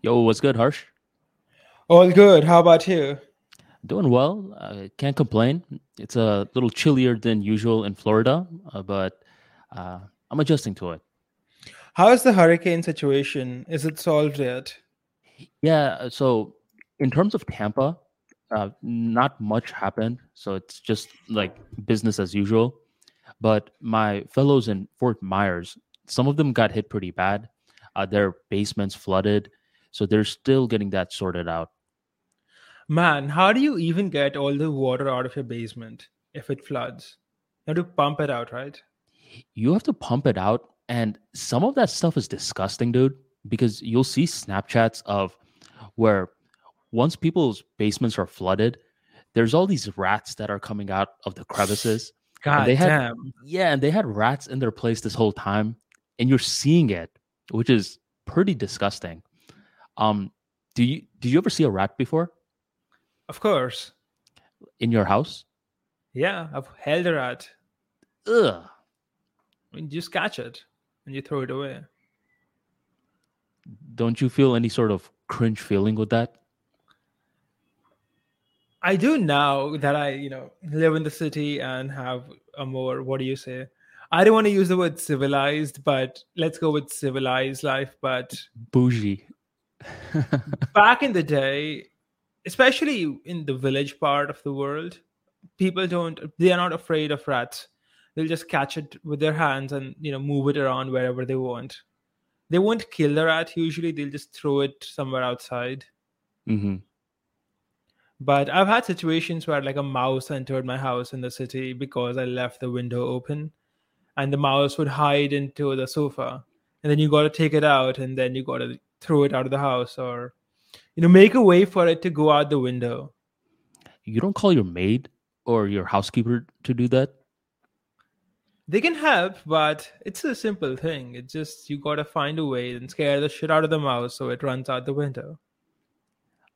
Yo, what's good, Harsh? All good. How about you? Doing well. I can't complain. It's a little chillier than usual in Florida, uh, but uh, I'm adjusting to it. How is the hurricane situation? Is it solved yet? Yeah. So, in terms of Tampa, uh, not much happened. So it's just like business as usual. But my fellows in Fort Myers, some of them got hit pretty bad. Uh, their basements flooded, so they're still getting that sorted out. Man, how do you even get all the water out of your basement if it floods? You have to pump it out, right? you have to pump it out and some of that stuff is disgusting dude because you'll see snapchats of where once people's basements are flooded there's all these rats that are coming out of the crevices God they had- damn. yeah and they had rats in their place this whole time and you're seeing it which is pretty disgusting um do you did you ever see a rat before Of course. in your house Yeah, I've held a rat. Ugh. I mean, just catch it and you throw it away. don't you feel any sort of cringe feeling with that I do now that I, you know, live in the city and have a more, what do you say? I don't want to use the word civilized, but let's go with civilized life. But bougie back in the day, especially in the village part of the world, people don't they are not afraid of rats. They'll just catch it with their hands and you know move it around wherever they want. They won't kill the rat usually, they'll just throw it somewhere outside. hmm But I've had situations where like a mouse entered my house in the city because I left the window open and the mouse would hide into the sofa. And then you got to take it out and then you got to throw it out of the house or you know make a way for it to go out the window. you don't call your maid or your housekeeper to do that They can help, but it's a simple thing. It's just you got to find a way and scare the shit out of the mouse so it runs out the window.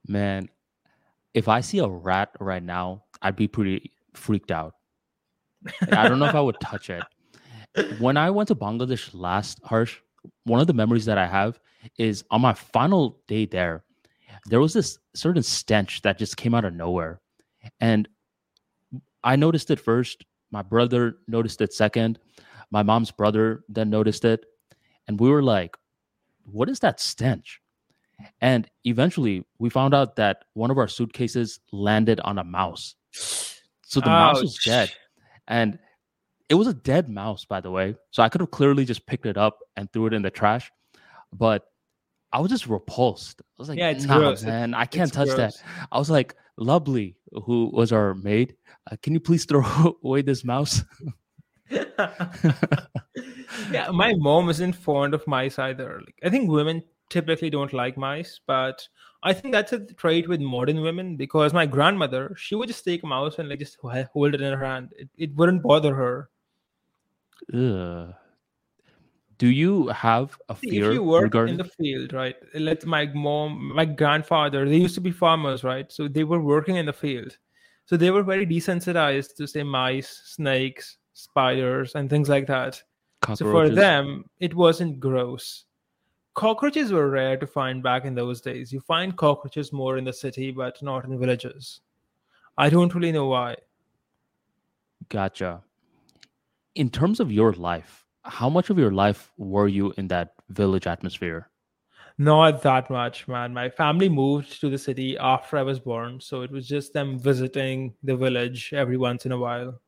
man if i see a rat right now i'd be pretty freaked out i don't know if i would touch it when i went to bangladesh last harsh one of the memories that i have is on my final day there there was this certain stench that just came out of nowhere. And i noticed it first my brother noticed it second my mom's brother then noticed it. And we were like what is that stench? And eventually we found out that one of our suitcases landed on a mouse. So the mouse was dead. And it was a dead mouse by the way. So i could have clearly just picked it up and threw it in the trash. But i was just repulsed i was like Yeah, it's nah, gross. Man i can't It's touch that i was like lovely who was our maid uh, can you please throw away this mouse yeah, my mom isn't fond of mice either. Like, I think women typically don't like mice, but I think that's a trait with modern women because my grandmother, she would just take a mouse and like just hold it in her hand. It, it wouldn't bother her. Ugh. Do you have a fear if you work regarding in the field, right? Let my mom, my grandfather, they used to be farmers, right? So they were working in the field. So they were very desensitized to say mice, snakes, spiders, and things like that. So for them, it wasn't gross. Cockroaches were rare to find back in those days. You find cockroaches more in the city, but not in villages. I don't really know why. Gotcha. In terms of your life, how much of your life were you in that village atmosphere? Not that much, man. My family moved to the city after I was born, so it was just them visiting the village every once in a while.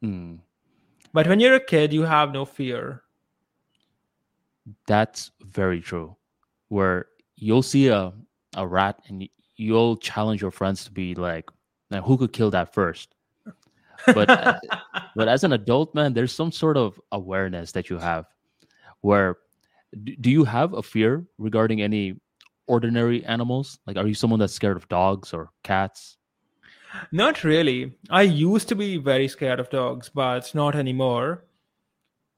Hmm, But when you're a kid, you have no fear. that's very true. Where you'll see a, a rat and you'll challenge your friends to be like, "Now, who could kill that first? But uh, but as an adult man, there's some sort of awareness that you have. Where do, do you have a fear regarding any ordinary animals? Like, are you someone that's scared of dogs or cats? Not really. I used to be very scared of dogs, but not anymore.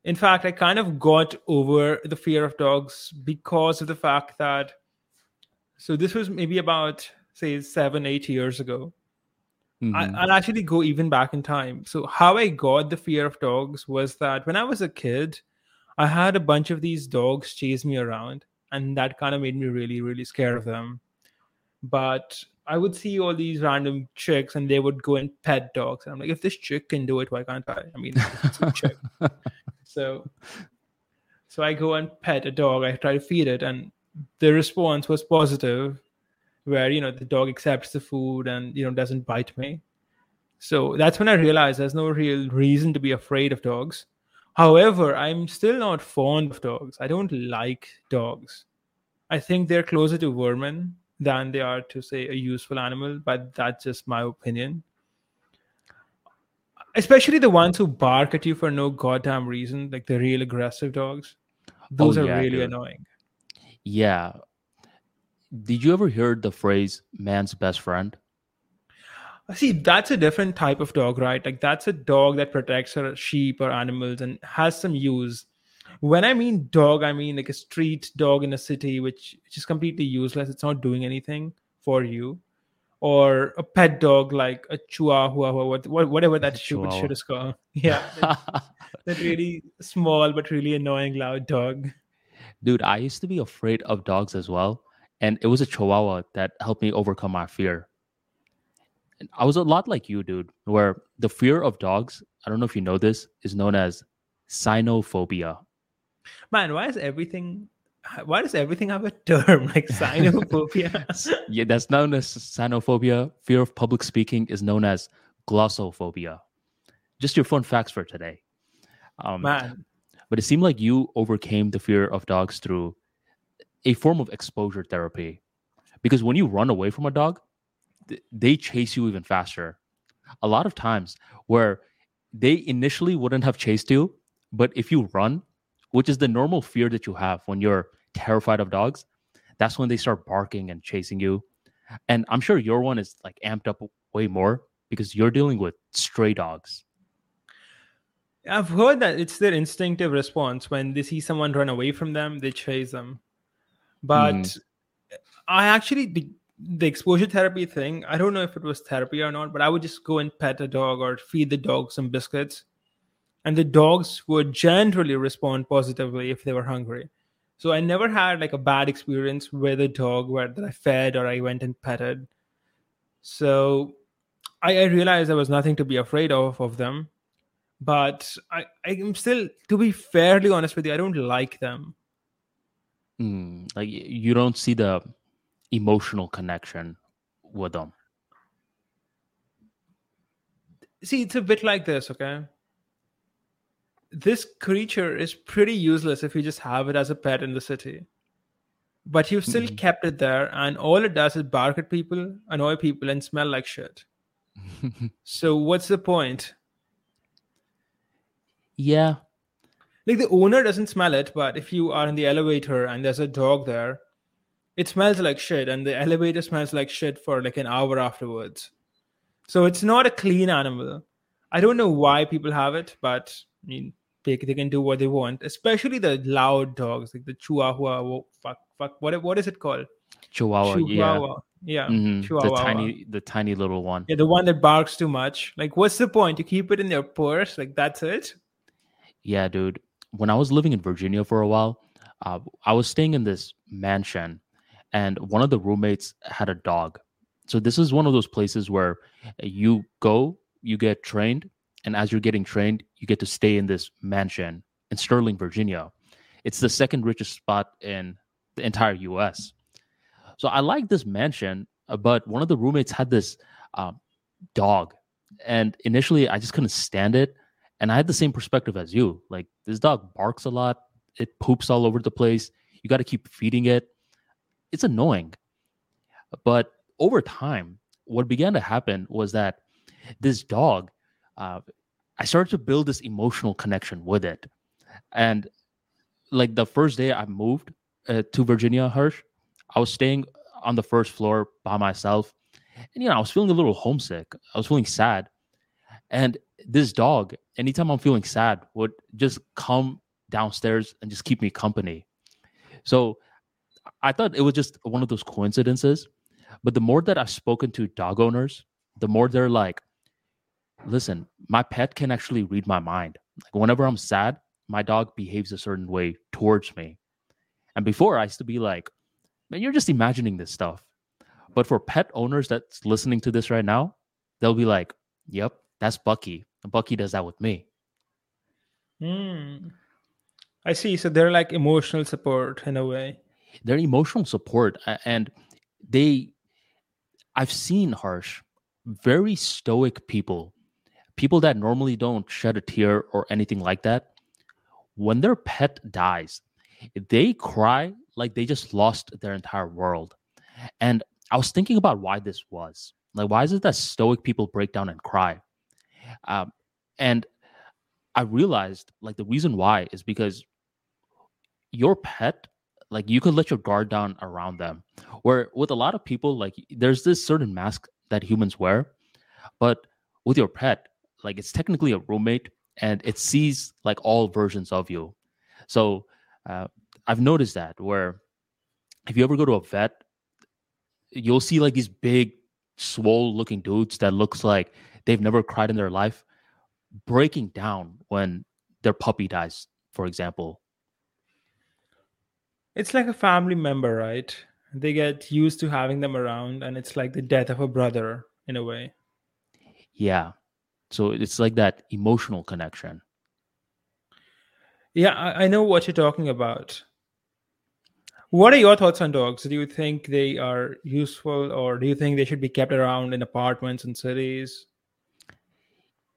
In fact, I kind of got over the fear of dogs because of the fact that. So this was maybe about, say, seven, eight years ago. I, Mhm. I'll actually go even back in time. So, how I got the fear of dogs was that when I was a kid, I had a bunch of these dogs chase me around, and that kind of made me really really scared of them. But i would see all these random chicks and they would go and pet dogs and i'm like if this chick can do it why can't i? I mean it's a chick. So so i go and pet a dog. I try to feed it and the response was positive where you know the dog accepts the food and you know doesn't bite me. So that's when i realized there's no real reason to be afraid of dogs. However i'm still not fond of dogs. I don't like dogs. I think they're closer to vermin than they are to say a useful animal but that's just my opinion. Especially the ones who bark at you for no goddamn reason like the real aggressive dogs. Oh, Those Oh, are really dude. annoying. Yeah. Did you ever hear the phrase man's best friend? See, that's a different type of dog, right? Like that's a dog that protects her sheep or animals and has some use. When I mean dog, I mean like a street dog in a city, which, which is completely useless. It's not doing anything for you. Or a pet dog like a chihuahua or what, what, whatever that stupid shit is called. Yeah. that, that really small but really annoying loud dog. Dude, I used to be afraid of dogs as well. And it was a chihuahua that helped me overcome my fear. And I was a lot like you, dude, where the fear of dogs, I don't know if you know this, is known as cynophobia. Man, why is everything why does everything have a term like cynophobia? Yeah, that's known as cynophobia. Fear of public speaking is known as glossophobia. Just your fun facts for today. Um, Man, but it seemed like you overcame the fear of dogs through a form of exposure therapy. Because when you run away from a dog, th- they chase you even faster. A lot of times where they initially wouldn't have chased you, but if you run, which is the normal fear that you have when you're terrified of dogs, that's when they start barking and chasing you. And I'm sure your one is like amped up way more because you're dealing with stray dogs. I've heard that it's their instinctive response when they see someone run away from them, they chase them. But Mhm. I actually the, the exposure therapy thing, I don't know if it was therapy or not, but I would just go and pet a dog or feed the dog some biscuits. And the dogs would generally respond positively if they were hungry. So I never had like a bad experience with a dog where that I fed or I went and petted. So I, I realized there was nothing to be afraid of of them but I, I am still, to be fairly honest with you, I don't like them. Mm, like you don't see the emotional connection with them. See, it's a bit like this, okay? This creature is pretty useless if you just have it as a pet in the city. But you've still Mhm. kept it there, and all it does is bark at people, annoy people, and smell like shit. So, what's the point? yeah, Like, the owner doesn't smell it, but if you are in the elevator and there's a dog there, it smells like shit, and the elevator smells like shit for like an hour afterwards. So it's not a clean animal. I don't know why people have it, but I mean, they, they can do what they want, especially the loud dogs, like the Chihuahua. Fuck, fuck, what what is it called? Chihuahua. Chihuahua. Yeah, Yeah, Mhm, the tiny, the tiny little one. yeah, the one that barks too much. Like, what's the point? You keep it in your purse, like that's it. Yeah, dude. When I was living in Virginia for a while, uh, I was staying in this mansion, and one of the roommates had a dog. So this is one of those places where you go, you get trained, and as you're getting trained, you get to stay in this mansion in Sterling, Virginia. It's the second richest spot in the entire U.S. So I like this mansion, uh, but one of the roommates had this um, dog, and initially I just couldn't stand it and I had the same perspective as you. Like this dog barks a lot, it poops all over the place. You got to keep feeding it. It's annoying. But over time, what began to happen was that this dog, uh, I started to build this emotional connection with it. And like the first day I moved uh, to Virginia, Harsh, I was staying on the first floor by myself. And, you know, I was feeling a little homesick. I was feeling sad. And this dog, anytime I'm feeling sad, would just come downstairs and just keep me company. So I thought it was just one of those coincidences. But the more that I've spoken to dog owners, the more they're like, listen, my pet can actually read my mind. Like whenever I'm sad, my dog behaves a certain way towards me. And before I used to be like, man, you're just imagining this stuff. But for pet owners that's listening to this right now, they'll be like, yep, that's Bucky. Bucky does that with me. Hmm. I see. So they're like emotional support in a way. They're emotional support. And they, I've seen Harsh, very stoic people, people that normally don't shed a tear or anything like that. When their pet dies, they cry like they just lost their entire world. And I was thinking about why this was. Like, why is it that stoic people break down and cry? Um, and I realized like the reason why is because your pet, like you could let your guard down around them. Where with a lot of people, like there's this certain mask that humans wear, but with your pet, like it's technically a roommate and it sees like all versions of you. So uh, I've noticed that where if you ever go to a vet, you'll see like these big, swole looking dudes that looks like they've never cried in their life breaking down when their puppy dies, for example. It's like a family member, right? They get used to having them around, and it's like the death of a brother in a way. Yeah. So it's like that emotional connection. Yeah, I, I know what you're talking about. What are your thoughts on dogs? Do you think they are useful, or do you think they should be kept around in apartments and cities?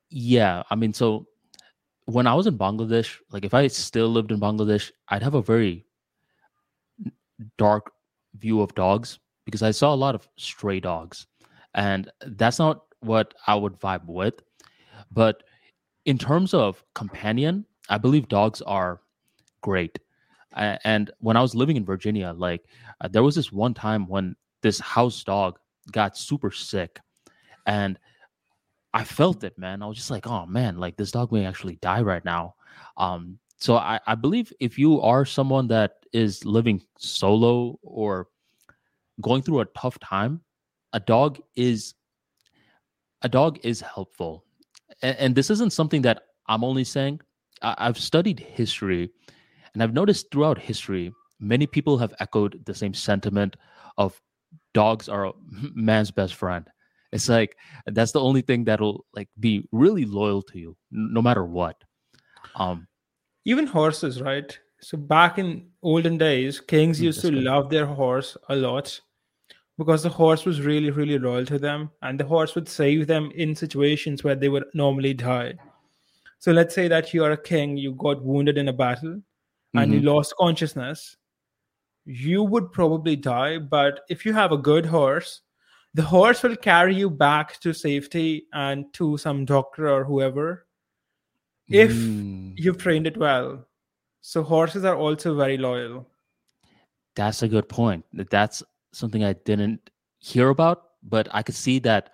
Yeah, I mean, so when I was in Bangladesh, like if I still lived in Bangladesh, I'd have a very dark view of dogs because I saw a lot of stray dogs. And that's not what I would vibe with. But in terms of companion, I believe dogs are great. And when I was living in Virginia, like uh, there was this one time when this house dog got super sick and I felt it, man. I was just like, oh man, like this dog may actually die right now. Um, so I, I believe if you are someone that is living solo or going through a tough time, a dog is a dog is helpful. And, and this isn't something that I'm only saying. I, I've studied history and I've noticed throughout history, many people have echoed the same sentiment of dogs are man's best friend. It's like that's the only thing that'll like be really loyal to you, no matter what. Um, even horses, right? So back in olden days, kings mm, used to good. love their horse a lot because the horse was really, really loyal to them, and the horse would save them in situations where they would normally die. So let's say that you are a king, you got wounded in a battle, mm-hmm. and you mm-hmm. lost consciousness. You would probably die, but if you have a good horse, the horse will carry you back to safety and to some doctor or whoever if mm. you've trained it well. So horses are also very loyal. That's a good point. That's something I didn't hear about, but I could see that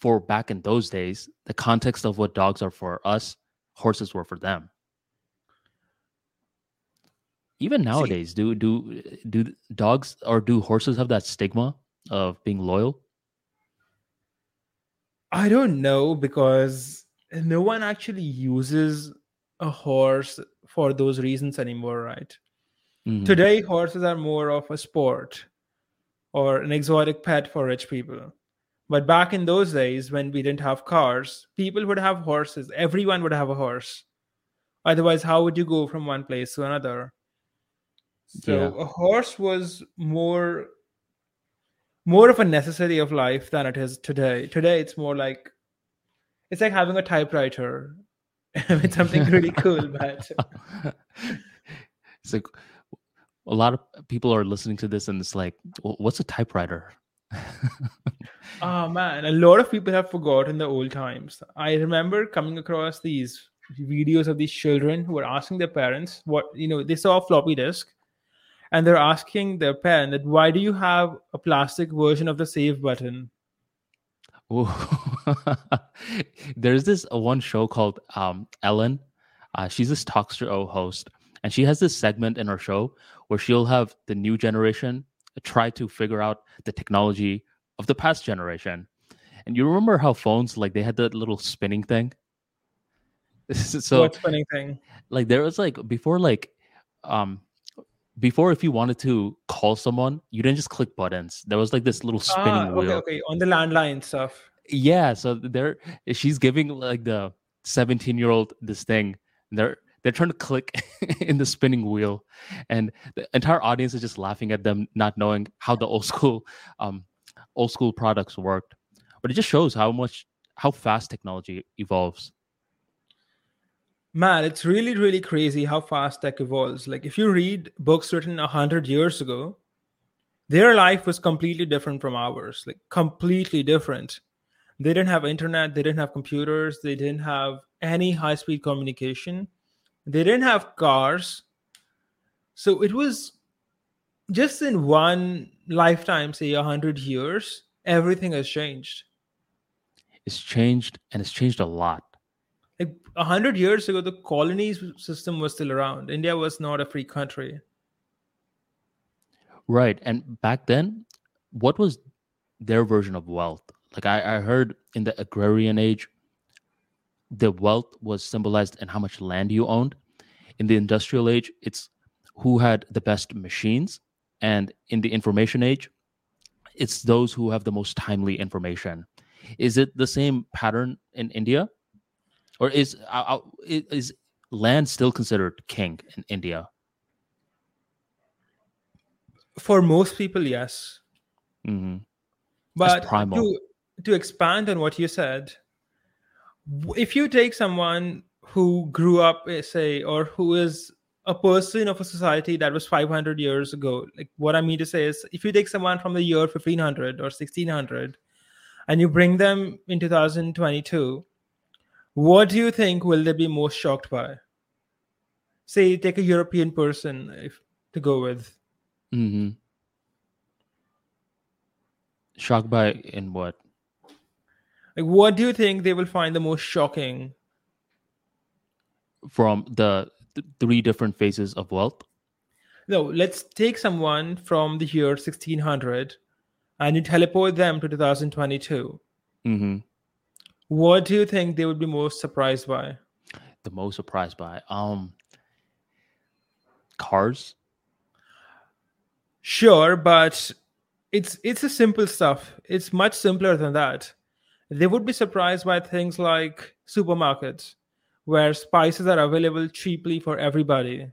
for back in those days, the context of what dogs are for us, horses were for them. Even nowadays, see, do do do dogs or do horses have that stigma of being loyal? I don't know because no one actually uses a horse for those reasons anymore, right? Mm-hmm. Today, horses are more of a sport or an exotic pet for rich people. But back in those days, when we didn't have cars, people would have horses. Everyone would have a horse. Otherwise, how would you go from one place to another? So yeah. a horse was more more of a necessity of life than it is today. Today, it's more like it's like having a typewriter. it's something really cool, but it's like a lot of people are listening to this and it's like, what's a typewriter? oh man, a lot of people have forgotten the old times. I remember coming across these videos of these children who were asking their parents what you know they saw a floppy disk and they're asking their parent that why do you have a plastic version of the save button? There's this one show called um, ellen. Uh, she's this talk show host and she has this segment in her show where she'll have the new generation try to figure out the technology of the past generation. And you remember how phones like they had that little spinning thing? So what spinning thing? like there was like before like um before if you wanted to call someone, you didn't just click buttons. There was like this little spinning Ah, wheel. okay, okay, on the landline stuff. Yeah, so they're she's giving like the 17 year old this thing. They're they're trying to click in the spinning wheel, and the entire audience is just laughing at them, not knowing how the old school um old school products worked. But it just shows how much how fast technology evolves. Man, it's really, really crazy how fast tech evolves. Like, if you read books written a hundred years ago, their life was completely different from ours. Like, completely different. They didn't have internet. They didn't have computers. They didn't have any high-speed communication. They didn't have cars. So it was just in one lifetime, say a hundred years, everything has changed. It's changed and it's changed a lot. A hundred years ago, the colonies system was still around. India was not a free country. Right. And back then, what was their version of wealth? Like I, I heard in the agrarian age, the wealth was symbolized in how much land you owned. In the industrial age, it's who had the best machines. And in the information age, it's those who have the most timely information. Is it the same pattern in India? Or is, uh, uh, is land still considered king in India? For most people, yes. hmm But to to expand on what you said, if you take someone who grew up, eh, say, or who is a person of a society that was 500 years ago, like what I mean to say is, if you take someone from the year 1500 or 1600, and you bring them in 2022, what do you think will they be most shocked by? Say, take a European person if, to go with. hmm Shocked by in what? Like, what do you think they will find the most shocking From the th- three different phases of wealth. No, let's take someone from the year 1600 and you teleport them to 2022. hmm What do you think they would be most surprised by? The most surprised by um cars. Sure, but it's it's a simple stuff. It's much simpler than that. They would be surprised by things like supermarkets where spices are available cheaply for everybody.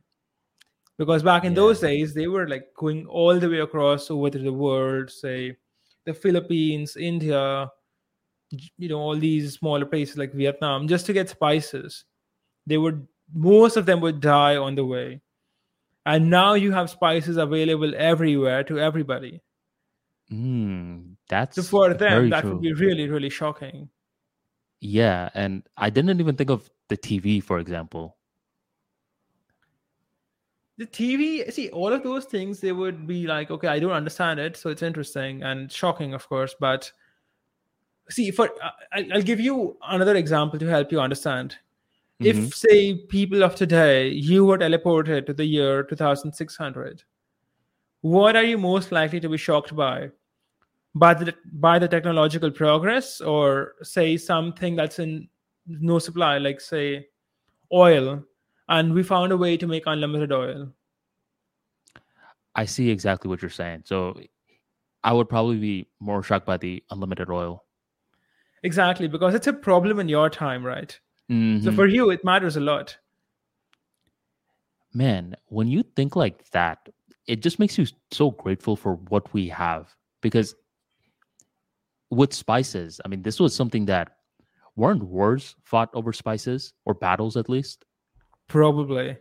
Because back in Yeah. those days, they were like going all the way across over to the world, say the Philippines, India, you know, all these smaller places like Vietnam, just to get spices. They would, most of them would die on the way. And now you have spices available everywhere to everybody. Mm, that's So for them, that true. would be really, really shocking. Yeah, and I didn't even think of the TV, for example. The TV, see, all of those things, they would be like, okay, I don't understand it, so it's interesting and shocking, of course. But see, for I, I'll give you another example to help you understand. Mhm. If, say, people of today, you were teleported to the year 2600, what are you most likely to be shocked by? By the by the technological progress, or say something that's in no supply, like say oil, and we found a way to make unlimited oil. I see exactly what you're saying. So I would probably be more shocked by the unlimited oil. Exactly, because it's a problem in your time, right? So Mhm. for you, it matters a lot. man, when you think like that, it just makes you so grateful for what we have. Because with spices, I mean, this was something that weren't wars fought over spices or battles at least. Probably.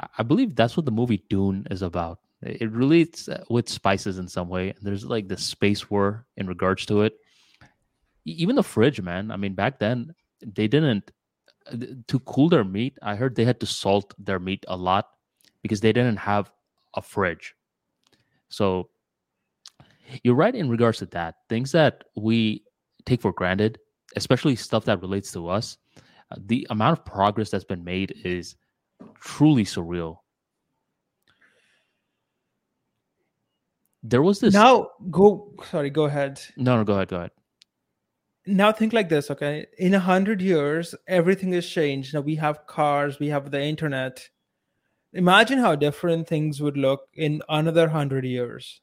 I- I believe that's what the movie Dune is about. It relates uh, with spices in some way. And there's like the space war in regards to it. Even the fridge, man. I mean, back then they didn't uh, to cool their meat. I heard they had to salt their meat a lot because they didn't have a fridge. So you're right in regards to that. Things that we take for granted, especially stuff that relates to us, uh, the amount of progress that's been made is truly surreal. There was this. Now go sorry, go ahead. no, no, go ahead, go ahead. Now think like this, okay? In a hundred years, everything has changed. Now we have cars, we have the internet. imagine how different things would look in another hundred years.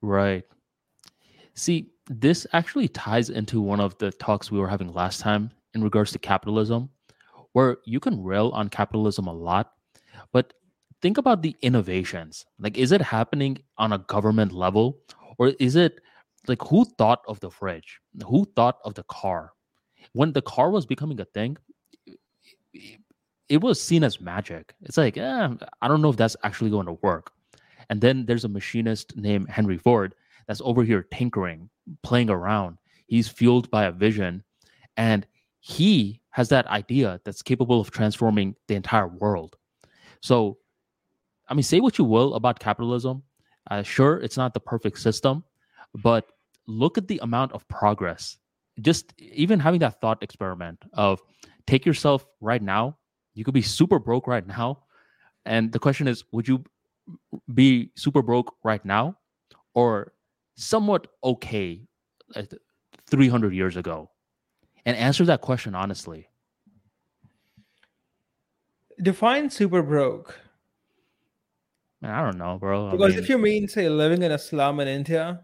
Right. See, this actually ties into one of the talks we were having last time in regards to capitalism, where you can rail on capitalism a lot, but think about the innovations. Like, is it happening on a government level, or is it like who thought of the fridge? Who thought of the car? When the car was becoming a thing, it was seen as magic. It's like, eh, I don't know if that's actually going to work. And then there's a machinist named Henry Ford that's over here tinkering, playing around. He's fueled by a vision and he has that idea that's capable of transforming the entire world. So, I mean, say what you will about capitalism. Uh, sure, it's not the perfect system, but look at the amount of progress. Just even having that thought experiment of take yourself right now, you could be super broke right now. And the question is, would you be super broke right now or somewhat okay 300 years ago? And answer that question honestly. Define super broke. I don't know, bro. Because I mean, if you mean, say, living in a slum in India,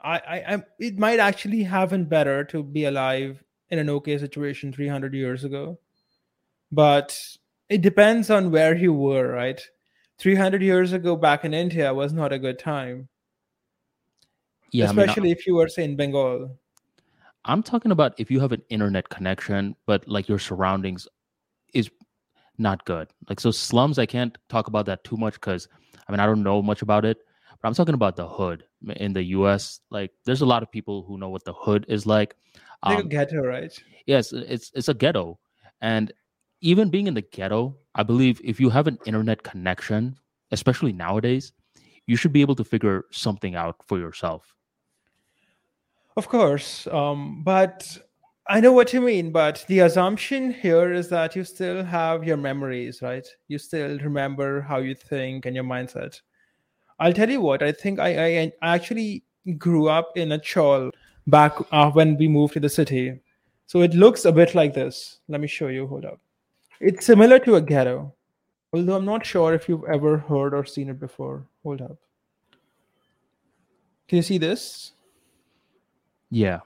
I, I, I, it might actually have been better to be alive in an okay situation 300 years ago. But it depends on where you were, right? 300 years ago back in India was not a good time. Yeah, especially I mean, if you were say in Bengal. I'm talking about if you have an internet connection, but like your surroundings is not good. Like so slums, I can't talk about that too much because I mean I don't know much about it. But I'm talking about the hood in the U.S. Like there's a lot of people who know what the hood is like. Um, like a ghetto, right? Yes, it's it's a ghetto, and even being in the ghetto, I believe if you have an internet connection, especially nowadays, you should be able to figure something out for yourself. Of course, um, but I know what you mean. But the assumption here is that you still have your memories, right? You still remember how you think and your mindset. I'll tell you what. I think I, I actually grew up in a chawl back uh, when we moved to the city. So it looks a bit like this. Let me show you. Hold up. It's similar to a ghetto, although I'm not sure if you've ever heard or seen it before. Hold up. Can you see this? Yeah.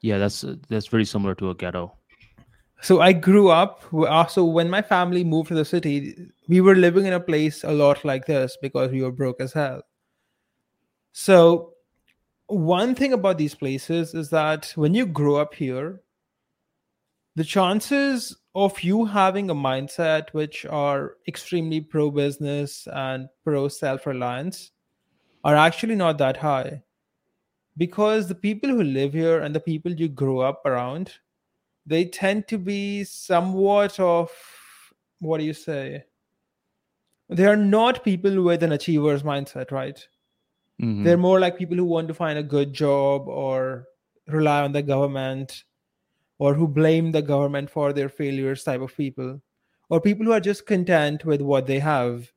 Yeah, that's that's very similar to a ghetto. So I grew up. Also, uh, when my family moved to the city, we were living in a place a lot like this because we were broke as hell. So, one thing about these places is that when you grow up here, the chances of you having a mindset which are extremely pro business and pro self reliance are actually not that high because the people who live here and the people you grow up around they tend to be somewhat of what do you say? They are not people with an achiever's mindset right? Mm-hmm. they're more like people who want to find a good job or rely on the government or who blame the government for their failures type of people or people who are just content with what they have.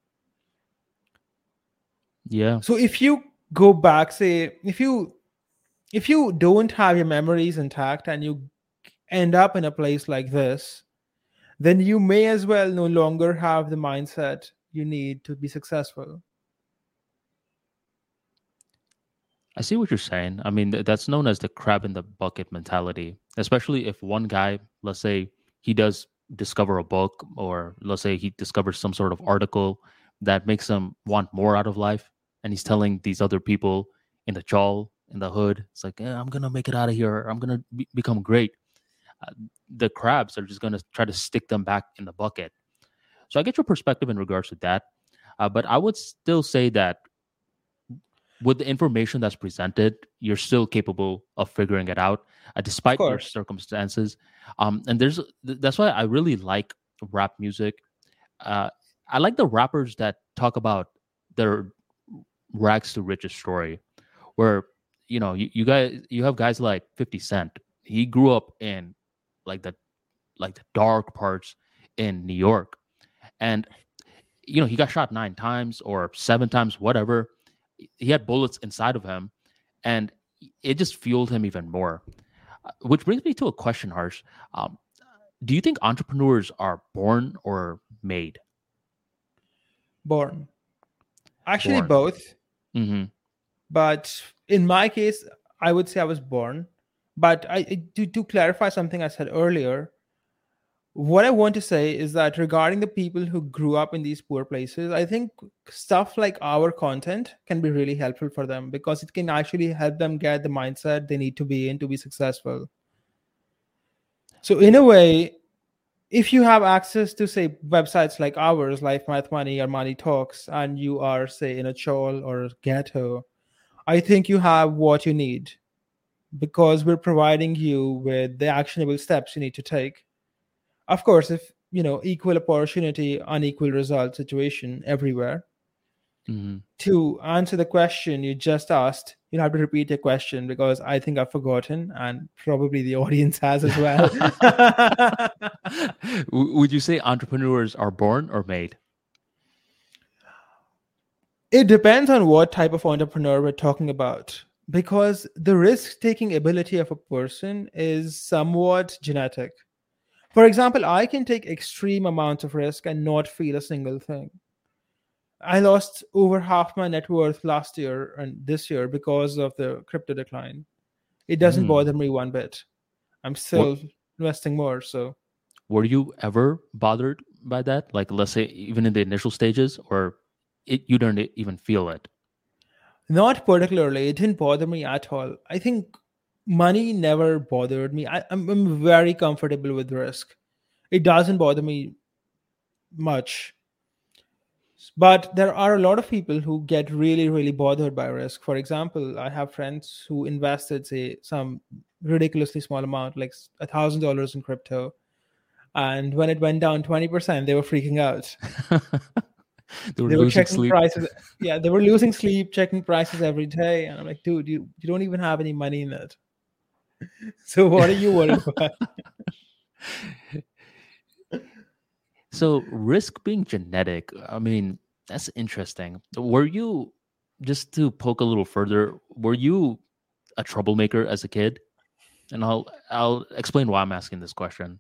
Yeah. So if you go back say if you if you don't have your memories intact and you end up in a place like this then you may as well no longer have the mindset you need to be successful I see what you're saying. I mean, that's known as the crab in the bucket mentality, especially if one guy, let's say he does discover a book, or let's say he discovers some sort of article that makes him want more out of life. And he's telling these other people in the chawl, in the hood, it's like, I'm going to make it out of here. I'm going to be- become great. Uh, the crabs are just going to try to stick them back in the bucket. So I get your perspective in regards to that. Uh, but I would still say that with the information that's presented, you're still capable of figuring it out, uh, despite your circumstances. Um, and there's that's why I really like rap music. Uh, I like the rappers that talk about their rags to riches story, where you know you, you guys you have guys like Fifty Cent. He grew up in like the like the dark parts in New York, and you know he got shot nine times or seven times, whatever he had bullets inside of him, and it just fueled him even more. Uh, which brings me to a question, Harsh. Um, do you think entrepreneurs are born or made? Born. Actually, Born. both. hmm But in my case, I would say I was born. But I to to clarify something I said earlier, what I want to say is that regarding the people who grew up in these poor places, I think stuff like our content can be really helpful for them because it can actually help them get the mindset they need to be in to be successful. So, in a way, if you have access to, say, websites like ours, Life Math Money or Money Talks, and you are, say, in a chawl or a ghetto, I think you have what you need because we're providing you with the actionable steps you need to take. Of course if you know equal opportunity unequal result situation everywhere. Hmm to answer the question you just asked you'll have to repeat your question because i think i've forgotten and probably the audience has as well. Would you say entrepreneurs are born or made? it depends on what type of entrepreneur we're talking about because the risk taking ability of a person is somewhat genetic for example i can take extreme amounts of risk and not feel a single thing i lost over half my net worth last year and this year because of the crypto decline it doesn't Hmm. bother me one bit i'm still investing more so Were you ever bothered by that? Like, let's say, even in the initial stages, or it, you don't even feel it? Not particularly. It didn't bother me at all. I think money never bothered me. I, I'm, I'm very comfortable with risk. It doesn't bother me much. But there are a lot of people who get really, really bothered by risk. For example, I have friends who invested, say, some ridiculously small amount, like a thousand dollars in crypto. And when it went down 20%, they were freaking out. they were they were losing checking sleep. prices. Yeah, they were losing sleep, checking prices every day. And I'm like, dude, you, you don't even have any money in it. So what are you worried about? So, risk being genetic, I mean, that's interesting. Were you, just to poke a little further, were you a troublemaker as a kid? And I'll I'll explain why I'm asking this question.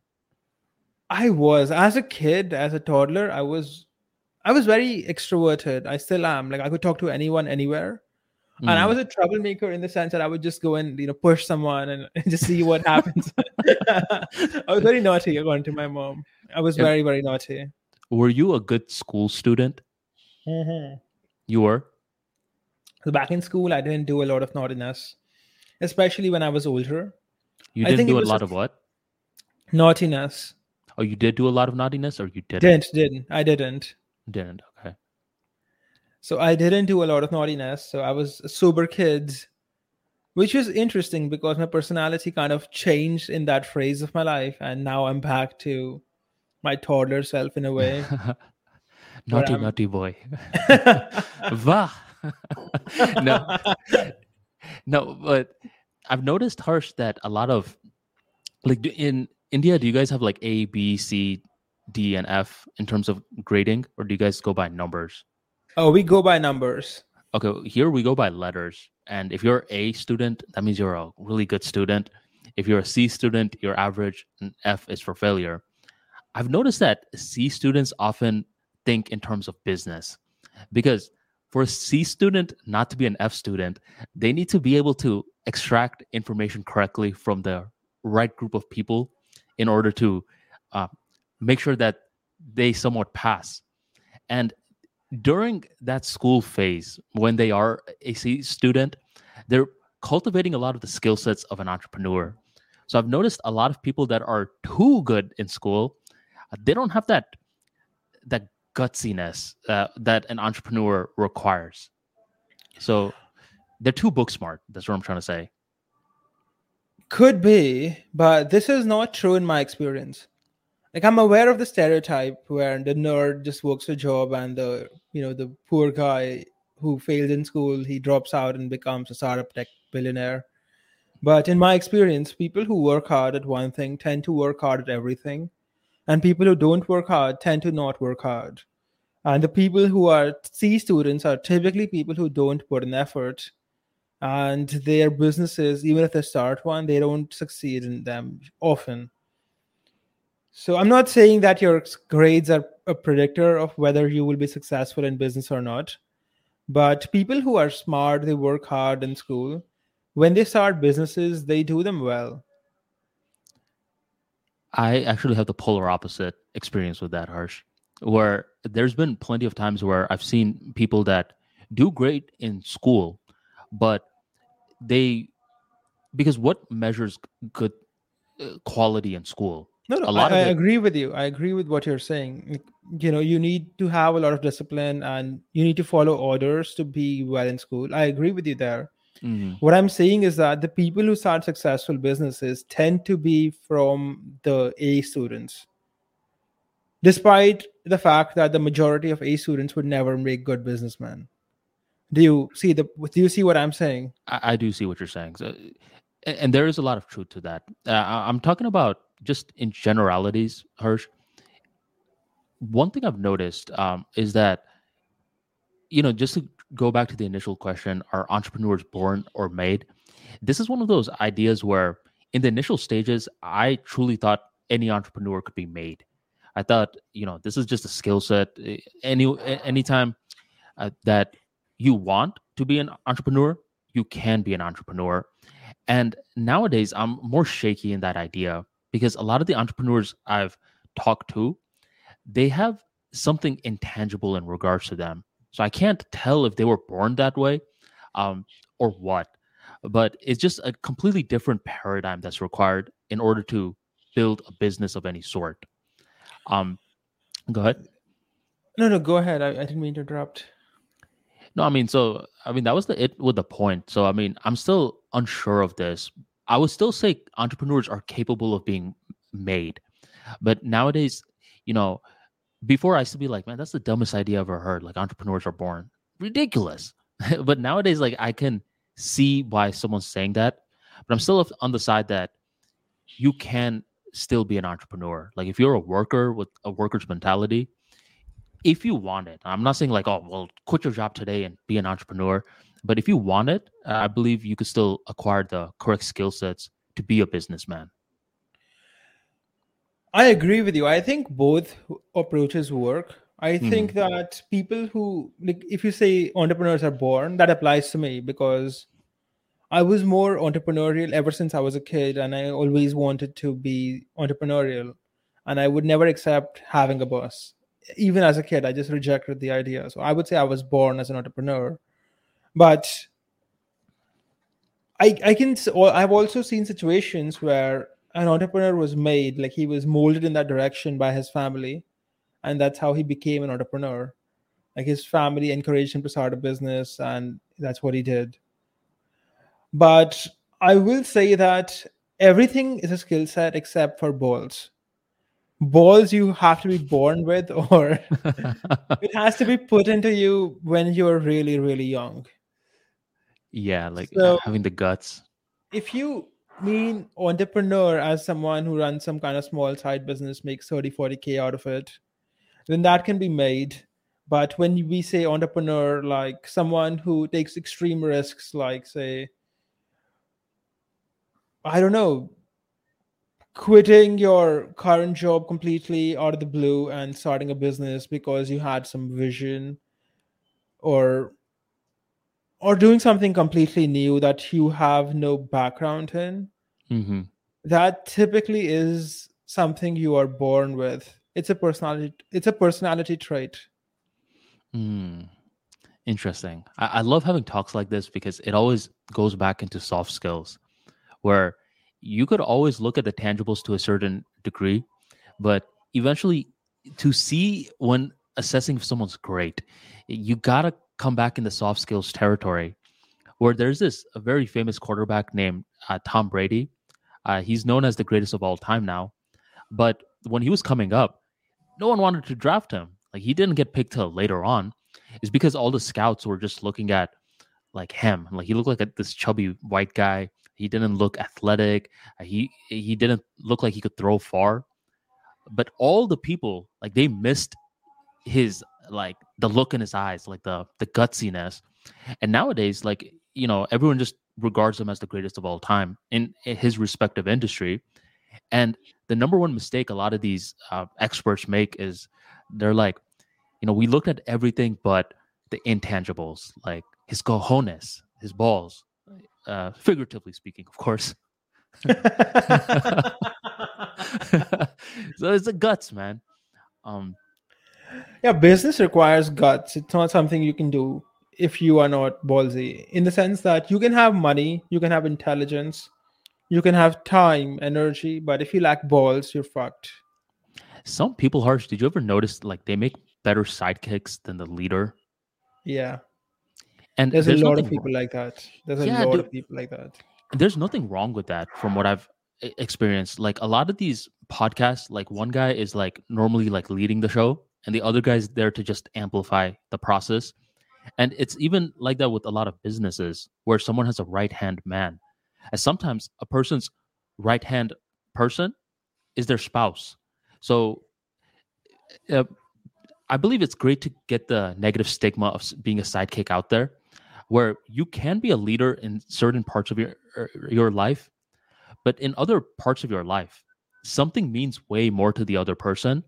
I was as a kid, as a toddler, I was I was very extroverted. I still am. Like I could talk to anyone anywhere. And I Mm. was a troublemaker in the sense that I would just go and you know push someone and, and just see what happens. I was very naughty according to my mom. I was Yep. very, very naughty. Were you a good school student? You were. So back in school, I didn't do a lot of naughtiness, especially when I was older. You I didn't think it do a lot a- of what? Naughtiness. Oh, you did do a lot of naughtiness, or you didn't? Didn't, didn't. I didn't. Didn't. Okay. So I didn't do a lot of naughtiness. So I was a sober kid, which was interesting because my personality kind of changed in that phase of my life. And now I'm back to my toddler self in a way. naughty, naughty boy. Va. no, no, but I've noticed, Harsh, that a lot of like in India, do you guys have like A, B, C, D, and F in terms of grading, or do you guys go by numbers? oh, we go by numbers. Okay, here we go by letters. And if you're a student, that means you're a really good student. If you're a C student, you're average, and F is for failure. I've noticed that C students often think in terms of business because for a C student not to be an F student, they need to be able to extract information correctly from the right group of people in order to uh, make sure that they somewhat pass. And during that school phase, when they are a student, they're cultivating a lot of the skill sets of an entrepreneur. So I've noticed a lot of people that are too good in school, uh, they don't have that that gutsiness uh, that an entrepreneur requires. So they're too book smart. That's what I'm trying to say. Could be, but this is not true in my experience. Like I'm aware of the stereotype where the nerd just works a job and the you know the poor guy who failed in school he drops out and becomes a startup tech billionaire. But in my experience, people who work hard at one thing tend to work hard at everything, and people who don't work hard tend to not work hard. And the people who are C students are typically people who don't put in effort and their businesses, even if they start one, they don't succeed in them often. So I'm not saying that your grades are a predictor of whether you will be successful in business or not. But people who are smart, they work hard in school. When they start businesses, they do them well. I actually have the polar opposite experience with that, Harsh, where there's been plenty of times where I've seen people that do great in school, but they, because what measures good uh, quality in school? No, no, A lot I, of I agree with you. I agree with what you're saying. You know, you need to have a lot of discipline and you need to follow orders to be well in school. I agree with you there. Mhm. What I'm saying is that the people who start successful businesses tend to be from the A students, despite the fact that the majority of A students would never make good businessmen. Do you see the? Do you see what I'm saying? I, I do see what you're saying. So, and, and there is a lot of truth to that. Uh, I- I'm talking about just in generalities, Harsh. One thing I've noticed um, is that, you know, just to go back to the initial question, are entrepreneurs born or made? This is one of those ideas where, in the initial stages, I truly thought any entrepreneur could be made. I thought, you know, this is just a skill set. Eh, Any anytime uh, that you want to be an entrepreneur, you can be an entrepreneur. And nowadays, I'm more shaky in that idea because a lot of the entrepreneurs I've talked to, they have something intangible in regards to them. So I can't tell if they were born that way um, or what. But it's just a completely different paradigm that's required in order to build a business of any sort. Um, go ahead. No, no, go ahead. I, I didn't mean to interrupt. No, I mean, so I mean that was the it with the point. So I mean, I'm still unsure of this. I would still say entrepreneurs are capable of being made, but nowadays, you know, before I used to be like, man, that's the dumbest idea I've ever heard. Like entrepreneurs are born ridiculous, but nowadays, like I can see why someone's saying that, but I'm still on the side that you can still be an entrepreneur. Like if you're a worker with a worker's mentality, if you want it, I'm not saying like, oh, well, quit your job today and be an entrepreneur. But if you want it, uh, I believe you could still acquire the correct skill sets to be a businessman. I agree with you. I think both approaches work. I think that people who like if you say entrepreneurs are born, that applies to me because I was more entrepreneurial ever since I was a kid and I always wanted to be entrepreneurial and I would never accept having a boss. Even as a kid, I just rejected the idea. So I would say I was born as an entrepreneur. But I I can I've also seen situations where an entrepreneur was made like he was molded in that direction by his family and that's how he became an entrepreneur. Like his family encouraged him to start a business and that's what he did. But i will say that everything is a skill set except for balls. Balls you have to be born with or it has to be put into you when you're really really young yeah, like So- having the guts. if you mean entrepreneur as someone who runs some kind of small side business makes 30 40k out of it then that can be made but when we say entrepreneur like someone who takes extreme risks like say i don't know quitting your current job completely out of the blue and starting a business because you had some vision or or doing something completely new that you have no background in hmm that typically is something you are born with it's a personality it's a personality trait Mm. Interesting. I, I love having talks like this because it always goes back into soft skills where you could always look at the tangibles to a certain degree, but eventually to see when assessing if someone's great, you gotta come back in the soft skills territory where there's this a very famous quarterback named uh, Tom Brady. Uh, he's known as the greatest of all time now, but when he was coming up, no one wanted to draft him. Like he didn't get picked till later on. Is because all the scouts were just looking at like him. Like he looked like a, this chubby white guy. He didn't look athletic. Uh, He he didn't look like he could throw far. But all the people like they missed his like the look in his eyes, like the the gutsiness. And nowadays, like you know, everyone just regards him as the greatest of all time in, his respective industry. And the number one mistake a lot of these uh, experts make is they're like, you know, we looked at everything but the intangibles, like his cojones, his balls, uh, figuratively speaking, of course. so it's the guts, man. Um, yeah, business requires guts. It's not something you can do if you are not ballsy, in the sense that you can have money, you can have intelligence, you can have time, energy, but if you lack balls, you're fucked. Some people, Harsh, did you ever notice like they make better sidekicks than the leader? Yeah. And there's, there's a lot of people wrong. like that. There's a yeah, lot of people like that. There's nothing wrong with that from what I've experienced. Like a lot of these podcasts, like one guy is like normally like leading the show and the other guy's there to just amplify the process. And it's even like that with a lot of businesses where someone has a right hand man. And sometimes a person's right hand person is their spouse. So uh, I believe it's great to get the negative stigma of being a sidekick out there, where you can be a leader in certain parts of your er, your life, but in other parts of your life, something means way more to the other person.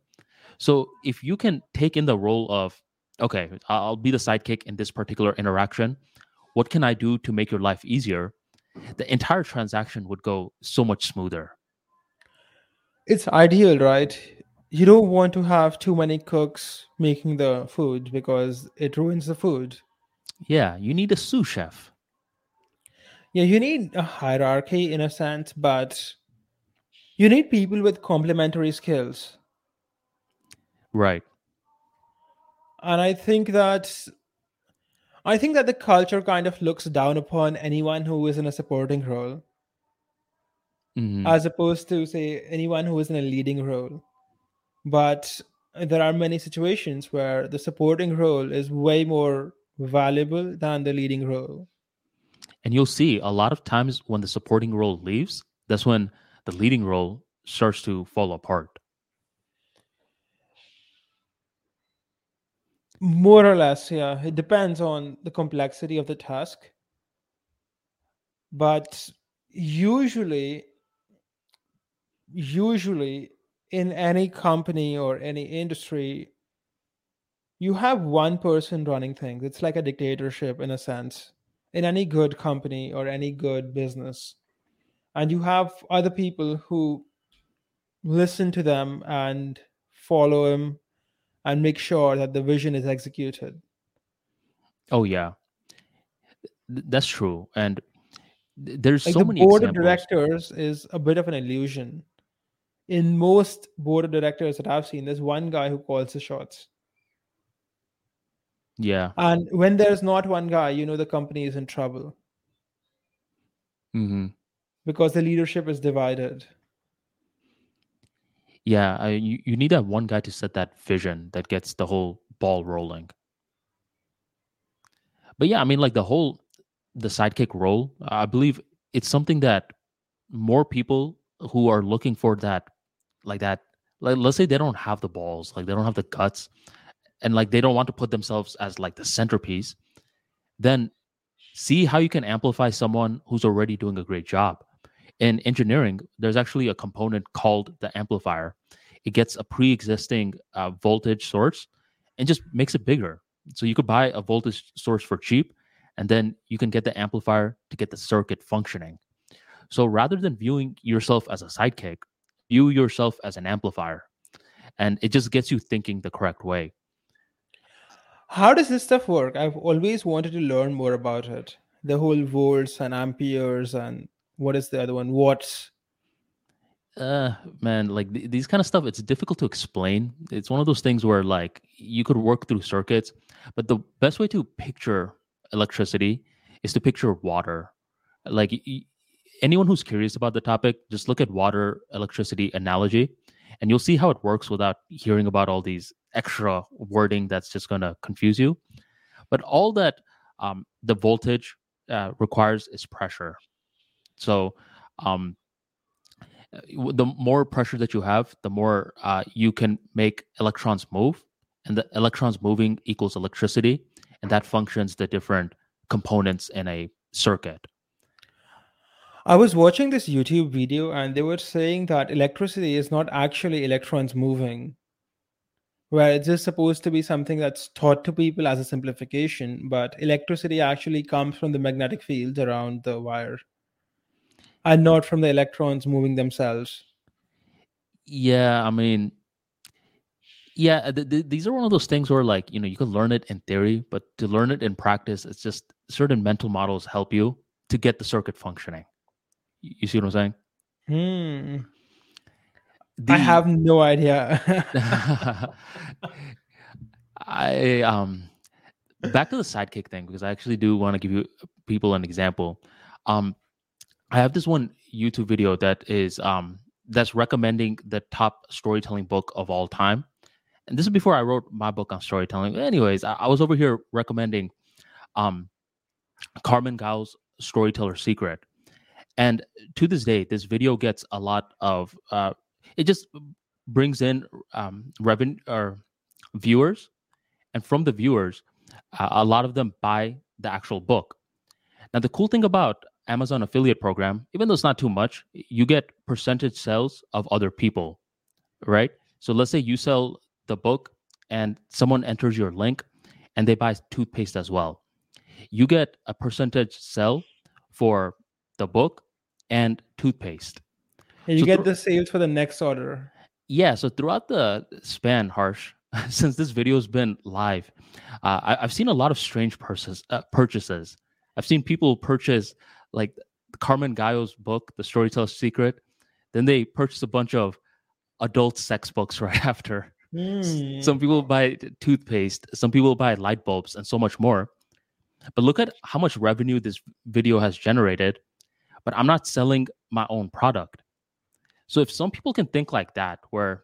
So if you can take in the role of, okay, I'll be the sidekick in this particular interaction. What can I do to make your life easier? The entire transaction would go so much smoother. It's ideal, right? you don't want to have too many cooks making the food because it ruins the food. Yeah, you need a sous chef. Yeah, you need a hierarchy in a sense, but you need people with complementary skills. Right. And I think that I think that the culture kind of looks down upon anyone who is in a supporting role. Mm-hmm. As opposed to say anyone who is in a leading role but there are many situations where the supporting role is way more valuable than the leading role. And you'll see a lot of times when the supporting role leaves, that's when the leading role starts to fall apart. More or less, yeah. It depends on the complexity of the task. But usually, usually in any company or any industry, you have one person running things. It's like a dictatorship in a sense, in any good company or any good business. And you have other people who listen to them and follow him and make sure that the vision is executed. Oh, yeah. That's true. And there's like so the many board examples. of directors is a bit of an illusion in most board of directors that I've seen, there's one guy who calls the shots. Yeah. And when there's not one guy, you know the company is in trouble. Mm-hmm. Because the leadership is divided. Yeah, I, you, you need that one guy to set that vision that gets the whole ball rolling. But yeah, I mean, like the whole the sidekick role, I believe it's something that more people who are looking for that like that like let's say they don't have the balls like they don't have the guts and like they don't want to put themselves as like the centerpiece then see how you can amplify someone who's already doing a great job in engineering there's actually a component called the amplifier. It gets a pre-existing uh, voltage source and just makes it bigger. So you could buy a voltage source for cheap and then you can get the amplifier to get the circuit functioning. So rather than viewing yourself as a sidekick view yourself as an amplifier and it just gets you thinking the correct way. How does this stuff work? I've always wanted to learn more about it. The whole volts and amperes and what is the other one What? uh man like th- these kind of stuff it's difficult to explain it's one of those things where like you could work through circuits but the best way to picture electricity is to picture water like y- anyone who's curious about the topic, just look at water electricity analogy and you'll see how it works without hearing about all these extra wording that's just going to confuse you. But all that um, the voltage uh, requires is pressure. So, um, the more pressure that you have, the more uh, you can make electrons move, and the electrons moving equals electricity, and that functions the different components in a circuit. I was watching this YouTube video and they were saying that electricity is not actually electrons moving, where it's just supposed to be something that's taught to people as a simplification, but electricity actually comes from the magnetic fields around the wire and not from the electrons moving themselves. Yeah, I mean, yeah, th- th- these are one of those things where, like, you know, you can learn it in theory, but to learn it in practice, it's just certain mental models help you to get the circuit functioning. You see what I'm saying? Hmm. The, I have no idea. I um back to the sidekick thing because I actually do want to give you people an example. Um, I have this one YouTube video that is um that's recommending the top storytelling book of all time, and this is before I wrote my book on storytelling. Anyways, I, I was over here recommending um Carmen Gallo's Storyteller Secret, and to this day this video gets a lot of uh it just brings in um revenue or viewers. And from the viewers uh, a lot of them buy the actual book. Now the cool thing about amazon affiliate program even though it's not too much you get percentage sales of other people right so let's say you sell the book and someone enters your link and they buy toothpaste as well you get a percentage sell for the book and toothpaste. And you So get thro- the sales for the next order. Yeah, so throughout the span, Harsh, since this video's been live, uh, I, I've seen a lot of strange purses, uh, purchases. I've seen people purchase like Carmen Gallo's book, The Storyteller's Secret. Then they purchase a bunch of adult sex books right after. Hmm. Some people buy toothpaste, some people buy light bulbs, and so much more. But look at how much revenue this video has generated. But I'm not selling my own product. So if some people can think like that, where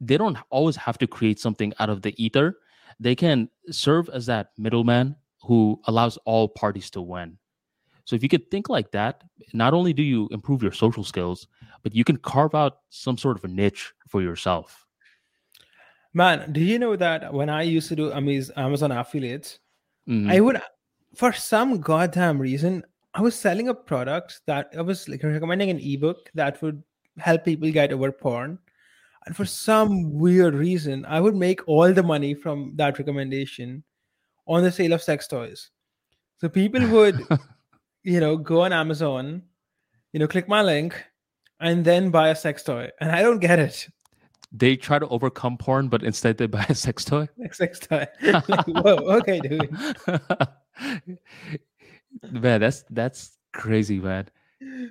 they don't always have to create something out of the ether, they can serve as that middleman who allows all parties to win. So if you could think like that, not only do you improve your social skills, but you can carve out some sort of a niche for yourself. Man, do you know that when I used to do Amazon affiliates, Mhm. I would, for some goddamn reason, I was selling a product that I was like recommending an ebook that would help people get over porn. And for some weird reason, I would make all the money from that recommendation on the sale of sex toys. So people would, you know, go on Amazon, you know, click my link and then buy a sex toy. And I don't get it. they try to overcome porn, but instead they buy a sex toy. Like sex toy. like, whoa, okay, dude. man, that's that's crazy, man.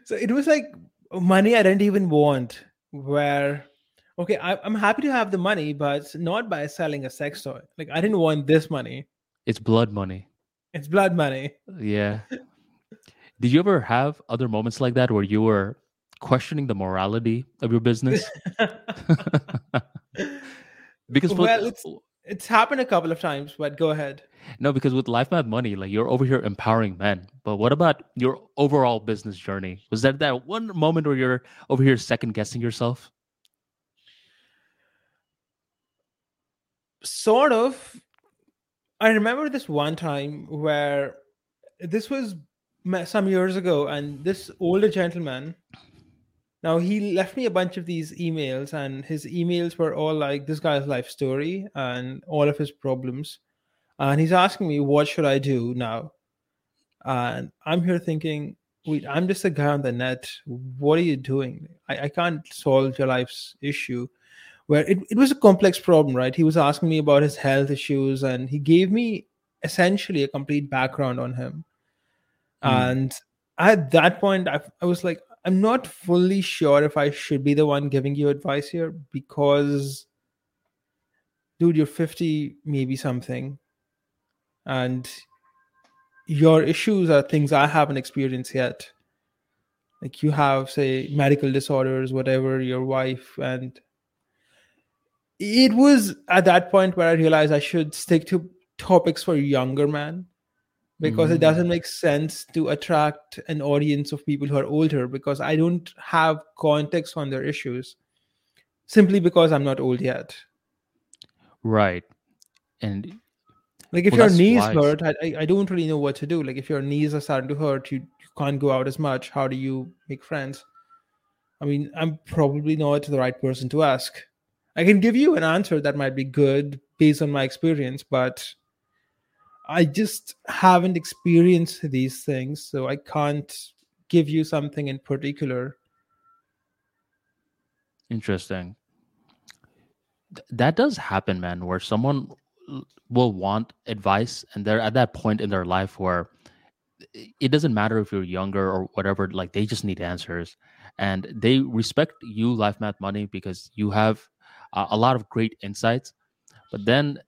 so it was like money I didn't even want. Where, okay, I, I'm happy to have the money, but not by selling a sex toy. Like I didn't want this money. It's blood money. It's blood money. Yeah. Did you ever have other moments like that where you were questioning the morality of your business? because Well, it's- It's happened a couple of times, but go ahead. no, because with Life Math Money, like you're over here empowering men. But what about your overall business journey? Was that that one moment where you're over here second guessing yourself? Sort of. I remember this one time where this was some years ago, and this older gentleman. Now he left me a bunch of these emails, and his emails were all like this guy's life story and all of his problems. And he's asking me, "What should I do now?" And I'm here thinking, "Wait, I'm just a guy on the net. What are you doing? I, I can't solve your life's issue." Where it, it was a complex problem, right? He was asking me about his health issues, and he gave me essentially a complete background on him. Hmm. And at that point, I, I was like, I'm not fully sure if I should be the one giving you advice here because, dude, you're 50, maybe something. And your issues are things I haven't experienced yet. Like you have, say, medical disorders, whatever, your wife. And it was at that point where I realized I should stick to topics for younger men because it Mm. doesn't make sense to attract an audience of people who are older because I don't have context on their issues simply because I'm not old yet. Right. And Like if Well, your knees wise. hurt, I, I- I don't really know what to do. Like if your knees are starting to hurt, you, you can't go out as much how do you make friends i mean i'm probably not the right person to ask i can give you an answer that might be good based on my experience but i just haven't experienced these things so i can't give you something in particular Interesting. Th- That does happen, man, where someone will want advice and they're at that point in their life where it doesn't matter if you're younger or whatever, like they just need answers. And they respect you, Life Math Money, because you have a lot of great insights. But then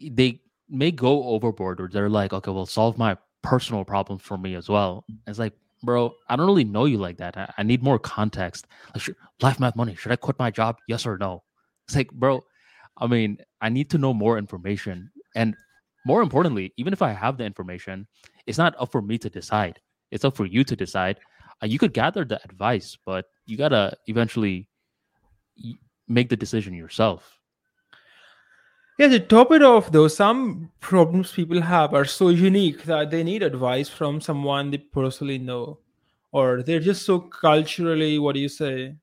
they may go overboard or they're like, okay, well, solve my personal problems for me as well. It's like, bro, I don't really know you like that. I, I need more context. Like, should, life math money, should I quit my job? Yes or no? It's like, bro, I mean, I need to know more information. And more importantly, even if I have the information, it's not up for me to decide. It's up for you to decide. Uh, you could gather the advice, but you gotta eventually make the decision yourself. Yeah, to top it off, though, some problems people have are so unique that they need advice from someone they personally know, or they're just so culturally, what do you say?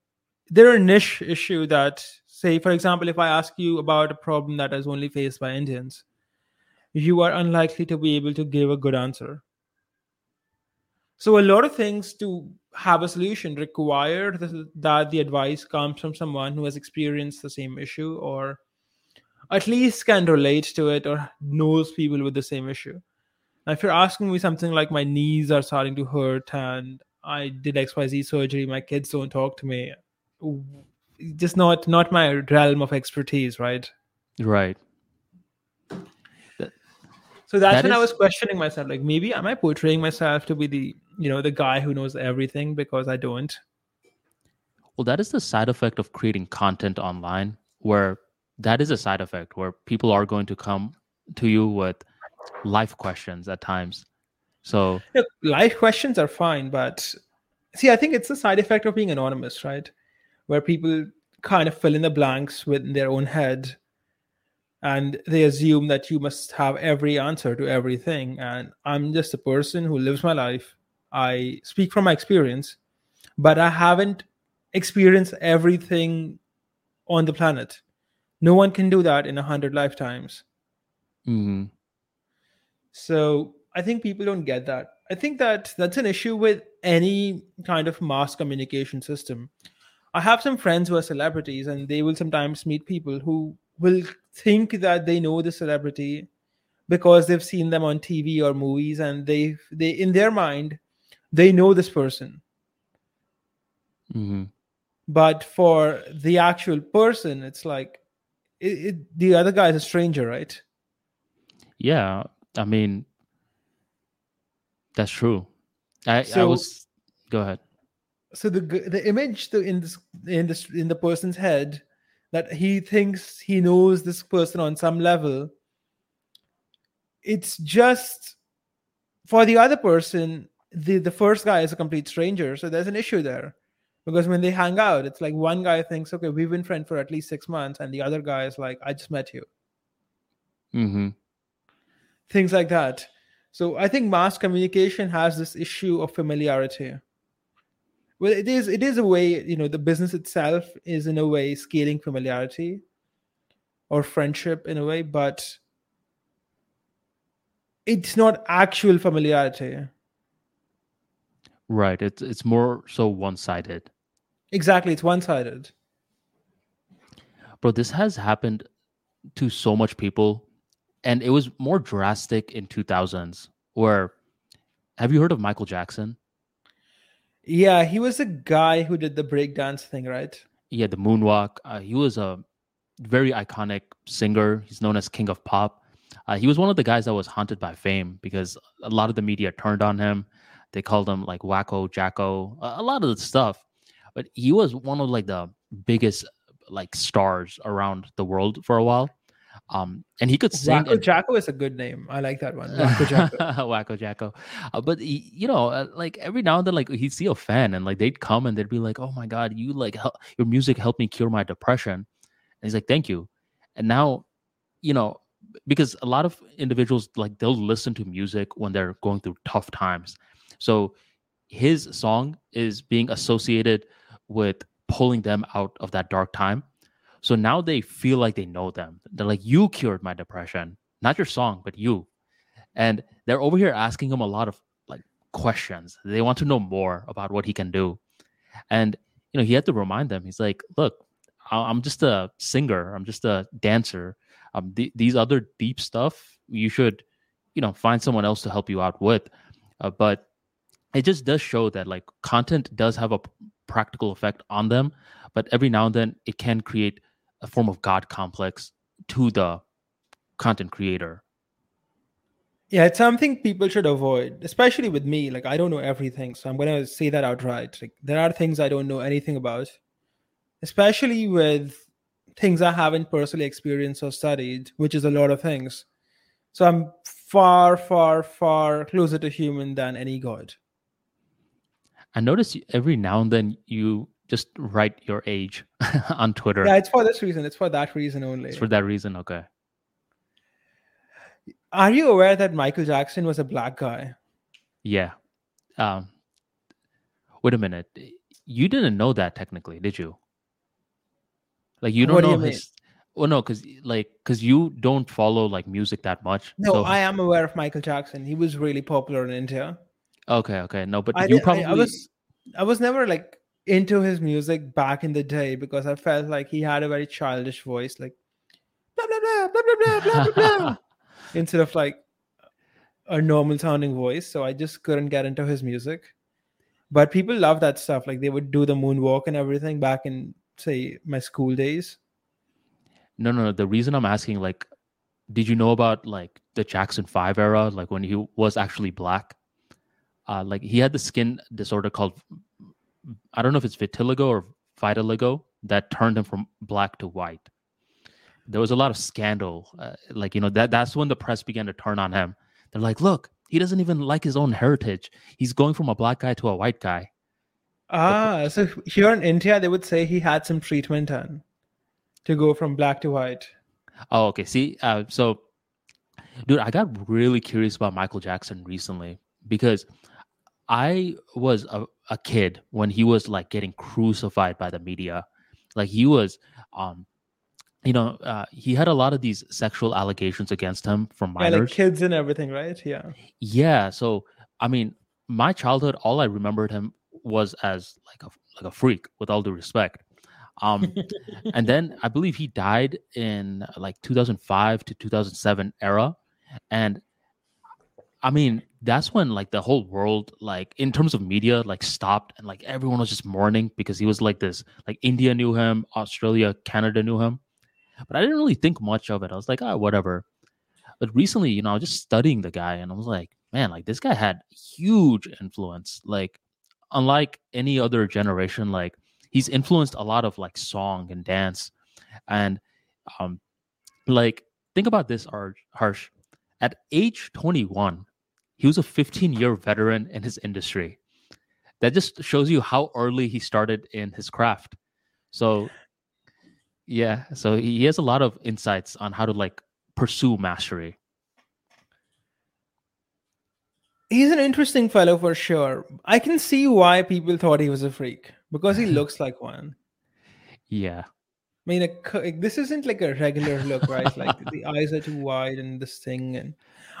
They're a niche issue that, say, for example, if I ask you about a problem that is only faced by Indians, you are unlikely to be able to give a good answer. So, a lot of things to have a solution require that the advice comes from someone who has experienced the same issue or at least can relate to it or knows people with the same issue. Now, if you're asking me something like my knees are starting to hurt and I did XYZ surgery, my kids don't talk to me, just not not my realm of expertise, right? Right. So that's That when I was questioning myself, like maybe am I portraying myself to be the you know the guy who knows everything because I don't. Well, that is the side effect of creating content online, where that is a side effect where people are going to come to you with life questions at times. So, Look, life questions are fine, but see, I think it's a side effect of being anonymous, right? Where people kind of fill in the blanks within their own head and they assume that you must have every answer to everything. And I'm just a person who lives my life. I speak from my experience, but I haven't experienced everything on the planet. No one can do that in a hundred lifetimes. mhm, So I think people don't get that. I think that that's an issue with any kind of mass communication system. I have some friends who are celebrities, and they will sometimes meet people who will think that they know the celebrity because they've seen them on TV or movies, and they they in their mind they know this person. mhm. But for the actual person, it's like it, it, the other guy is a stranger, right? yeah, I mean, that's true. I, I was, go ahead. so the the image in this in this in the person's head that he thinks he knows this person on some level it's just for the other person the the first guy is a complete stranger so there's an issue there because when they hang out it's like one guy thinks okay we've been friends for at least six months and the other guy is like i just met you. Hmm things like that. So i think mass communication has this issue of familiarity. Well it is it is a way you know the business itself is in a way scaling familiarity or friendship in a way but it's not actual familiarity. Right. It's it's more so one sided. Exactly it's one-sided Bro, this has happened to so much people, and it was more drastic in 2000s. Where, have you heard of Michael Jackson? yeah he was a guy who did the breakdance thing right Yeah, the moonwalk. Uh, he was a very iconic singer. He's known as King of Pop. Uh, he was one of the guys that was haunted by fame because a lot of the media turned on him. They called him like Wacko, Jacko, a, a lot of the stuff. But he was one of like the biggest like stars around the world for a while. Um, and he could sing. Wacko and- Jacko is a good name i like that one Wacko Jacko. Wacko Jacko. Uh, but he, you know, uh, like every now and then, like he'd see a fan and like they'd come and they'd be like, "Oh my god, you like hel- your music helped me cure my depression," and he's like, "Thank you." And now, you know, because a lot of individuals like they'll listen to music when they're going through tough times, So his song is being associated with pulling them out of that dark time. So now they feel like they know them. They're like, You cured my depression, not your song, but you. And they're over here asking him a lot of like questions. They want to know more about what he can do. And, you know, he had to remind them, he's like, Look, I'm just a singer, I'm just a dancer. Um, th- these other deep stuff, you should, you know, find someone else to help you out with. Uh, but it just does show that like content does have a practical effect on them, but every now and then it can create a form of God complex to the content creator. Yeah, it's something people should avoid, especially with me. Like I don't know everything, so I'm gonna say that outright. Like there are things I don't know anything about, especially with things I haven't personally experienced or studied, which is a lot of things. So I'm far, far, far closer to human than any god. I notice every now and then you just write your age on Twitter. Yeah, it's for this reason. It's for that reason only. It's for that reason. Okay. Are you aware that Michael Jackson was a black guy? Yeah. Um, wait a minute. You didn't know that technically, did you? Like you don't What do know you mean? his. Well, no, because like because you don't follow like music that much. No, so, I am aware of Michael Jackson. He was really popular in India. Okay, okay, no, but I, you probably I was I was never like into his music back in the day because I felt like he had a very childish voice, like blah blah blah blah blah blah blah blah, blah instead of like a normal sounding voice. So I just couldn't get into his music. But people love that stuff. Like they would do the moonwalk and everything back in say my school days. No, no, no. The reason I'm asking, like, did you know about like the Jackson Five era, like when he was actually black? Uh, like he had the skin disorder called, I don't know if it's vitiligo or vitiligo that turned him from black to white. There was a lot of scandal, uh, like you know that that's when the press began to turn on him. They're like, look, he doesn't even like his own heritage. He's going from a black guy to a white guy. Ah, so here in India, they would say he had some treatment done to go from black to white. Oh, okay. See, uh, so, dude, I got really curious about Michael Jackson recently because I was a, a kid when he was like getting crucified by the media. Like he was, um, you know, uh, he had a lot of these sexual allegations against him from Yeah, minors. like kids and everything, right? Yeah. Yeah. So I mean, my childhood, all I remembered him was as like a like a freak, with all due respect. Um, and then I believe he died in like 2005 to 2007 era, and I mean that's when like the whole world, like in terms of media, like stopped and like everyone was just mourning because he was like this. Like India knew him, Australia, Canada knew him, but I didn't really think much of it. I was like, ah, whatever. But recently, you know, I was just studying the guy, and I was like, man, like this guy had huge influence. Like, unlike any other generation, like he's influenced a lot of like song and dance, and um, like think about this, Ar- Harsh. At age 21, he was a 15 year veteran in his industry. That just shows you how early he started in his craft. So, yeah, so he has a lot of insights on how to like pursue mastery. He's an interesting fellow for sure. I can see why people thought he was a freak because he looks like one. Yeah. I mean, a like, this isn't like a regular look, right? Like the eyes are too wide and this thing, and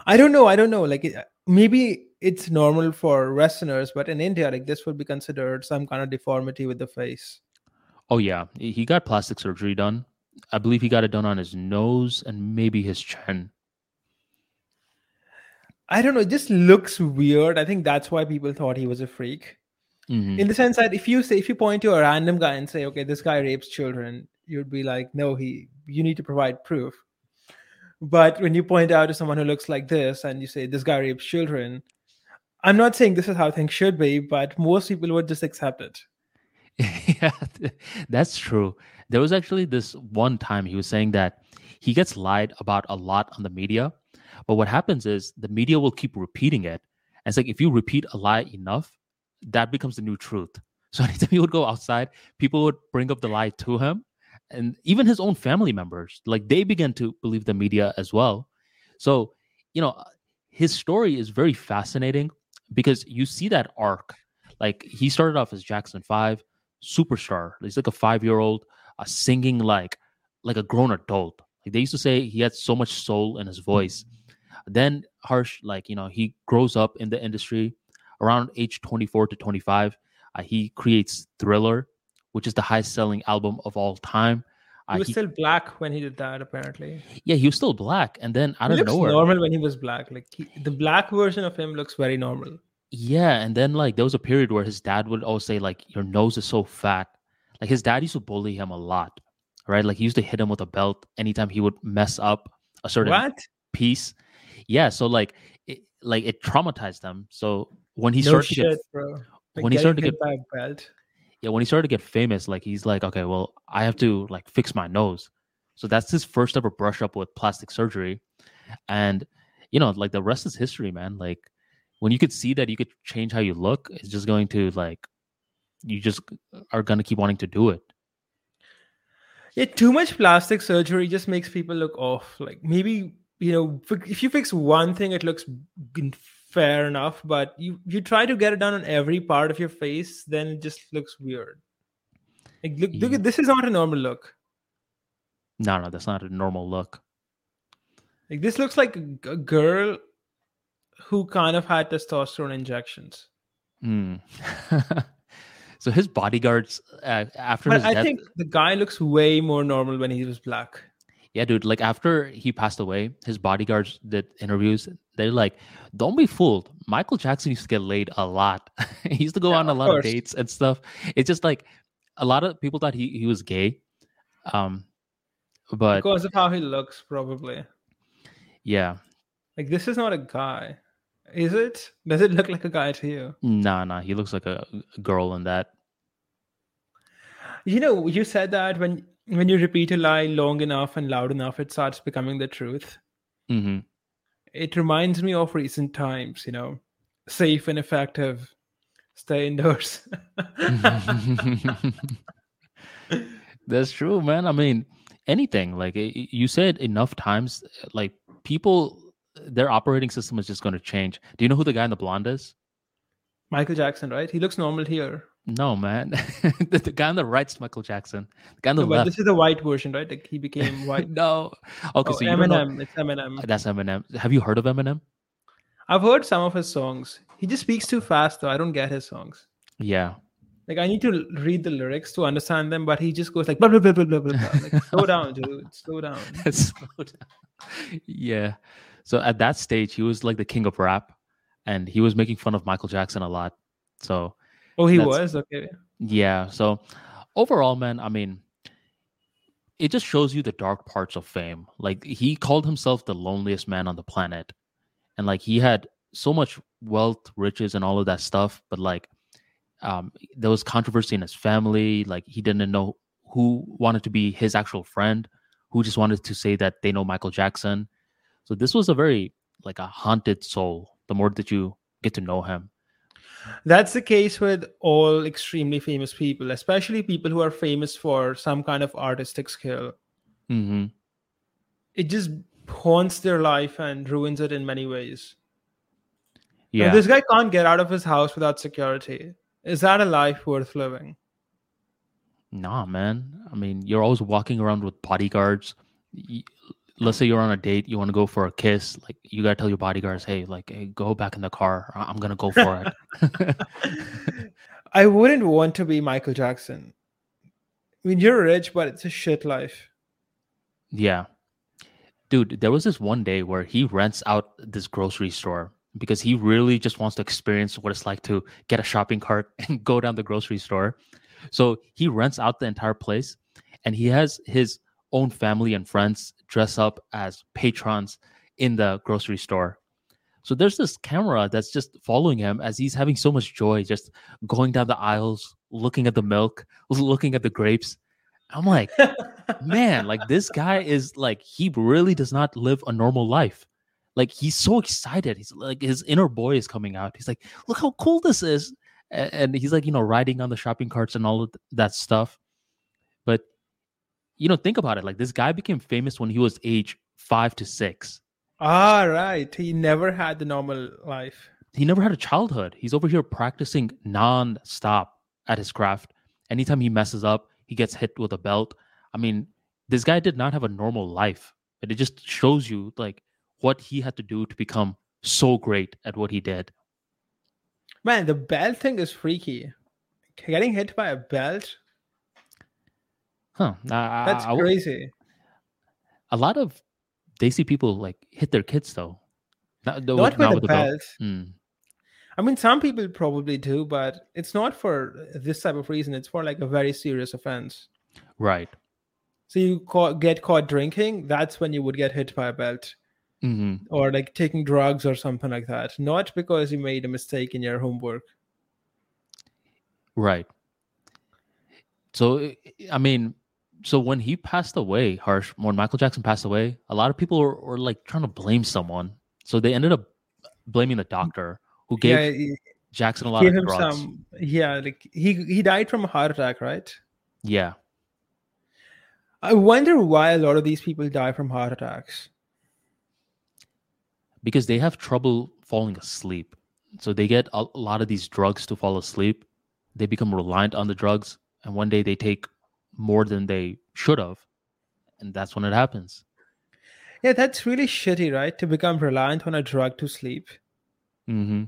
I don't know. I don't know. Like it, maybe it's normal for Westerners, but in India, like this would be considered some kind of deformity with the face. Oh yeah, he got plastic surgery done. I believe he got it done on his nose and maybe his chin. I don't know. It just looks weird. I think that's why people thought he was a freak. Mhm. In the sense that if you say if you point to a random guy and say, okay, this guy rapes children, you'd be like, no, he you need to provide proof. But when you point out to someone who looks like this and you say this guy rapes children, I'm not saying this is how things should be, but most people would just accept it. yeah, that's true. There was actually this one time he was saying that he gets lied about a lot on the media, but what happens is the media will keep repeating it. And it's like if you repeat a lie enough, that becomes the new truth. So anytime he would go outside, people would bring up the lie to him, and even his own family members, like they began to believe the media as well. So you know, his story is very fascinating because you see that arc. Like he started off as Jackson Five, superstar. He's like a five year old uh, singing like like a grown adult. Like they used to say he had so much soul in his voice. Then Harsh, like you know, he grows up in the industry around age 24 to 25. Uh, he creates Thriller, which is the highest selling album of all time. Uh, he was still black when he did that, apparently. Yeah, he was still black, and then I He don't looks know. normal when he was black. Like he, the black version of him looks very normal. Yeah, and then like there was a period where his dad would always say like your nose is so fat. Like his dad used to bully him a lot, right? Like he used to hit him with a belt anytime he would mess up a certain What? piece. Yeah, so like it, like it traumatized them. So when he no started to get bro. Like when he started to a belt. Yeah, when he started to get famous, like he's like, okay, well, I have to like fix my nose. So that's his first ever brush up with plastic surgery. And you know, like the rest is history, man. Like when you could see that you could change how you look, it's just going to like you just are gonna keep wanting to do it. Yeah, too much plastic surgery just makes people look off. Like maybe you know, if you fix one thing, it looks fair enough. But you you try to get it done on every part of your face, then it just looks weird. Like look, look Yeah. at this is not a normal look. No, no, that's not a normal look. Like this looks like a girl who kind of had testosterone injections. Mm. so his bodyguards uh, after But his I death, think the guy looks way more normal when he was black. Yeah, dude. Like after he passed away, his bodyguards did interviews. They're like, "Don't be fooled. Michael Jackson used to get laid a lot. he used to go Yeah, on a of lot course. of dates and stuff. It's just like a lot of people thought he he was gay. Um, but because of how he looks, probably. yeah, Like this is not a guy, is it? Does it look like a guy to you? nah, nah. He looks like a, a girl in that. You know, you said that when when you repeat a lie long enough and loud enough, it starts becoming the truth. hmm It reminds me of recent times. You know, safe and effective. Stay indoors. That's true, man. I mean, anything like y- you said enough times, like people, their operating system is just going to change. Do you know who the guy in the blonde is? Michael Jackson, right? He looks normal here. No, man. the, the guy on the right's Michael Jackson. The guy on the No, left. this is the white version, right? Like he became white. no. Okay, Oh, so know. Eminem. It's Eminem. Uh, that's Eminem. Have you heard of Eminem? I've heard some of his songs. He just speaks too fast, though. I don't get his songs. Yeah. Like I need to read the lyrics to understand them, but he just goes like blah blah blah blah blah. blah. Like, slow down, dude. Slow down. Slow down. Yeah. So at that stage, he was like the king of rap, and he was making fun of Michael Jackson a lot. So Oh, he was okay. yeah. So overall, man, I mean, it just shows you the dark parts of fame. Like he called himself the loneliest man on the planet, and like he had so much wealth, riches, and all of that stuff, but like um, there was controversy in his family. Like he didn't know who wanted to be his actual friend, who just wanted to say that they know Michael Jackson. So this was a very like a haunted soul. The more that you get to know him, That's the case with all extremely famous people, especially people who are famous for some kind of artistic skill. hmm It just haunts their life and ruins it in many ways. Now, yeah, this guy can't get out of his house without security. Is that a life worth living? Nah, man. I mean, you're always walking around with bodyguards. Let's say you're on a date, you want to go for a kiss. Like, you gotta tell your bodyguards, "Hey, like, hey, go back in the car. I'm gonna go for it." I wouldn't want to be Michael Jackson. I mean, you're rich, but it's a shit life. yeah, dude. There was this one day where he rents out this grocery store because he really just wants to experience what it's like to get a shopping cart and go down the grocery store. So he rents out the entire place, and he has his own family and friends dress up as patrons in the grocery store. So there's this camera that's just following him as he's having so much joy, just going down the aisles, looking at the milk, looking at the grapes. I'm like, man, like this guy is like, he really does not live a normal life. Like he's so excited. He's like, his inner boy is coming out. He's like, look how cool this is. And he's like, you know, riding on the shopping carts and all of that stuff. You know, think about it. Like this guy became famous when he was age five to six. Ah, right. He never had the normal life. he never had a childhood. He's over here practicing non-stop at his craft. Anytime he messes up, he gets hit with a belt. I mean, this guy did not have a normal life. And it just shows you like what he had to do to become so great at what he did. Man, the belt thing is freaky. Getting hit by a belt. Huh. That's I, I, crazy. A lot of Desi people like hit their kids though. Not, not with, not with a belt. belt. Mm. I mean, some people probably do, but it's not for this type of reason. It's for like a very serious offense. Right. So you caught, get caught drinking, that's when you would get hit by a belt. Mm-hmm. Or like taking drugs or something like that. Not because you made a mistake in your homework. Right. So, I mean, so when he passed away, Harsh, when Michael Jackson passed away, a lot of people were, were like trying to blame someone. So they ended up blaming the doctor who gave yeah, Jackson a lot of drugs. Some, yeah, like he he died from a heart attack, right? Yeah. I wonder why a lot of these people die from heart attacks. Because they have trouble falling asleep. So they get a lot of these drugs to fall asleep. They become reliant on the drugs. And one day they take more than they should have. And that's when it happens. Yeah, that's really shitty, right? To become reliant on a drug to sleep. Mm-hmm.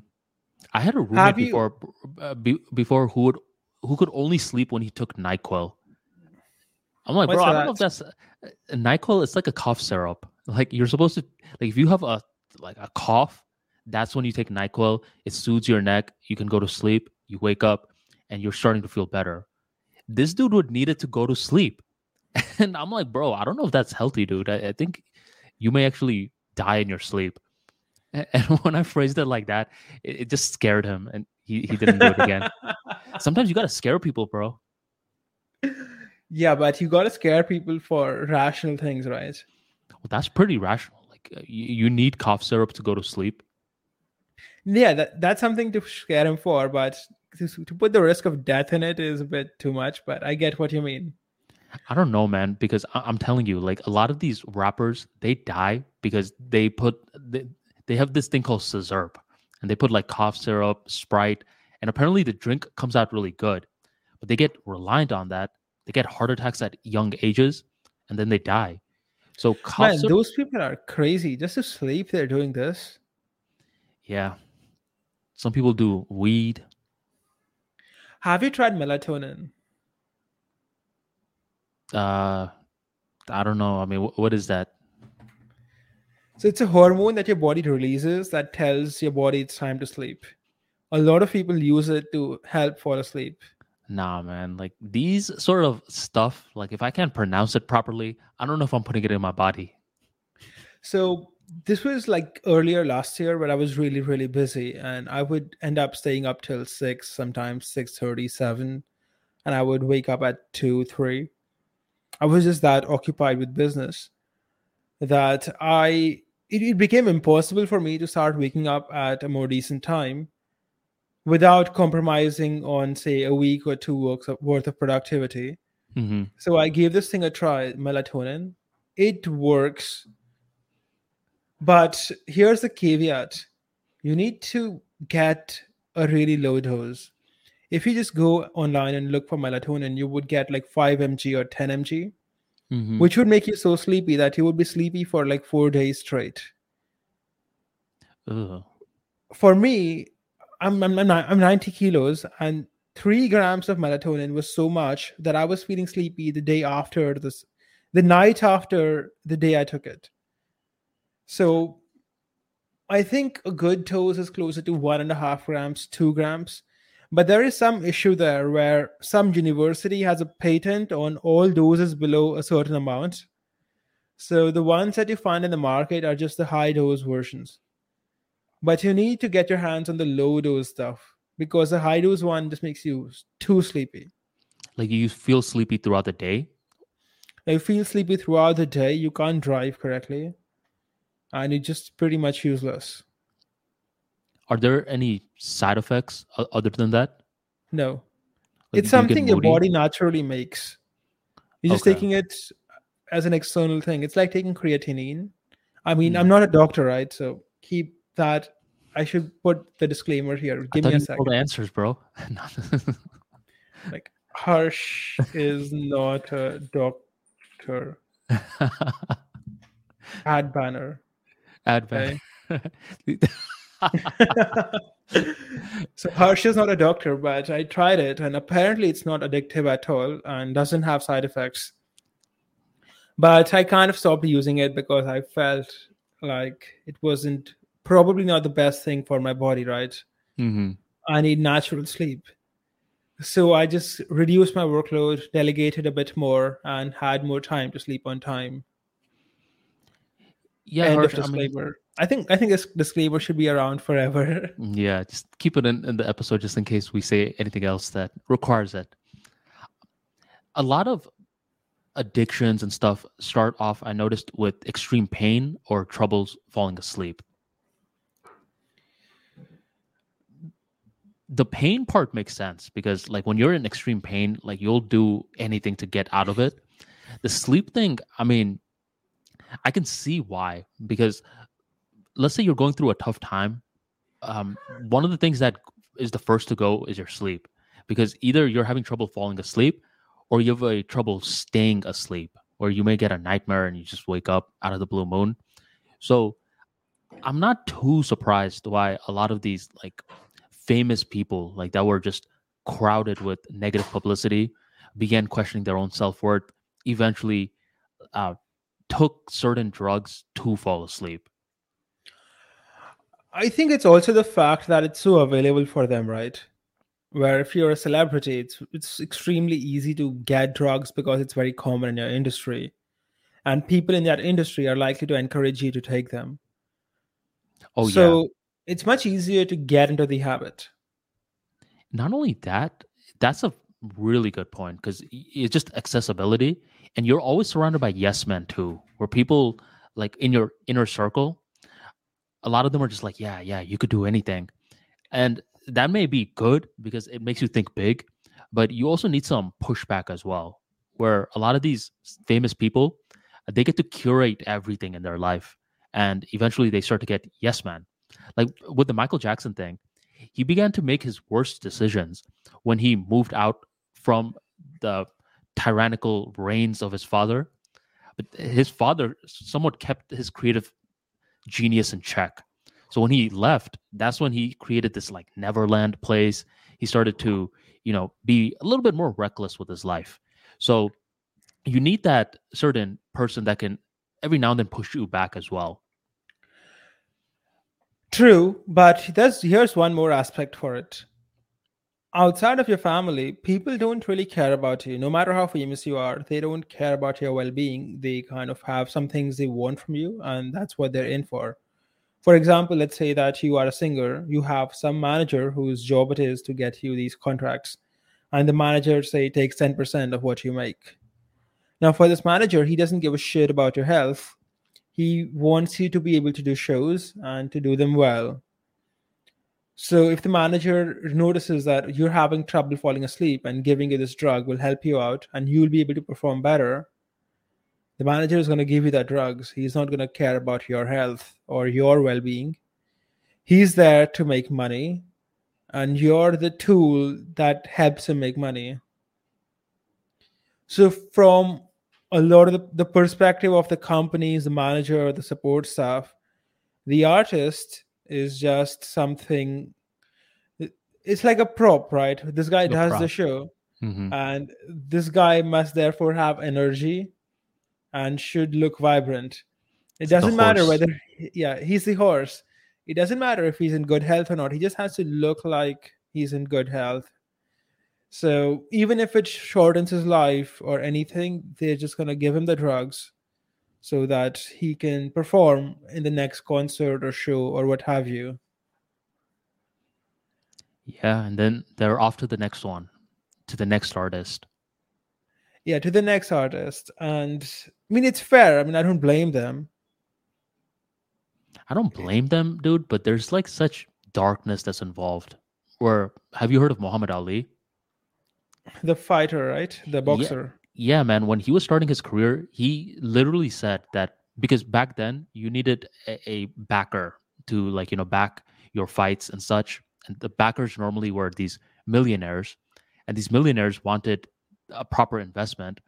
I had a roommate before, uh, be, before who would who could only sleep when he took Nyquil. I'm like, What's bro, that? I don't know if that's uh, Nyquil. It's like a cough syrup. Like you're supposed to like if you have a like a cough, that's when you take Nyquil. It soothes your neck. You can go to sleep. You wake up, and you're starting to feel better. This dude would need it to go to sleep, and I'm like, bro, I don't know if that's healthy, dude. I, I think you may actually die in your sleep. And when I phrased it like that, it, it just scared him, and he, he didn't do it again. Sometimes you gotta scare people, bro. Yeah, but you gotta scare people for rational things, right? Well, that's pretty rational. Like uh, you, you need cough syrup to go to sleep. Yeah, that, that's something to scare him for, but to, put the risk of death in it is a bit too much. But I get what you mean. I don't know, man, because I- am telling you, like a lot of these rappers, they die because they put they, they have this thing called Sizzurp, and they put like cough syrup, Sprite, and apparently the drink comes out really good, but they get reliant on that. They get heart attacks at young ages, and then they die. So cough Man, syrup, those people are crazy. Just to sleep, they're doing this. Yeah, some people do weed. Have you tried melatonin? Uh, I don't know. I mean, what is that? So it's a hormone that your body releases that tells your body it's time to sleep. A lot of people use it to help fall asleep. Nah, man. Like these sort of stuff, like if I can't pronounce it properly, I don't know if I'm putting it in my body. So this was like earlier last year when I was really, really busy and I would end up staying up till six, sometimes six thirty, seven, and I would wake up at two, three. I was just that occupied with business that I it, it became impossible for me to start waking up at a more decent time without compromising on say a week or two weeks worth of productivity mm-hmm. so i gave this thing a try melatonin it works but here's the caveat you need to get a really low dose if you just go online and look for melatonin you would get like 5 mg or 10 mg mm-hmm. which would make you so sleepy that you would be sleepy for like four days straight. Ugh. For me, I'm, I'm I'm 90 kilos, and three grams of melatonin was so much that I was feeling sleepy the day after this, the night after the day I took it. So, I think a good dose is closer to one and a half grams, two grams. But there is some issue there where some university has a patent on all doses below a certain amount. So the ones that you find in the market are just the high dose versions. But you need to get your hands on the low dose stuff because the high dose one just makes you too sleepy. Like you feel sleepy throughout the day? You feel sleepy throughout the day. You can't drive correctly. And it's just pretty much useless. Are there any side effects other than that? No. Like, it's something your body naturally makes. You're just okay. taking it as an external thing. It's like taking creatinine. I mean, mm. I'm not a doctor, right? So keep that I should put the disclaimer here. Give me a you knew all second. the answers, bro. Like Harsh is not a doctor. Ad banner. Advent. so Harsh is not a doctor, but I tried it, and apparently it's not addictive at all and doesn't have side effects. But I kind of stopped using it because I felt like it wasn't probably not the best thing for my body, right? hmm I need natural sleep. So I just reduced my workload, delegated a bit more, and had more time to sleep on time. Yeah, End Harsh, of I mean, disclaimer. I think I think this disclaimer should be around forever. yeah, just keep it in, in the episode just in case we say anything else that requires it. A lot of addictions and stuff start off, I noticed, with extreme pain or troubles falling asleep. The pain part makes sense because, like, when you're in extreme pain, like, you'll do anything to get out of it. The sleep thing, I mean, I can see why because let's say you're going through a tough time um, one of the things that is the first to go is your sleep because either you're having trouble falling asleep or you have a trouble staying asleep or you may get a nightmare and you just wake up out of the blue moon. So i'm not too surprised why a lot of these like famous people like that were just crowded with negative publicity began questioning their own self-worth eventually uh, took certain drugs to fall asleep I think it's also the fact that it's so available for them, right? Where if you're a celebrity, it's it's extremely easy to get drugs because it's very common in your industry. And people in that industry are likely to encourage you to take them. oh yeah so it's much easier to get into the habit. not only that that's a really good point because it's just accessibility and you're always surrounded by yes men too where people like in your inner circle a lot of them are just like yeah yeah you could do anything. And that may be good because it makes you think big but you also need some pushback as well where a lot of these famous people they get to curate everything in their life and eventually they start to get yes man like with the michael jackson thing he began to make his worst decisions when he moved out from the tyrannical reigns of his father. But his father somewhat kept his creative genius in check. So when he left, that's when he created this like Neverland place. He started to, you know, be a little bit more reckless with his life. So you need that certain person that can every now and then push you back as well. True, but there's here's one more aspect for it. Outside of your family, people don't really care about you. No matter how famous you are, they don't care about your well-being. They kind of have some things they want from you, and that's what they're in for. For example, let's say that you are a singer, you have some manager whose job it is to get you these contracts, and the manager say takes 10% of what you make. Now, for this manager, he doesn't give a shit about your health. He wants you to be able to do shows and to do them well. So, if the manager notices that you're having trouble falling asleep and giving you this drug will help you out and you'll be able to perform better, the manager is going to give you that drugs. He's not going to care about your health or your well being. He's there to make money, and you're the tool that helps him make money. So, from a lot of the, the perspective of the companies, the manager, the support staff, the artist is just something. It's like a prop, right? This guy A does the prop. show, Mhm. and this guy must therefore have energy and should look vibrant. It It's doesn't matter whether, yeah, he's the horse. It doesn't matter if he's in good health or not. He just has to look like he's in good health. So even if it shortens his life or anything, they're just going to give him the drugs so that he can perform in the next concert or show or what have you. Yeah, and then they're off to the next one, to the next artist. Yeah, to the next artist. And I mean, it's fair. I mean, I don't blame them. I don't blame them, dude, but there's like such darkness that's involved. Where have you heard of Muhammad Ali? The fighter, right? The boxer. Yeah, man. When he was starting his career, he literally said that because back then you needed a, a backer to like you know back your fights and such. And the backers normally were these millionaires, and these millionaires wanted a proper investment.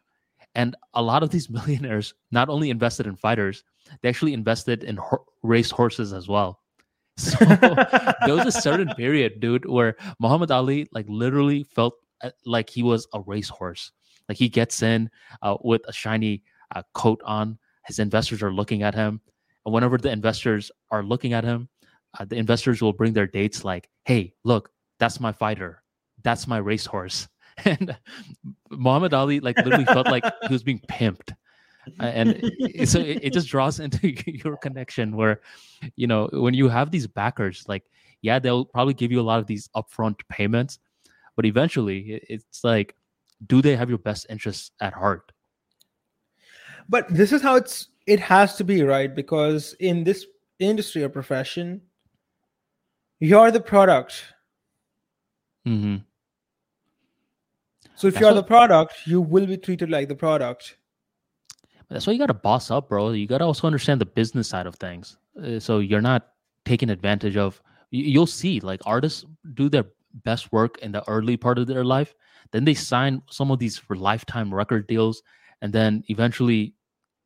And a lot of these millionaires not only invested in fighters, they actually invested in ho- race horses as well. So there was a certain period, dude, where Muhammad Ali like literally felt uh, like he was a racehorse. Like he gets in uh, with a shiny uh, coat on. His investors are looking at him, and whenever the investors are looking at him, uh, the investors will bring their dates like, "Hey, look, that's my fighter. That's my racehorse." And Muhammad Ali like literally felt like he was being pimped and so it, it, just draws into your connection where you know when you have these backers like yeah they'll probably give you a lot of these upfront payments but eventually it's like do they have your best interests at heart but this is how it's it has to be right because in this industry or profession you're the product mm-hmm. so if That's you're what... the product you will be treated like the product that's why you got to boss up, bro. You got to also understand the business side of things. Uh, so you're not taking advantage of. You'll see, like artists do their best work in the early part of their life, then they sign some of these for lifetime record deals, and then eventually,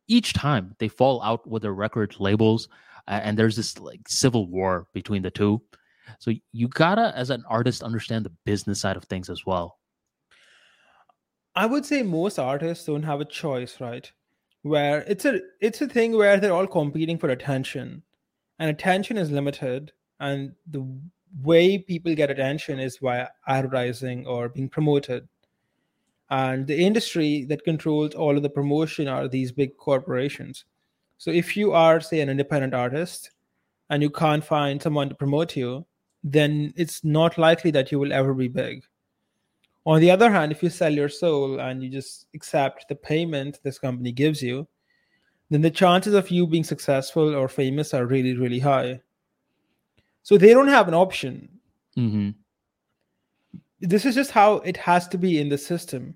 each time they fall out with their record labels, uh, and there's this like civil war between the two. So you gotta, as an artist, understand the business side of things as well. I would say most artists don't have a choice, right? where it's a it's a thing where they're all competing for attention and attention is limited and the way people get attention is via advertising or being promoted. And the industry that controls all of the promotion are these big corporations. So if you are say an independent artist and you can't find someone to promote you then it's not likely that you will ever be big. On the other hand, if you sell your soul and you just accept the payment this company gives you, then the chances of you being successful or famous are really, really high. So they don't have an option. Mm-hmm. This is just how it has to be in the system.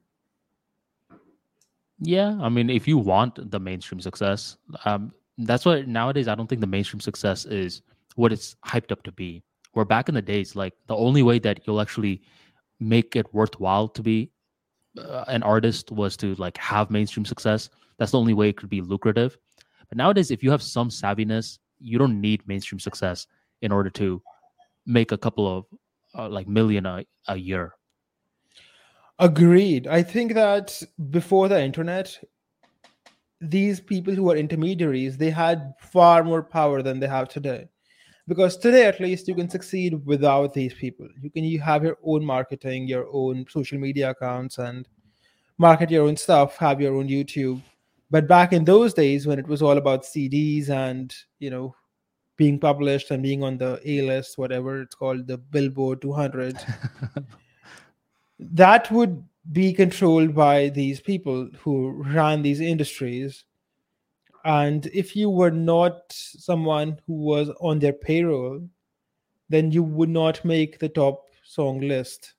Yeah, I mean, if you want the mainstream success, um, that's what nowadays I don't think the mainstream success is what it's hyped up to be. Where back in the days, like the only way that you'll actually make it worthwhile to be uh, an artist was to like have mainstream success. That's the only way it could be lucrative. But nowadays, if you have some savviness, you don't need mainstream success in order to make a couple of uh, like million a, a year. Agreed. I think that before the internet, these people who are intermediaries, they had far more power than they have today because today at least you can succeed without these people you can you have your own marketing your own social media accounts and market your own stuff have your own youtube but back in those days when it was all about cds and you know being published and being on the a list whatever it's called the billboard 200 that would be controlled by these people who ran these industries. And if you were not someone who was on their payroll then you would not make the top song list.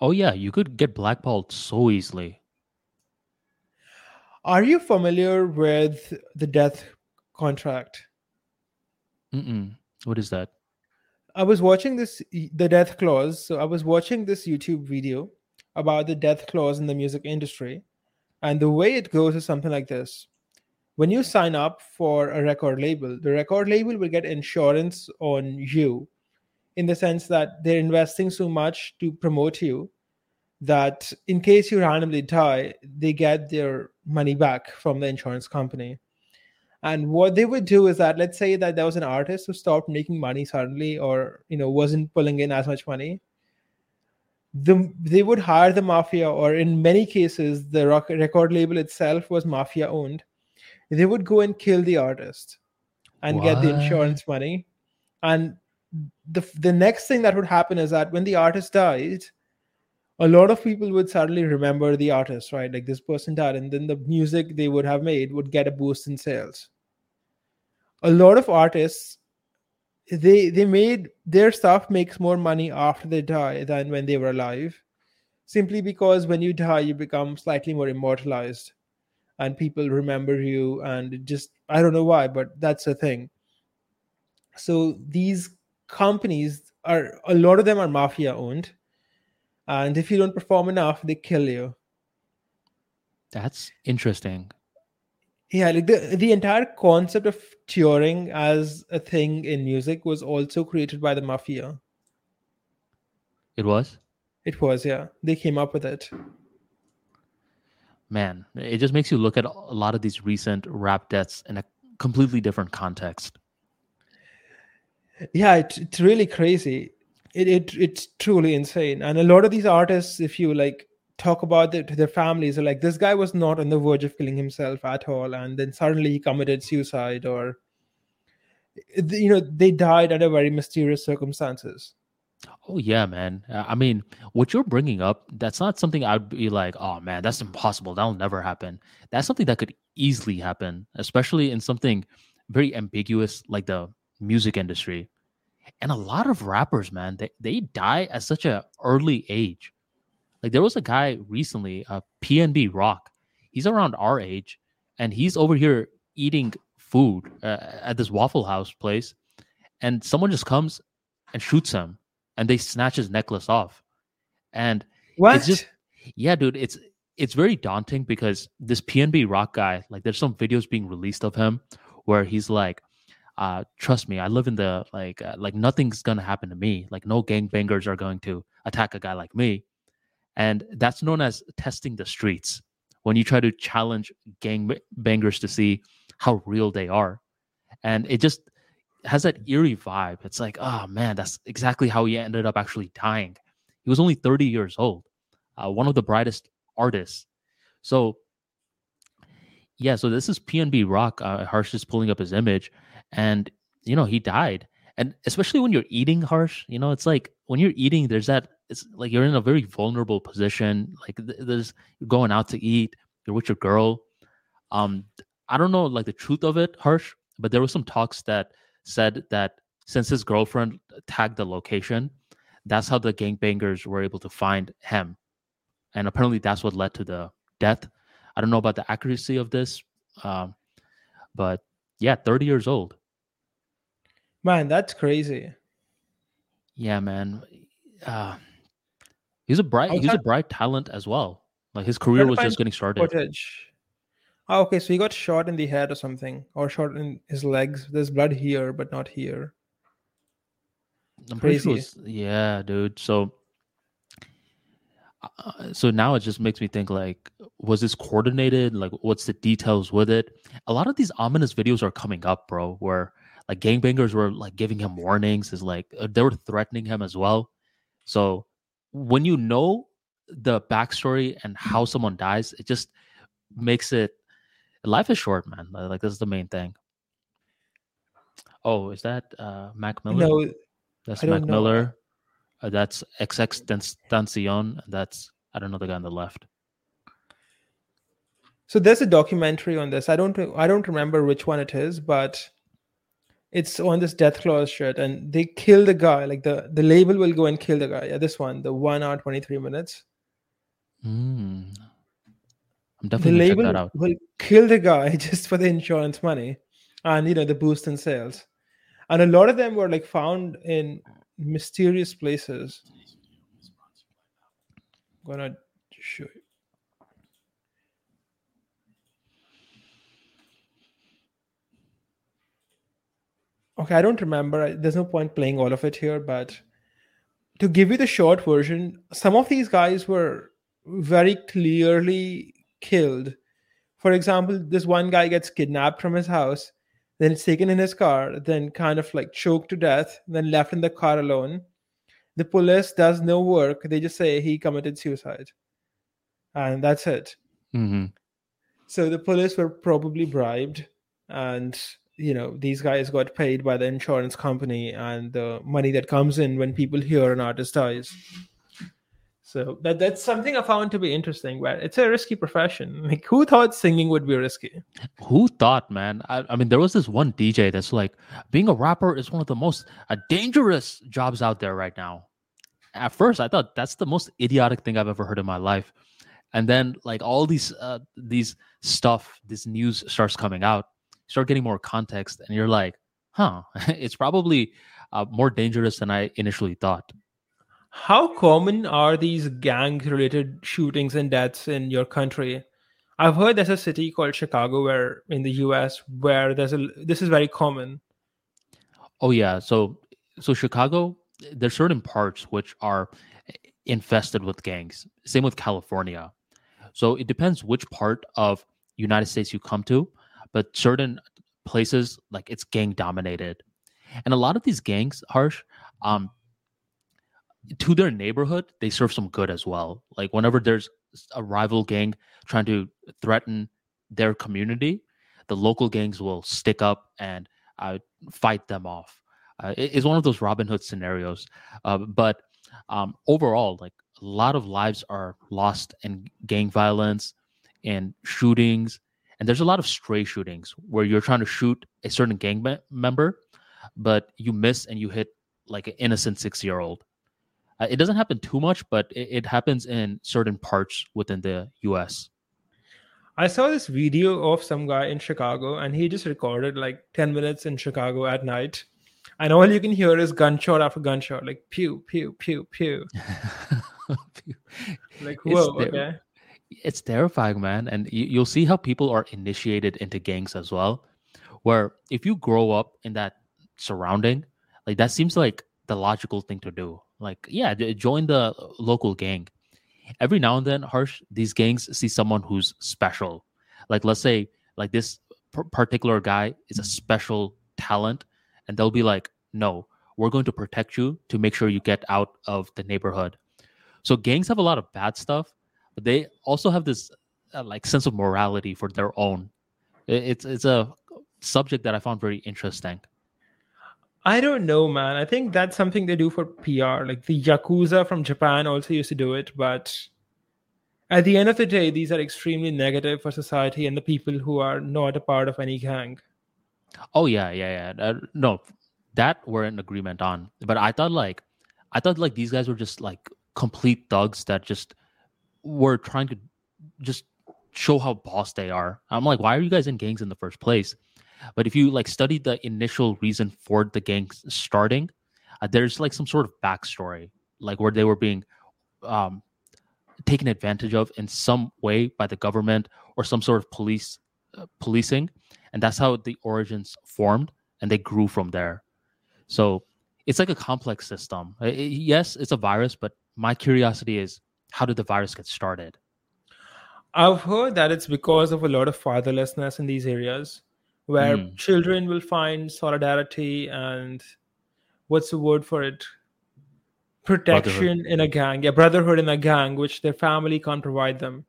Oh yeah you could get blackballed so easily. Are you familiar with the death contract Mm-mm. what is that i was watching this the death clause so i was watching this youtube video about the death clause in the music industry and the way it goes is something like this when you sign up for a record label, the record label will get insurance on you in the sense that they're investing so much to promote you that in case you randomly die, they get their money back from the insurance company. And what they would do is that let's say that there was an artist who stopped making money suddenly or you know wasn't pulling in as much money. The, they would hire the mafia, or in many cases, the record label itself was mafia owned they would go and kill the artist and what? get the insurance money. And the the next thing that would happen is that when the artist died, a lot of people would suddenly remember the artist, right? Like this person died, and then the music they would have made would get a boost in sales. A lot of artists, they they made their stuff makes more money after they die than when they were alive, simply because when you die, you become slightly more immortalized and people remember you and just i don't know why but that's a thing so these companies are a lot of them are mafia owned, and if you don't perform enough, they kill you. That's interesting. Yeah, like the the entire concept of touring as a thing in music was also created by the mafia. It was. It was, yeah. They came up with it. Man, it just makes you look at a lot of these recent rap deaths in a completely different context. Yeah, it, it's really crazy. It, it it's truly insane. And a lot of these artists, if you like talk about it to their families, like, this guy was not on the verge of killing himself at all, and then suddenly he committed suicide, or you know, they died under very mysterious circumstances. Oh yeah, man. Uh, I mean, what you're bringing up, that's not something I'd be like, oh man, that's impossible. That'll never happen. That's something that could easily happen, especially in something very ambiguous like the music industry. And a lot of rappers, man, they, they die at such a early age. Like there was a guy recently, uh, PNB Rock. He's around our age, and he's over here eating food uh, at this Waffle House place, and someone just comes and shoots him and they snatch his necklace off. And what? It's just yeah, dude. It's it's very daunting because this PNB Rock guy, like, there's some videos being released of him where he's like, uh, "Trust me, I live in the like, uh, like nothing's gonna happen to me. Like, no gangbangers are going to attack a guy like me." And that's known as testing the streets when you try to challenge gang bangers to see how real they are. And it just has that eerie vibe. It's like, oh man, that's exactly how he ended up actually dying. He was only 30 years old, uh, one of the brightest artists. So, yeah, so this is PNB Rock. Uh, Harsh is pulling up his image, and you know he died. And especially when you're eating, Harsh, you know it's like when you're eating, there's that. It's like you're in a very vulnerable position. Like there's you're going out to eat, you're with your girl. Um, I don't know like the truth of it, Harsh, but there was some talks that said that since his girlfriend tagged the location, that's how the gangbangers were able to find him. And apparently that's what led to the death. I don't know about the accuracy of this, um, but yeah, 30 years old. Man, that's crazy. Yeah, man. Uh, he's a bright he's a bright talent as well. Like his career was just getting started. Footage. Oh, okay, so he got shot in the head or something, or shot in his legs. There's blood here, but not here. I'm pretty sure. Yeah, dude. So, uh, so now it just makes me think like, was this coordinated? Like, what's the details with it? A lot of these ominous videos are coming up, bro. Where like gangbangers were like giving him warnings, is like uh, they were threatening him as well. So when you know the backstory and how someone dies, it just makes it life is short, man. Like this is the main thing. Oh, is that uh Mac Miller? No, that's Mac Miller. Uh, that's XX Tentacion. That's I don't know the guy on the left. So there's a documentary on this. I don't I don't remember which one it is, but it's on this death clause shirt, and they kill the guy. Like the the label will go and kill the guy. Yeah, this one, the one hour twenty three minutes. Mm, I'm definitely the label check that out. will kill the guy just for the insurance money and you know the boost in sales. And a lot of them were like found in mysterious places. I'm gonna show you. Okay, I don't remember. There's no point playing all of it here, but to give you the short version, some of these guys were very clearly killed. For example, this one guy gets kidnapped from his house, then it's taken in his car, then kind of like choked to death, then left in the car alone. The police does no work. They just say he committed suicide. And that's it. Mm-hmm. So the police were probably bribed, and you know these guys got paid by the insurance company and the money that comes in when people hear an artist dies so that that's something I found to be interesting. Where it's a risky profession. Like who thought singing would be risky? Who thought, man? I, I mean, there was this one DJ that's like, being a rapper is one of the most uh, dangerous jobs out there right now. At first, I thought that's the most idiotic thing I've ever heard in my life. And then, like all these uh, these stuff, this news starts coming out, start getting more context, and you're like, huh, it's probably uh, more dangerous than I initially thought. How common are these gang-related shootings and deaths in your country? I've heard there's a city called Chicago, where in the U.S., where there's a this is very common. Oh yeah, so so Chicago, there's certain parts which are infested with gangs. Same with California. So it depends which part of United States you come to, but certain places like it's gang dominated, and a lot of these gangs, harsh, um, to their neighborhood they serve some good as well. Like whenever there's a rival gang trying to threaten their community, the local gangs will stick up and uh, fight them off. Uh, it, it's one of those Robin Hood scenarios, uh, but um, overall, like a lot of lives are lost in gang violence and shootings and there's a lot of stray shootings where you're trying to shoot a certain gang me- member but you miss and you hit like an innocent six year old uh, it doesn't happen too much but it, it happens in certain parts within the us I saw this video of some guy in Chicago and he just recorded like 10 minutes in Chicago at night. And all you can hear is gunshot after gunshot, like pew, pew, pew, pew. like, whoa, okay. It's terrifying, man. And you, you'll see how people are initiated into gangs as well. Where if you grow up in that surrounding, like that seems like the logical thing to do. Like, yeah, join the local gang. Every now and then, harsh, these gangs see someone who's special. Like, let's say, like this particular guy is a special talent, and they'll be like, no, we're going to protect you to make sure you get out of the neighborhood. So gangs have a lot of bad stuff, but they also have this uh, like sense of morality for their own. It's it's a subject that I found very interesting. I don't know, man. I think that's something they do for PR. Like the Yakuza from Japan also used to do it, but at the end of the day, these are extremely negative for society and the people who are not a part of any gang. Oh yeah, yeah, yeah. Uh, no, that we're in agreement on. But I thought like, I thought like these guys were just like complete thugs that just were trying to just show how boss they are. I'm like, why are you guys in gangs in the first place? But if you like study the initial reason for the gangs starting, uh, there's like some sort of backstory, like where they were being um, taken advantage of in some way by the government or some sort of police uh, policing, and that's how the origins formed, and they grew from there. So it's like a complex system. It, yes, it's a virus, but my curiosity is how did the virus get started? I've heard that it's because of a lot of fatherlessness in these areas where mm. children will find solidarity and what's the word for it? Protection in a gang, yeah, brotherhood in a gang, which their family can't provide them.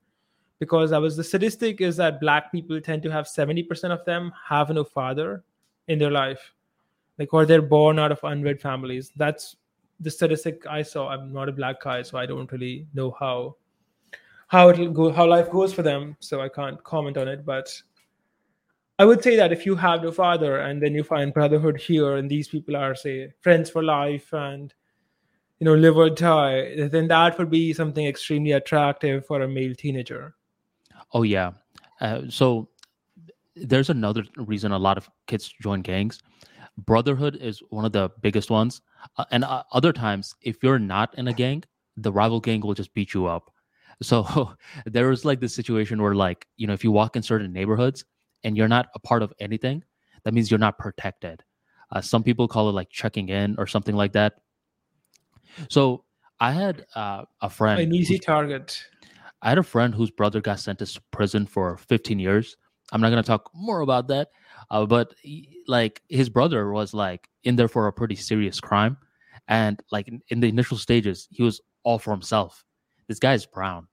Because I was the statistic is that black people tend to have 70% of them have no father in their life. Like or they're born out of unwed families. That's the statistic I saw. I'm not a black guy, so I don't really know how how it'll go, how life goes for them. So I can't comment on it. But I would say that if you have no father and then you find brotherhood here, and these people are say friends for life and you know live or die, then that would be something extremely attractive for a male teenager. Oh yeah. Uh, so there's another reason a lot of kids join gangs brotherhood is one of the biggest ones. Uh, and uh, other times if you're not in a gang the rival gang will just beat you up. So there was like this situation where like you know if you walk in certain neighborhoods and you're not a part of anything that means you're not protected. Uh, some people call it like checking in or something like that. So i had uh, a friend an easy target. I had a friend whose brother got sentenced to prison for 15 years. I'm not going to talk more about that uh, but he, like his brother was like in there for a pretty serious crime, and like in, in the initial stages, he was all for himself. This guy is brown,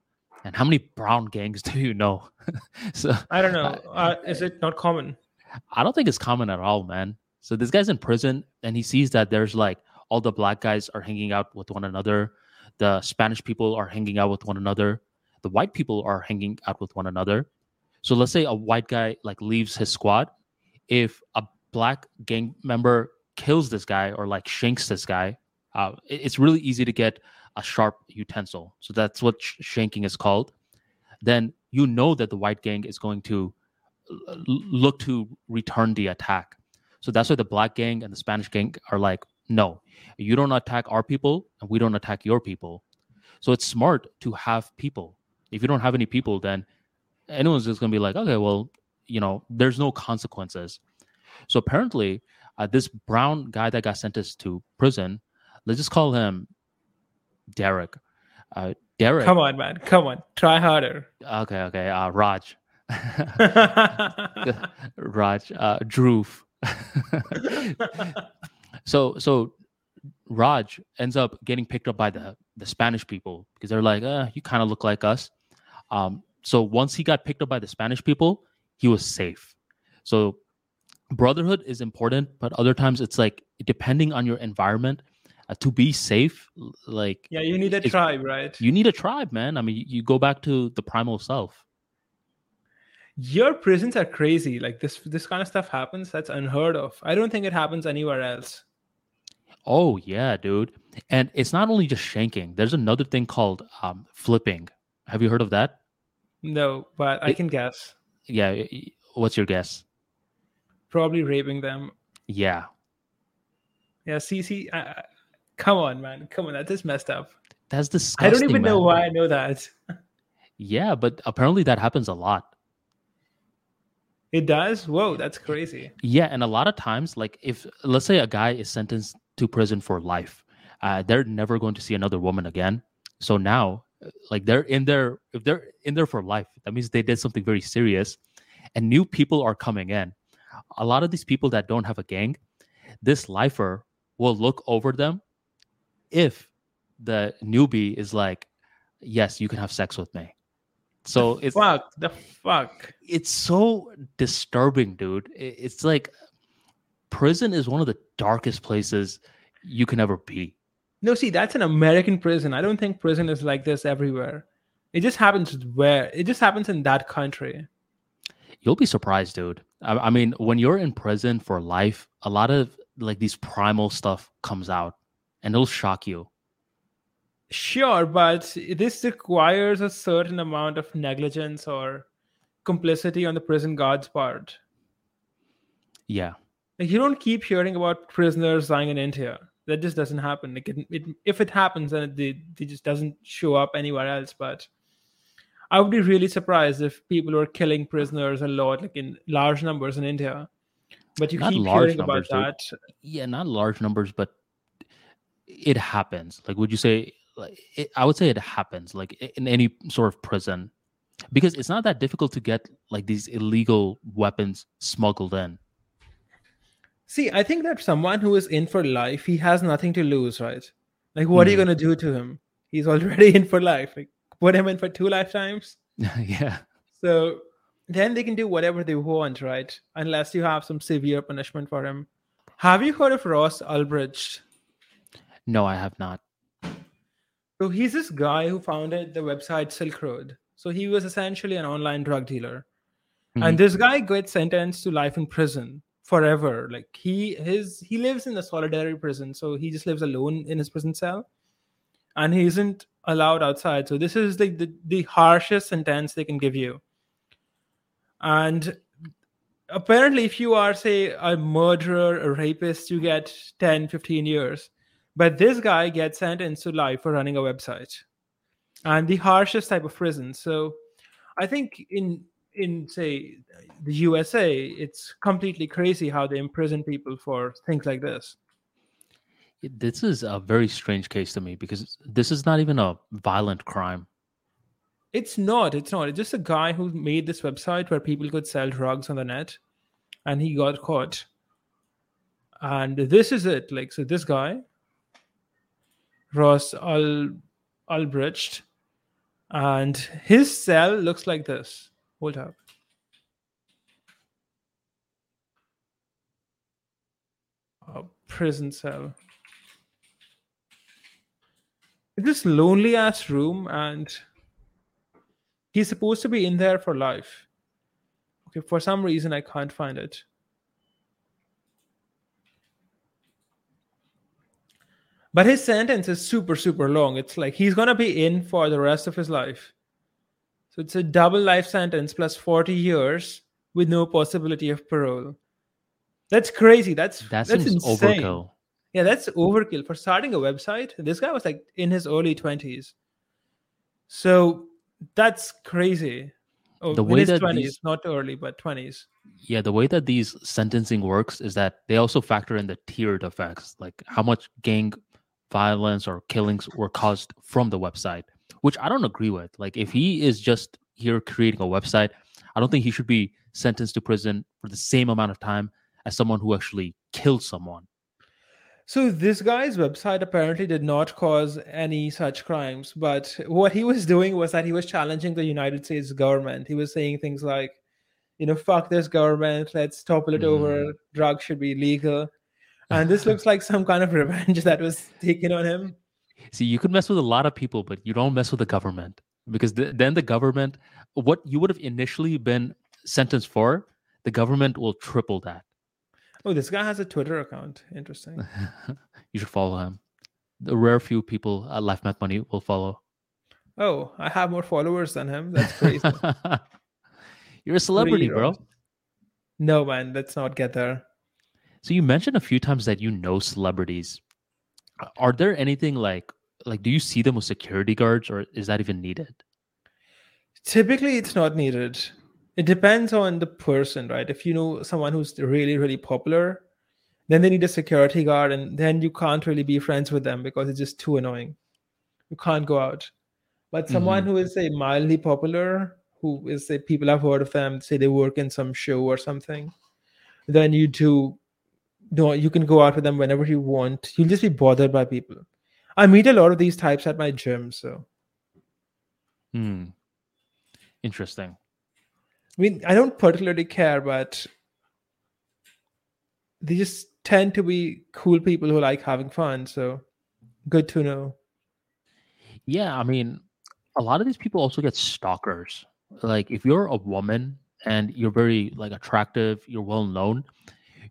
and how many brown gangs do you know? so I don't know. Uh, is it not common? I don't think it's common at all, man. So this guy's in prison, and he sees that there's like all the black guys are hanging out with one another, the Spanish people are hanging out with one another, the white people are hanging out with one another. So let's say a white guy like leaves his squad if a black gang member kills this guy or like shanks this guy, uh, it's really easy to get a sharp utensil. So that's what sh- shanking is called. Then you know that the white gang is going to l- look to return the attack. So that's why the black gang and the Spanish gang are like no, you don't attack our people, and we don't attack your people. So it's smart to have people. If you don't have any people, then anyone's just gonna be like, okay, well, you know, there's no consequences. So apparently, uh, this brown guy that got sentenced to prison, let's just call him Derek. Uh, Derek. Come on, man. Come on. Try harder. Okay, okay. Uh, Raj. Raj. Uh, so, so Raj ends up getting picked up by the the Spanish people because they're like, uh, you kind of look like us. Um, so once he got picked up by the Spanish people, he was safe. So brotherhood is important, but other times it's like depending on your environment, uh, to be safe like yeah you need a tribe right? you need a tribe man. I mean you, you go back to the primal self. Your prisons are crazy. Like this this kind of stuff happens. That's unheard of. I don't think it happens anywhere else. Oh yeah dude. And it's not only just shanking. There's another thing called um, flipping. Have you heard of that? No but i can guess yeah what's your guess probably raping them yeah yeah see see I, Come on, man. Come on. That is messed up. That's disgusting. I don't even man. know why I know that. yeah, but apparently that happens a lot. It does? Whoa, that's crazy. Yeah, and a lot of times, like if let's say a guy is sentenced to prison for life, uh, they're never going to see another woman again. So now, like they're in there, if they're in there for life, that means they did something very serious, and new people are coming in. A lot of these people that don't have a gang, this lifer will look over them if the newbie is like, yes, you can have sex with me. So the it's fuck the fuck. It's so disturbing, dude. It's like prison is one of the darkest places you can ever be. No, see, that's an American prison. I don't think prison is like this everywhere. It just happens where it just happens in that country. You'll be surprised, dude. I, I mean, when you're in prison for life, a lot of like these primal stuff comes out and it'll shock you. Sure, but this requires a certain amount of negligence or complicity on the prison guard's part. Yeah. Like you don't keep hearing about prisoners dying in India. That just doesn't happen. Like it, it, if it happens, then it, it just doesn't show up anywhere else. But I would be really surprised if people were killing prisoners a lot, like in large numbers in India. But you not keep hearing numbers, about that. Yeah, not large numbers, but it happens like would you say like it, i would say it happens like in any sort of prison because it's not that difficult to get like these illegal weapons smuggled in see i think that someone who is in for life he has nothing to lose right like what mm. are you hmm. going to do to him he's already in for life like put him in for two lifetimes yeah so then they can do whatever they want right unless you have some severe punishment for him have you heard of ross ulbricht no, I have not. So he's this guy who founded the website Silk Road. So he was essentially an online drug dealer. Mm-hmm. And this guy gets sentenced to life in prison forever. Like he his he lives in a solitary prison, so he just lives alone in his prison cell. And he isn't allowed outside. So this is like the, the harshest sentence they can give you. And apparently if you are say a murderer, a rapist, you get 10, 15 years but this guy gets sentenced to life for running a website and the harshest type of prison. So I think in in say the USA, it's completely crazy how they imprison people for things like this. This is a very strange case to me because this is not even a violent crime. It's not. It's not. It's just a guy who made this website where people could sell drugs on the net, and he got caught. And this is it. Like so, this guy Ross Al Ulbricht, and his cell looks like this. Hold up. A prison cell. It's this lonely ass room, and he's supposed to be in there for life. Okay, for some reason I can't find it. But his sentence is super, super long. It's like he's to be in for the rest of his life. So it's a double life sentence plus 40 years with no possibility of parole. That's crazy. That's that that's insane. overkill. Yeah, that's overkill for starting a website. This guy was like in his early 20s. So that's crazy. Oh, The in way his that 20s, these- not early, but 20s. Yeah, the way that these sentencing works is that they also factor in the tiered effects, like how much gang violence or killings were caused from the website, which I don't agree with. Like, if he is just here creating a website, I don't think he should be sentenced to prison for the same amount of time as someone who actually killed someone. So this guy's website apparently did not cause any such crimes, but what he was doing was that he was challenging the United States government. He was saying things like, you know, fuck this government, let's topple it over, mm. drugs should be legal. And this looks like some kind of revenge that was taken on him. See, you could mess with a lot of people, but you don't mess with the government because th- then the government, what you would have initially been sentenced for, the government will triple that. Oh, this guy has a Twitter account. Interesting. you should follow him. The rare few people at Life Math Money will follow. Oh, I have more followers than him. That's crazy. You're a celebrity, bro. no, man, let's not get there. So you mentioned a few times that you know celebrities. Are there anything like like do you see them with security guards or is that even needed? Typically, it's not needed. It depends on the person, right? If you know someone who's really, really popular, then they need a security guard, and then you can't really be friends with them because it's just too annoying. You can't go out. But someone Mhm. who is say mildly popular, who is say people have heard of them, say they work in some show or something, then you do no, you can go out with them whenever you want. You'll just be bothered by people. I meet a lot of these types at my gym, so Hmm. Interesting. I mean, I don't particularly care, but they just tend to be cool people who like having fun. So good to know. Yeah, I mean, a lot of these people also get stalkers. Like if you're a woman and you're very like attractive, you're well known,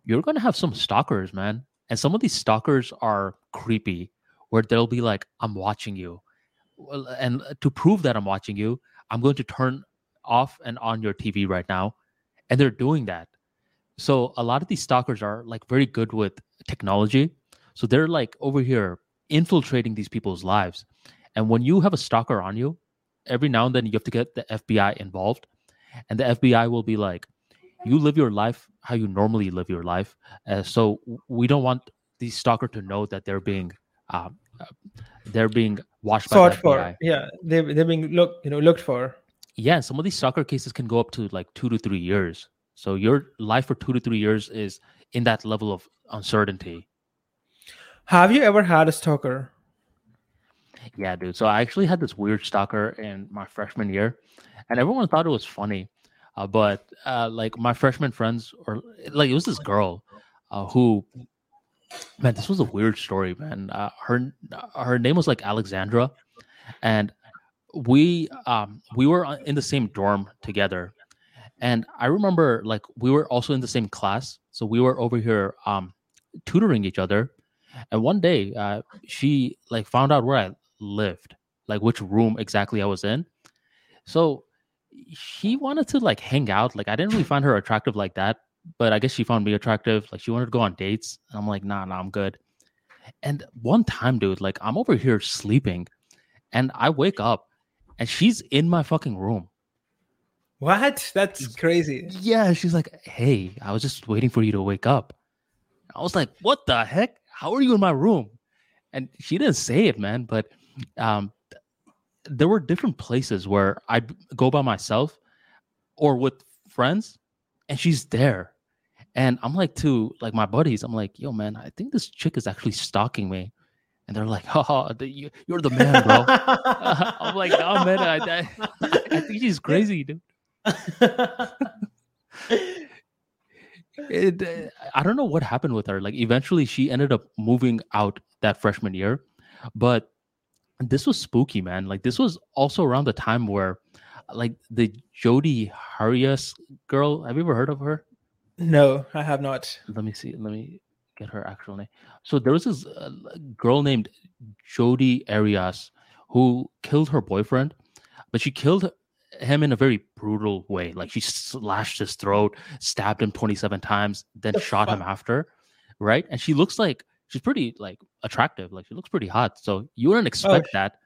you're gonna have some stalkers, man. And some of these stalkers are creepy, where they'll be like, "I'm watching you," and to prove that I'm watching you, I'm going to turn off and on your TV right now, and they're doing that. So a lot of these stalkers are like very good with technology, so they're like over here infiltrating these people's lives. And when you have a stalker on you, every now and then you have to get the FBI involved. And the FBI will be like, you live your life how you normally live your life. Uh, so we don't want the stalker to know that they're being um, uh, they're being watched by Sought for, yeah, they they're being look you know looked for. Yeah, some of these stalker cases can go up to like two to three years. So your life for two to three years is in that level of uncertainty. Have you ever had a stalker? Yeah, dude. So I actually had this weird stalker in my freshman year, and everyone thought it was funny. Uh, but uh, like my freshman friends, or like it was this girl uh, who, man, this was a weird story, man. Uh, her her name was like Alexandra, and we um we were in the same dorm together, and I remember like we were also in the same class, so we were over here um tutoring each other, and one day uh, she like found out where I lived, like which room exactly I was in. So she wanted to like hang out. Like I didn't really find her attractive like that, but I guess she found me attractive. Like she wanted to go on dates. And I'm like, nah, nah, I'm good. And one time, dude, like I'm over here sleeping and I wake up and she's in my fucking room. What? That's crazy. Yeah, she's like, hey, I was just waiting for you to wake up. I was like, what the heck? How are you in my room? And she didn't say it, man, but um, there were different places where I'd go by myself or with friends, and she's there. And I'm like to like my buddies, I'm like, yo, man, I think this chick is actually stalking me. And they're like, oh, the, you, you're the man, bro. I'm like, oh, man, I, I, I think she's crazy, dude. it, uh, I don't know what happened with her. Like eventually she ended up moving out that freshman year, but this was spooky, man. Like this was also around the time where like the Jodi Arias girl, have you ever heard of her? no, I have not. Let me see. Let me get her actual name. So there was this uh, girl named Jodi Arias who killed her boyfriend, but she killed him in a very brutal way. Like she slashed his throat, stabbed him 27 times, then The shot him after. Right. And she looks like she's pretty like attractive. Like she looks pretty hot. So you wouldn't expect Oh, that.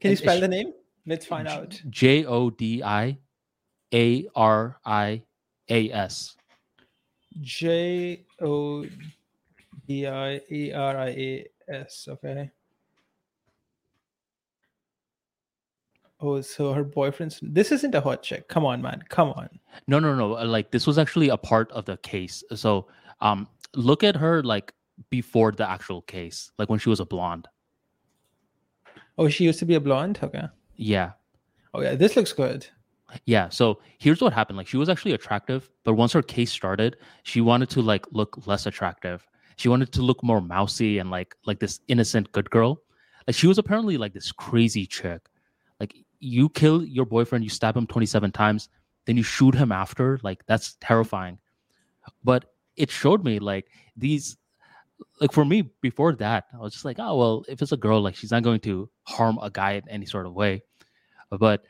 Can you spell she- the name? Let's find out. J O D I A R I A S. J O D I E R I A S. Okay. Oh, so her boyfriend's. This isn't a hot chick. Come on, man. Come on. No, no, no. Like this was actually a part of the case. So um look at her like before the actual case, like when she was a blonde. Oh, she used to be a blonde. Okay. Yeah. Oh yeah, this looks good. Yeah. So here's what happened. Like she was actually attractive, but once her case started, she wanted to like look less attractive. She wanted to look more mousy and like like this innocent good girl. Like she was apparently like this crazy chick. Like you kill your boyfriend, you stab him 27 times, then you shoot him after. Like that's terrifying. But it showed me like these like for me before that, I was just like, oh well, if it's a girl, like she's not going to harm a guy in any sort of way. But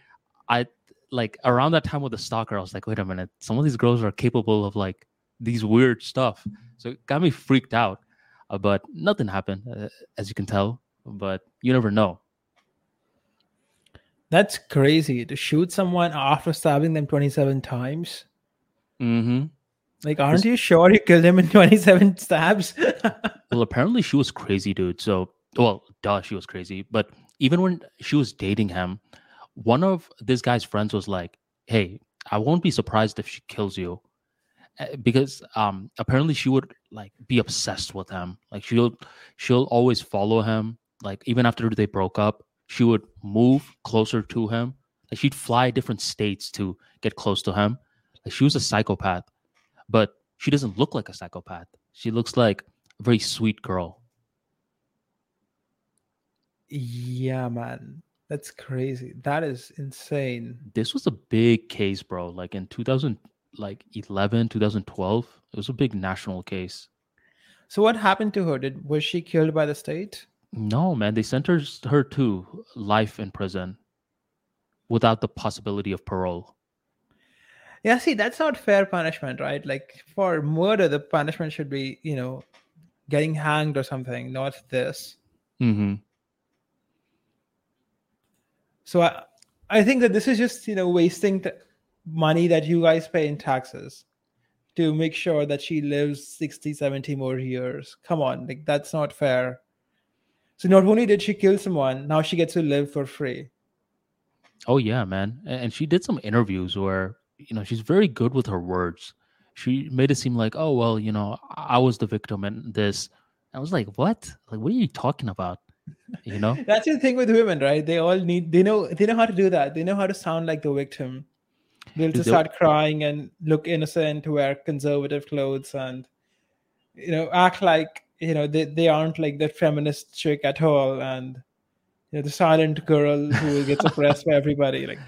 I like around that time with the stalker, I was like, wait a minute, some of these girls are capable of like these weird stuff. So it got me freaked out. Uh, but nothing happened, uh, as you can tell. But you never know. That's crazy to shoot someone after stabbing them 27 times. hmm Like, aren't you sure you killed him in 27 stabs? Well, apparently she was crazy, dude. So, well, duh, she was crazy. But even when she was dating him, one of this guy's friends was like, "Hey, I won't be surprised if she kills you," Uh, because um, apparently she would like be obsessed with him. Like she'll she'll always follow him. Like even after they broke up, she would move closer to him. Like she'd fly different states to get close to him. Like she was a psychopath, but she doesn't look like a psychopath. She looks like a very sweet girl. yeah, man. That's crazy. That is insane. This was a big case, bro. Like in 2000 like 11, 2012, it was a big national case. So, what happened to her? Did was she killed by the state? No, man, they sentenced her to life in prison without the possibility of parole. Yeah, see, that's not fair punishment, right? Like for murder, the punishment should be, you know, getting hanged or something, not this. hmm So I, I think that this is just, you know, wasting t- money that you guys pay in taxes to make sure that she lives 60, 70 more years. Come on, like that's not fair. So not only did she kill someone, now she gets to live for free. Oh yeah, man. And she did some interviews where, you know, she's very good with her words. She made it seem like, oh well, you know, I was the victim in this. I was like, what? Like, what are you talking about? You know? That's the thing with women, right? They all need they know they know how to do that. They know how to sound like the victim. They'll just start crying and look innocent, wear conservative clothes, and you know act like you know they, they aren't like the feminist chick at all, and you know the silent girl who gets oppressed by everybody. Like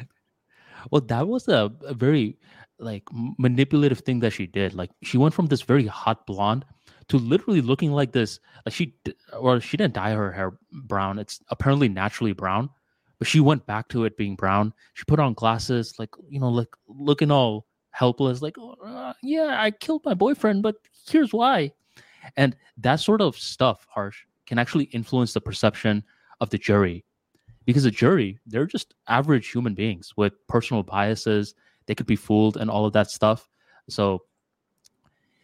Well, that was a, a very like manipulative thing that she did. Like she went from this very hot blonde to literally looking like this. Like she, or she didn't dye her hair brown. It's apparently naturally brown, but she went back to it being brown. She put on glasses, like you know, like looking all helpless. Like, "Oh, uh, yeah, I killed my boyfriend, but here's why. And that sort of stuff, harsh, can actually influence the perception of the jury because the jury they're just average human beings with personal biases they could be fooled and all of that stuff so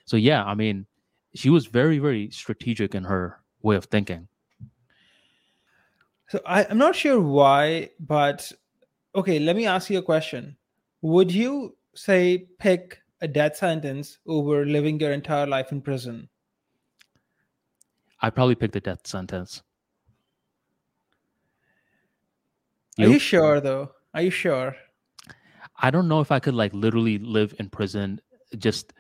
so yeah i mean she was very very strategic in her way of thinking so I, I'm not sure why, but okay, let me ask you a question. Would you say pick a death sentence over living your entire life in prison? i probably pick the death sentence Are You? sure though? Are you sure? i don't know if i could like literally live in prison just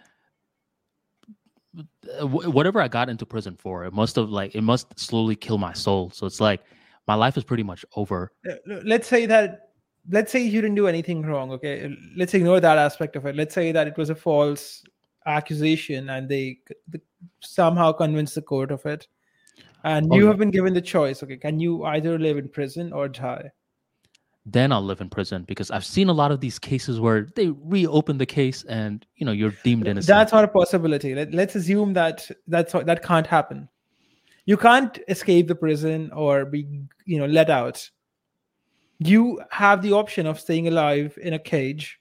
whatever i got into prison for it must have like it must slowly kill my soul so it's like my life is pretty much over Uh, let's say that let's say you didn't do anything wrong okay let's ignore that aspect of it let's say that it was a false accusation and they c- th- somehow convinced the court of it and Oh, you yeah. have been given the choice okay can you either live in prison or die then I'll live in prison because I've seen a lot of these cases where they reopen the case and you know you're deemed innocent. that's not a possibility. Let, let's assume that that's what- that can't happen. You can't escape the prison or be you know let out. You have the option of staying alive in a cage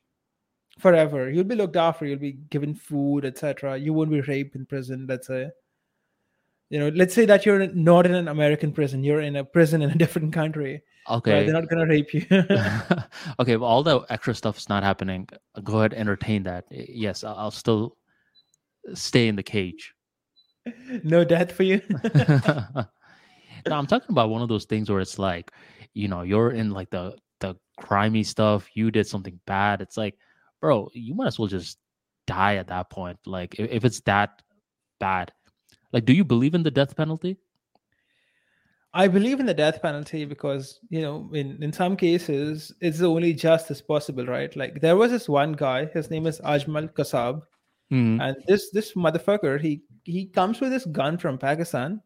forever. You'll be looked after. You'll be given food etc you won't be raped in prison let's say. You know let's say that you're not in an american prison. You're in a prison in a different country Okay. right? they're not gonna rape you okay, well, all the extra stuff is not happening. Go ahead, entertain that. Yes, I'll, I'll still stay in the cage. no death for you no, I'm talking about one of those things where it's like, you know, you're in like the the crimey stuff. You did something bad. It's like, bro, you might as well just die at that point. Like, if, if it's that bad, like, do you believe in the death penalty? I believe in the death penalty because you know in in some cases it's the only justice possible, right? Like there was this one guy, his name is Ajmal Kasab, Mhm. and this this motherfucker he he comes with this gun from Pakistan,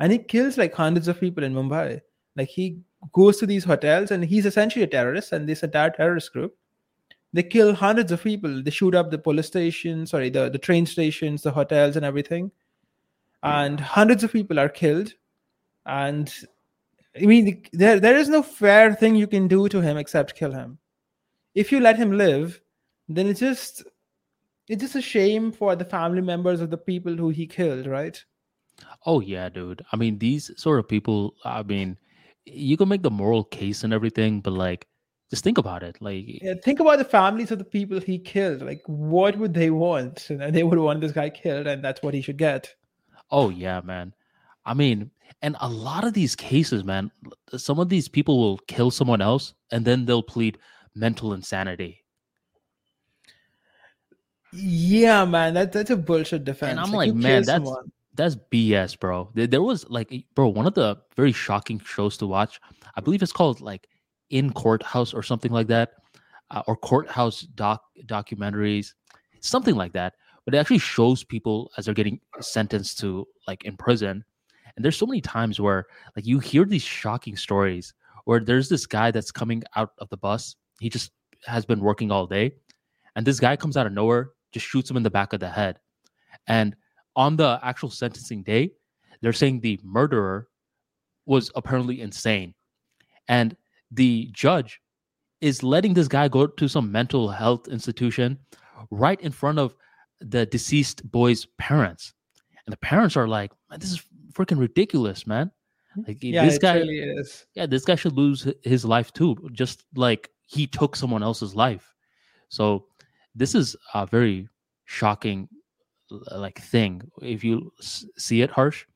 and he kills like hundreds of people in Mumbai. Like he goes to these hotels and he's essentially a terrorist, and this entire terrorist group they kill hundreds of people. They shoot up the police stations, sorry, the the train stations, the hotels, and everything, and hundreds of people are killed and I mean, there there is no fair thing you can do to him except kill him. If you let him live, then it's just it's just a shame for the family members of the people who he killed, right? Oh yeah, dude. I mean, these sort of people. I mean, you can make the moral case and everything, but like, just think about it. Like, Yeah, think about the families of the people he killed. Like, what would they want? You know, they would want this guy killed, and that's what he should get. oh yeah, man. I mean, and a lot of these cases, man, some of these people will kill someone else and then they'll plead mental insanity. Yeah, man, that that's a bullshit defense. And I'm you like, man, that's- someone- That's BS, bro. There, there was like, bro, one of the very shocking shows to watch. I believe it's called like In Courthouse or something like that, uh, or Courthouse doc documentaries, something like that. But it actually shows people as they're getting sentenced to like in prison. And there's so many times where like you hear these shocking stories where there's this guy that's coming out of the bus. He just has been working all day, and this guy comes out of nowhere, just shoots him in the back of the head, and on the actual sentencing day, they're saying the murderer was apparently insane. And the judge is letting this guy go to some mental health institution right in front of the deceased boy's parents. And the parents are like, this is freaking ridiculous, man. Like yeah, this guy, really is. yeah, this guy should lose his life too, just like he took someone else's life. So this is a very shocking like thing. If you see it harsh,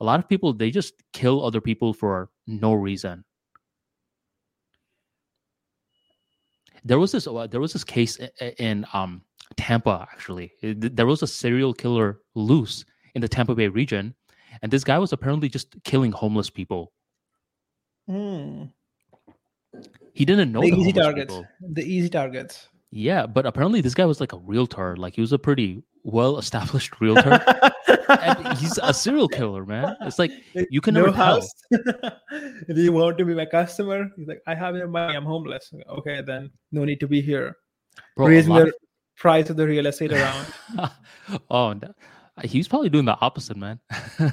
a lot of people they just kill other people for no reason. There was this uh, there was this case in um Tampa actually. There was a serial killer loose in the Tampa Bay region, and this guy was apparently just killing homeless people. Hmm. He didn't know the the easy targets. people. The easy targets. Yeah, but apparently this guy was like a realtor. Like he was a pretty well established realtor. and he's a serial killer, man. It's like you can no never tell. house. Do you want to be my customer? He's like, I have no money. I'm homeless. Okay, then no need to be here. Bro, Raising the price of the real estate around. oh, no. He's probably doing the opposite, man.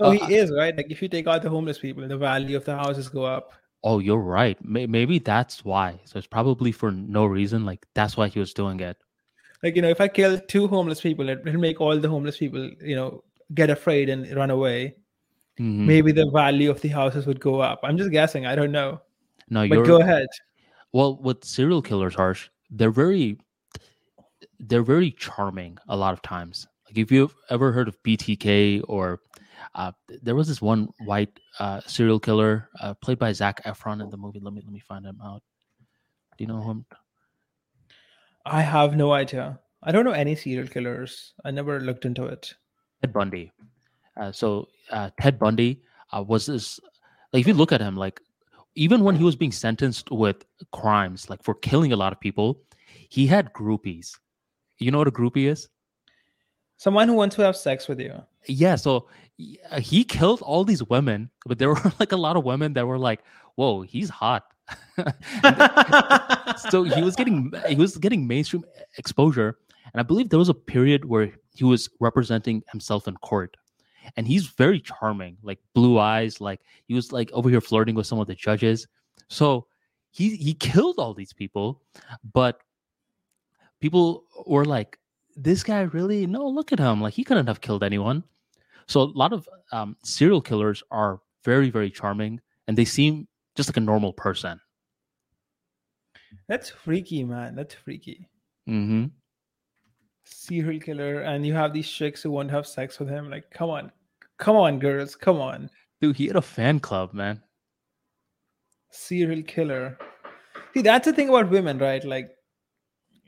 Oh, Uh, he is right. Like if you take out the homeless people, the value of the houses go up. oh, you're right. Maybe that's why. So it's probably for no reason. Like that's why he was doing it. Like you know, if I kill two homeless people, it will make all the homeless people, you know, get afraid and run away. Mhm. Maybe the value of the houses would go up. I'm just guessing. I don't know. No, But you're go ahead. well with serial killers harsh they're very they're very charming a lot of times like if you've ever heard of btk or uh, there was this one white uh, serial killer uh, played by zac efron in the movie let me let me find him out do you know him I have no idea. I don't know any serial killers. I never looked into it. ted bundy uh, so uh, ted bundy uh, was this like if you look at him like even when he was being sentenced with crimes like for killing a lot of people he had groupies you know what a groupie is Someone who wants to have sex with you. yeah so he killed all these women but there were like a lot of women that were like whoa he's hot so he was getting he was getting mainstream exposure and i believe there was a period where he was representing himself in court and he's very charming, like blue eyes, like he was like over here flirting with some of the judges. So he he killed all these people, but people were like, "This guy really? No, look at him! Like he couldn't have killed anyone." So a lot of um, serial killers are very very charming, and they seem just like a normal person. That's freaky, man. That's freaky. Mm-hmm. Serial killer, and you have these chicks who want to have sex with him. Like, come on, come on, girls, come on. Dude, he had a fan club, man. Serial killer. See, that's the thing about women, right? Like,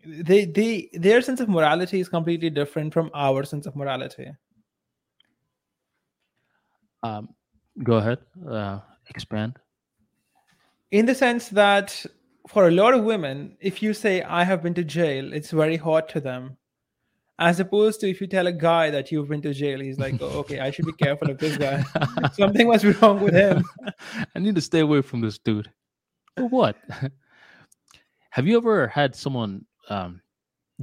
they they their sense of morality is completely different from our sense of morality. Um, go ahead, uh, expand. In the sense that for a lot of women, if you say I have been to jail, it's very hot to them. As opposed to if you tell a guy that you've been to jail, he's like, oh, okay, I should be careful of this guy. Something must be wrong with him. I need to stay away from this dude. For what? Have you ever had someone? Um,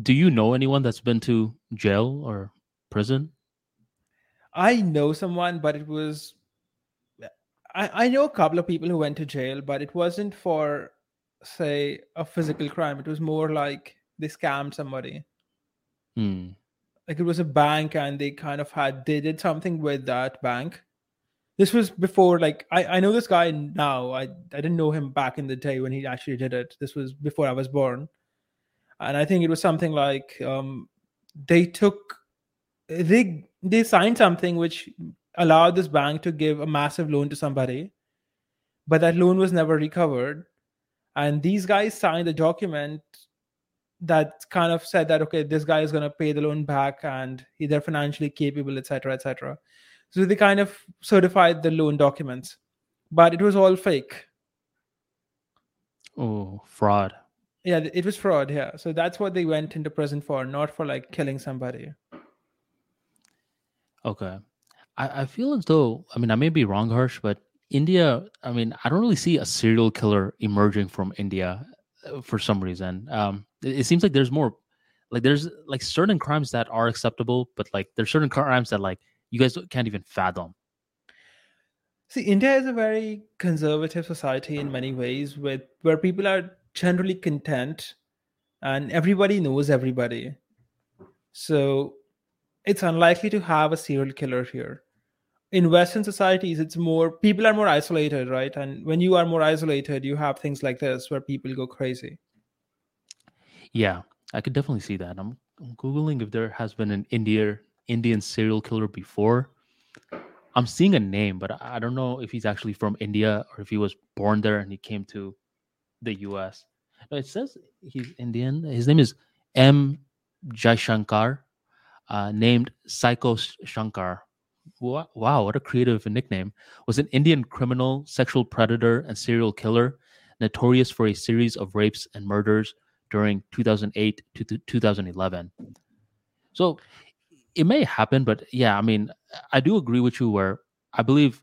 do you know anyone that's been to jail or prison? I know someone, but it was. I, I know a couple of people who went to jail, but it wasn't for, say, a physical crime. It was more like they scammed somebody. Hmm. Like it was a bank, and they kind of had they did something with that bank. This was before, like I, I know this guy now. I I didn't know him back in the day when he actually did it. This was before I was born, and I think it was something like um, they took they they signed something which allowed this bank to give a massive loan to somebody, but that loan was never recovered. And these guys signed a document that kind of said that okay, this guy is going to pay the loan back and they're financially capable, etc., etc. So they kind of certified the loan documents, but it was all fake. Oh, fraud. Yeah, it was fraud. Yeah, so that's what they went into prison for, not for like killing somebody. Okay. I, I feel as though, I mean, I may be wrong, Harsh, but India, I mean, I don't really see a serial killer emerging from India uh, for some reason. Um, it, it seems like there's more, like, there's like certain crimes that are acceptable, but like there's certain crimes that like you guys can't even fathom. See, India is a very conservative society in many ways, with where people are generally content and everybody knows everybody. So it's unlikely to have a serial killer here. In Western societies, it's more people are more isolated, right? And when you are more isolated, you have things like this where people go crazy. Yeah, I could definitely see that. I'm, googling if there has been an India Indian serial killer before. I'm seeing a name, but I don't know if he's actually from India or if he was born there and he came to the U.S. No, it says he's Indian. His name is M. Jaishankar uh, named Psycho Shankar. Wow, what a creative nickname. Was an Indian criminal, sexual predator, and serial killer, notorious for a series of rapes and murders during 2008 to 2011. So it may happen, but yeah, I mean, I do agree with you where I believe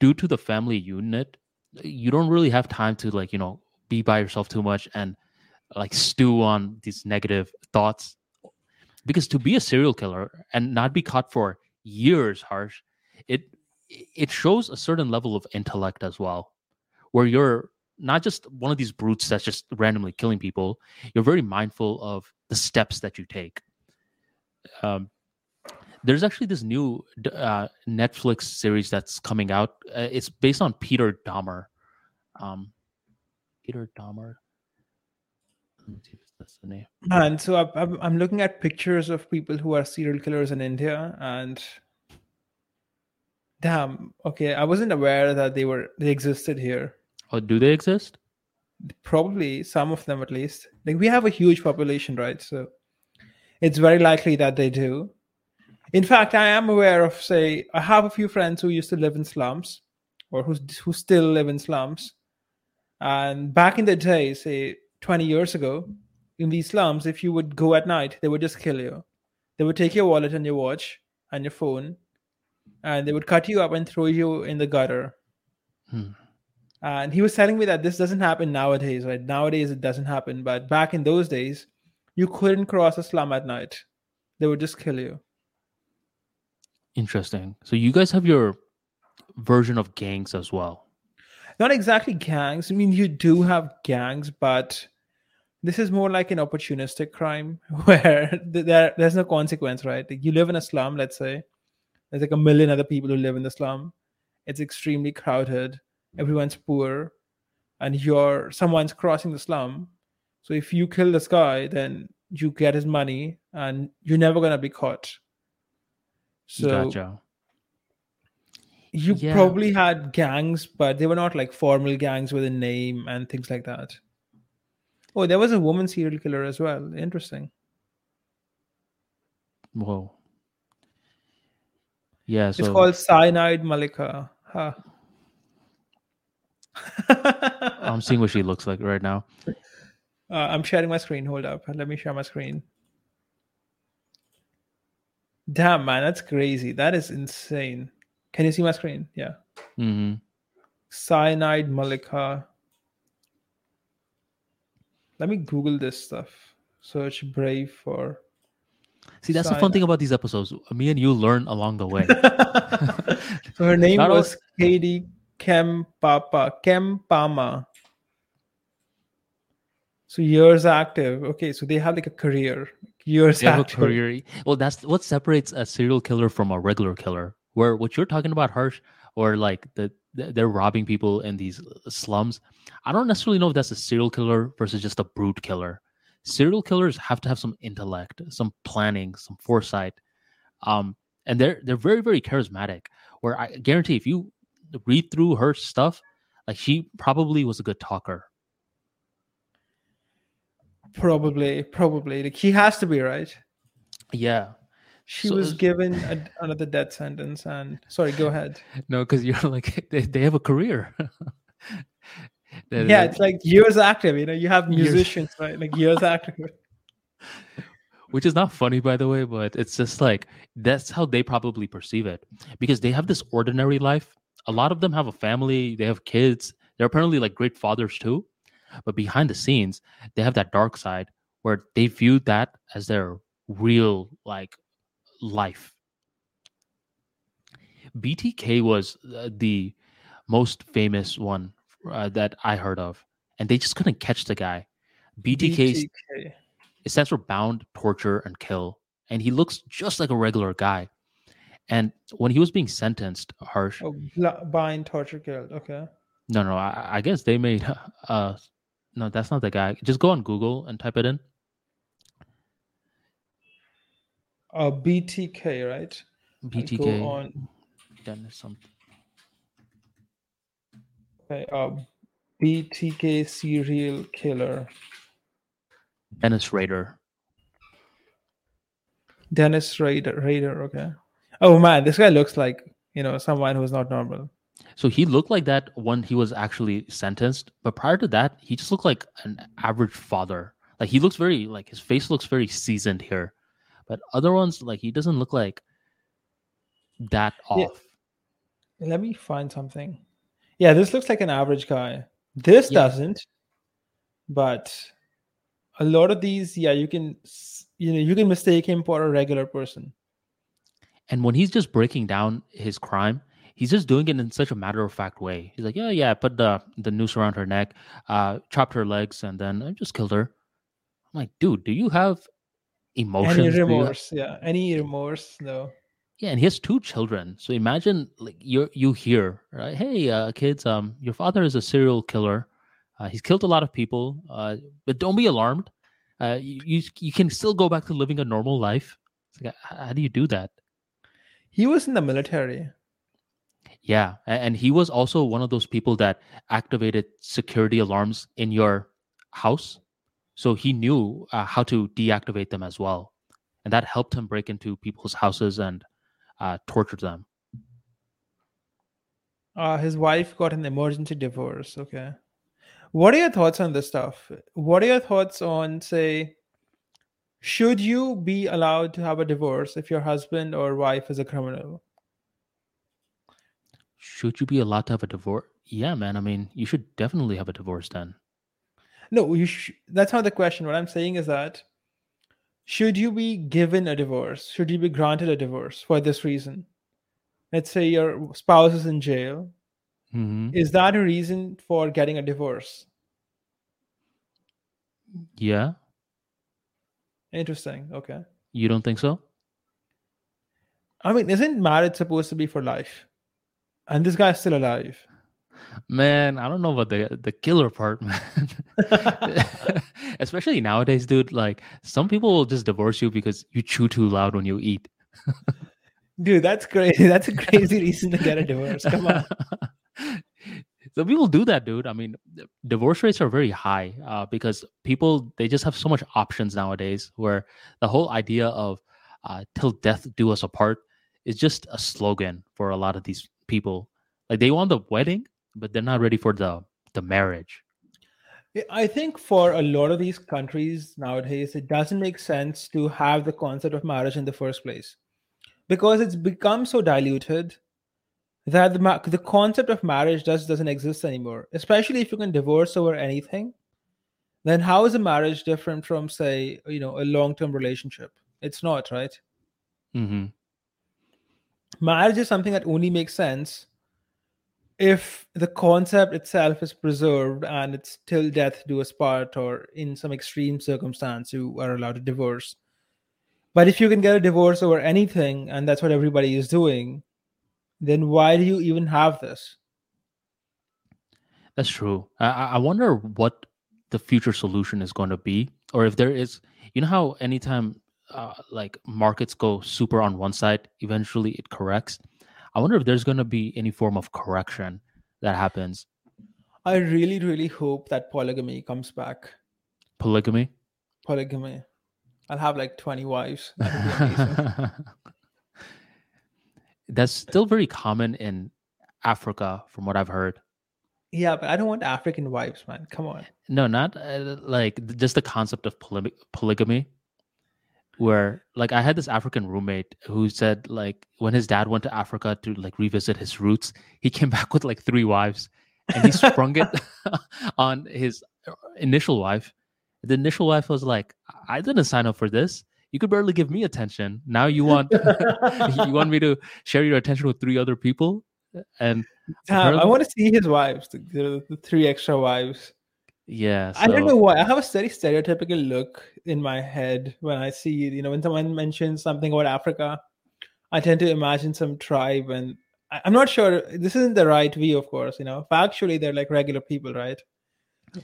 due to the family unit, you don't really have time to like, you know, be by yourself too much and like stew on these negative thoughts. Because to be a serial killer and not be caught for years harsh it it shows a certain level of intellect as well where you're not just one of these brutes that's just randomly killing people you're very mindful of the steps that you take. Um, there's actually this new uh, netflix series that's coming out uh, it's based on peter dahmer um, peter dahmer that's the name. And so I'm, I'm looking at pictures of people who are serial killers in India, and damn, okay, I wasn't aware that they were they existed here. Oh, do they exist? Probably some of them, at least. Like we have a huge population, right? So it's very likely that they do. In fact, I am aware of, say, I have a few friends who used to live in slums, or who who still live in slums. And back in the day, say 20 years ago, in these slums, if you would go at night, they would just kill you. They would take your wallet and your watch and your phone, and they would cut you up and throw you in the gutter. Hmm. And he was telling me that this doesn't happen nowadays, right? Nowadays it doesn't happen, but back in those days, you couldn't cross a slum at night. They would just kill you. Interesting. So you guys have your version of gangs as well. Not exactly gangs. I mean, you do have gangs, but this is more like an opportunistic crime where there, there's no consequence, right? Like you live in a slum, let's say. There's like a million other people who live in the slum. It's extremely crowded. Everyone's poor, and you're someone's crossing the slum. So if you kill this guy, then you get his money, and you're never gonna be caught. So gotcha. you Yeah. probably had gangs, but they were not like formal gangs with a name and things like that. Oh, there was a woman serial killer as well. Interesting. Whoa. Yeah. It's called Cyanide Mallika. Huh. I'm seeing what she looks like right now. Uh, I'm sharing my screen. Hold up. Let me share my screen. Damn, man, that's crazy. That is insane. Can you see my screen? Yeah. Mm-hmm. Cyanide Mallika. Let me Google this stuff. Search Brave for. See, that's the fun thing about these episodes. Me and you learn along the way. so her name Not all- was Katie Kempapa. Kempamma. So years active. Okay, so they have like a career. Years They have a career. Well, that's what separates a serial killer from a regular killer. Where what you're talking about, harsh, or like the the- they're robbing people in these slums. I don't necessarily know if that's a serial killer versus just a brute killer. Serial killers have to have some intellect, some planning, some foresight, um, and they're they're very very charismatic. Where I guarantee, if you read through her stuff, like she probably was a good talker. Probably, probably. Like he has to be right. Yeah, She So- was given a, another death sentence, and sorry, go ahead. no, because you're like they, they have a career. Yeah, it's like years active. You know, you have Years. musicians, right? Like years active. which is not funny by the way but it's just like that's how they probably perceive it because they have this ordinary life a lot of them have a family they have kids they're apparently like great fathers too but behind the scenes they have that dark side where they view that as their real like life btk was uh, the most famous one uh, that i heard of and they just couldn't catch the guy btk BTK. it stands for bound, torture, and kill. And he looks just like a regular guy. And when he was being sentenced, harsh. Oh, bind, torture, killed. Okay. No, no, I, I guess they made. Uh, no, that's not the guy. Just go on Google and type it in. Uh, BTK, right? BTK. Go on. Dennis something. Okay. Uh, BTK serial killer. Dennis Rader. Dennis Rader. Rader. Okay. Oh man, this guy looks like you know someone who's not normal. So he looked like that when he was actually sentenced, but prior to that, he just looked like an average father. Like he looks very like his face looks very seasoned here, but other ones like he doesn't look like that Yeah. off. Let me find something. Yeah, this looks like an average guy. This Yeah. doesn't, but a lot of these, yeah, you can you know you can mistake him for a regular person. And when he's just breaking down his crime, he's just doing it in such a matter of fact way. He's like, yeah, yeah, I put the the noose around her neck, uh, chopped her legs, and then I just killed her. I'm like, dude, do you have emotions? Any you have- remorse? Yeah, any remorse? No. Yeah, and he has two children. So imagine like you you hear, right? Hey, uh, kids, um, your father is a serial killer. Uh, he's killed a lot of people. Uh, but don't be alarmed. Uh, you, you you can still go back to living a normal life. It's like, how do you do that? He was in the military. Yeah, and he was also one of those people that activated security alarms in your house, so he knew uh, how to deactivate them as well, and that helped him break into people's houses and uh, torture them. Uh, his wife got an emergency divorce. Okay. What are your thoughts on this stuff? What are your thoughts on, say, should you be allowed to have a divorce if your husband or wife is a criminal? Should you be allowed to have a divorce? Yeah, man. I mean, you should definitely have a divorce then. No, you sh- that's not the question. What I'm saying is that should you be given a divorce? Should you be granted a divorce for this reason? let's say your spouse is in jail, hmm is that a reason for getting a divorce? Yeah, Interesting. Okay. you don't think so? I mean, isn't marriage supposed to be for life? And this guy's still alive. Man, I don't know about the the killer part, man. Especially nowadays, dude. Like some people will just divorce you because you chew too loud when you eat. Dude, that's crazy. That's a crazy reason to get a divorce. Come on. so people do that, dude. I mean, divorce rates are very high uh, because people they just have so much options nowadays. Where the whole idea of uh, "till death do us apart" is just a slogan for a lot of these people. Like they want the wedding, but they're not ready for the the marriage. I think for a lot of these countries nowadays, it doesn't make sense to have the concept of marriage in the first place because it's become so diluted that the, the concept of marriage just doesn't exist anymore. Especially if you can divorce over anything, then how is a marriage different from, say, you know, a long-term relationship? It's not, right? hmm marriage is something that only makes sense if the concept itself is preserved and it's till death do us part or in some extreme circumstance you are allowed to divorce but if you can get a divorce over anything and that's what everybody is doing then why do you even have this That's true. I, I I wonder what the future solution is going to be, or if there is. You know how anytime uh, like markets go super on one side, eventually it corrects. I wonder if there's going to be any form of correction that happens. i really really hope that polygamy comes back Polygamy. polygamy i'll have like 20 wives that would be amazing That's still very common in Africa, from what I've heard. yeah but i don't want african wives man come on No, not uh, like just the concept of poly- polygamy. Where like I had this African roommate who said like when his dad went to Africa to like revisit his roots, he came back with like three wives, and he sprung it on his uh, initial wife. The initial wife was like, "I didn't sign up for this. You could barely give me attention. Now you want you want me to share your attention with three other people?" And Damn, I want to see his wives, the, the three extra wives. Yeah, I don't know why. I have a very stereotypical look in my head when I see, you know, when someone mentions something about Africa, I tend to imagine some tribe. And I, I'm not sure this isn't the right view, of course, you know. Factually, they're like regular people, right?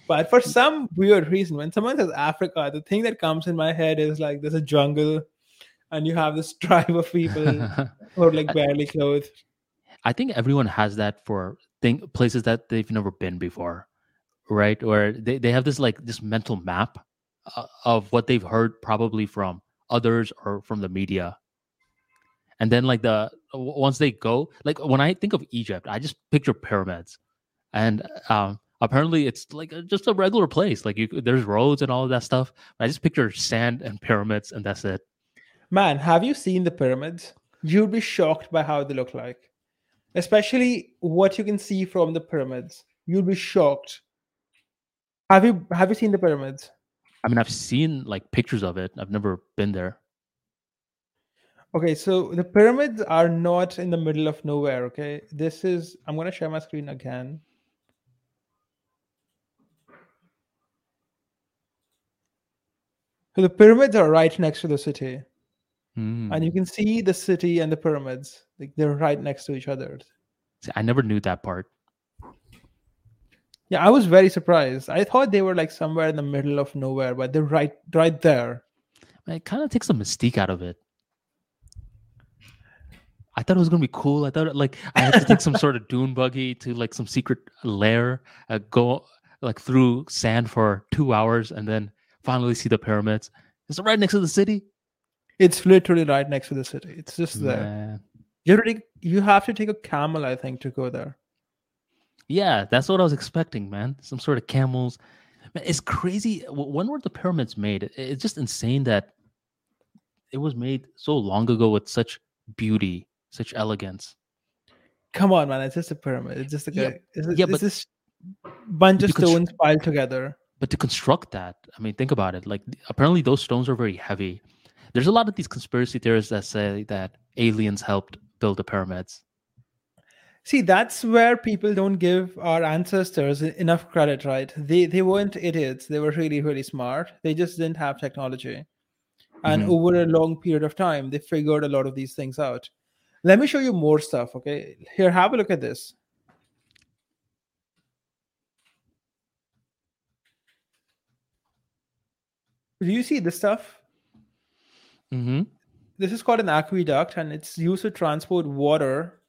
But for mm. some weird reason, when someone says Africa, the thing that comes in my head is like there's a jungle and you have this tribe of people who are like barely clothed. I think everyone has that for thing places that they've never been before, right? Or they, they have this like this mental map uh, of what they've heard probably from others or from the media. And then like the once they go, like when I think of Egypt, I just picture pyramids, and um, apparently it's like just a regular place. Like you, there's roads and all of that stuff. I just picture sand and pyramids, and that's it. Man, have you seen the pyramids? You'd be shocked by how they look like, especially what you can see from the pyramids. You'd be shocked. Have you have you seen the pyramids? I mean, I've seen like pictures of it. I've never been there. Okay, so the pyramids are not in the middle of nowhere. Okay, this is. I'm gonna share my screen again. So the pyramids are right next to the city, Hmm. and you can see the city and the pyramids. Like they're right next to each other. See, I never knew that part. Yeah, I was very surprised. I thought they were like somewhere in the middle of nowhere, but they're right right there. It kind of takes the mystique out of it. I thought it was gonna be cool. I thought like I had to take some sort of dune buggy to like some secret lair, uh, go like through sand for two hours, and then finally see the pyramids. It's right next to the city. It's literally right next to the city. It's just there. Man. You have take, you have to take a camel, I think, to go there. Yeah, that's what I was expecting, man. Some sort of camels. Man, it's crazy. When were the pyramids made? It's just insane that it was made so long ago with such beauty, such elegance. Come on, man! It's just a pyramid. It's just a Yeah. It's, yeah, it's but- just bunch of stones piled together. but to construct that i mean think about it like apparently those stones are very heavy there's a lot of these conspiracy theorists that say that aliens helped build the pyramids See, that's where people don't give our ancestors enough credit, right? They they weren't idiots. They were really really smart. They just didn't have technology. And Mhm. over a long period of time, they figured a lot of these things out. Let me show you more stuff, okay? Here, have a look at this. Do you see this stuff? Mm-hmm. This is called an aqueduct, and it's used to transport water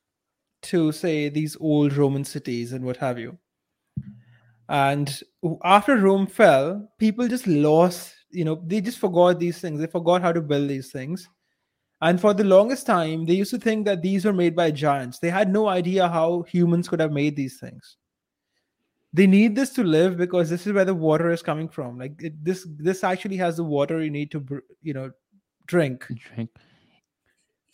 to, say, these old Roman cities and what have you. And after Rome fell, people just lost, you know, they just forgot these things. They forgot how to build these things. And for the longest time, they used to think that these were made by giants. They had no idea how humans could have made these things. They need this to live because this is where the water is coming from. Like it, this, this actually has the water you need to, you know, drink. Drink.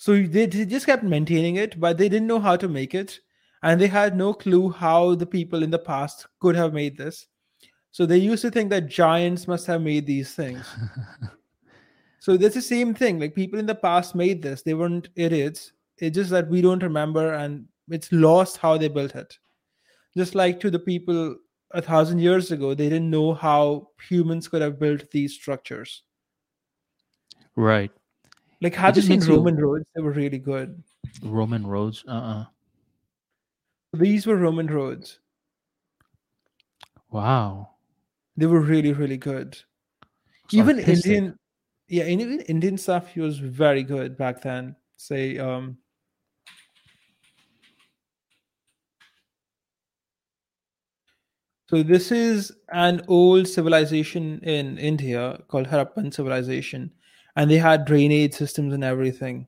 So they, they just kept maintaining it, but they didn't know how to make it. And they had no clue how the people in the past could have made this. So they used to think that giants must have made these things. so that's the same thing. Like people in the past made this. They weren't idiots. It's just that we don't remember and it's lost how they built it. Just like to the people a thousand years ago, they didn't know how humans could have built these structures. Right. Like have you seen makes you- Roman roads? They were really good. Roman roads. Uh-uh. These were Roman roads. Wow. They were really, really good. Even artistic. Indian, yeah, even Indian stuff was very good back then. Say, um, so this is an old civilization in India called Harappan civilization, and they had drainage systems and everything,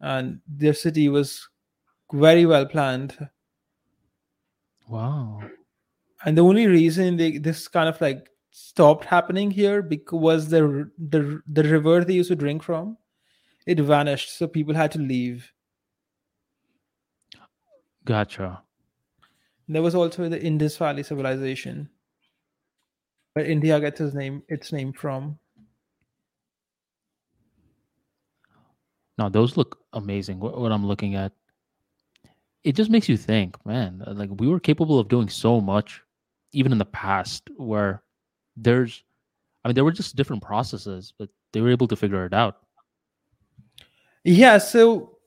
and their city was very well planned. Wow. and the only reason they this kind of like stopped happening here because the the the river they used to drink from it vanished so people had to leave Gotcha. there was also the indus valley civilization where india gets its name its name from Now those look amazing. What, what I'm looking at, it just makes you think, man. uh, Like we were capable of doing so much, even in the past, where there's, I mean, there were just different processes, but they were able to figure it out. yeah so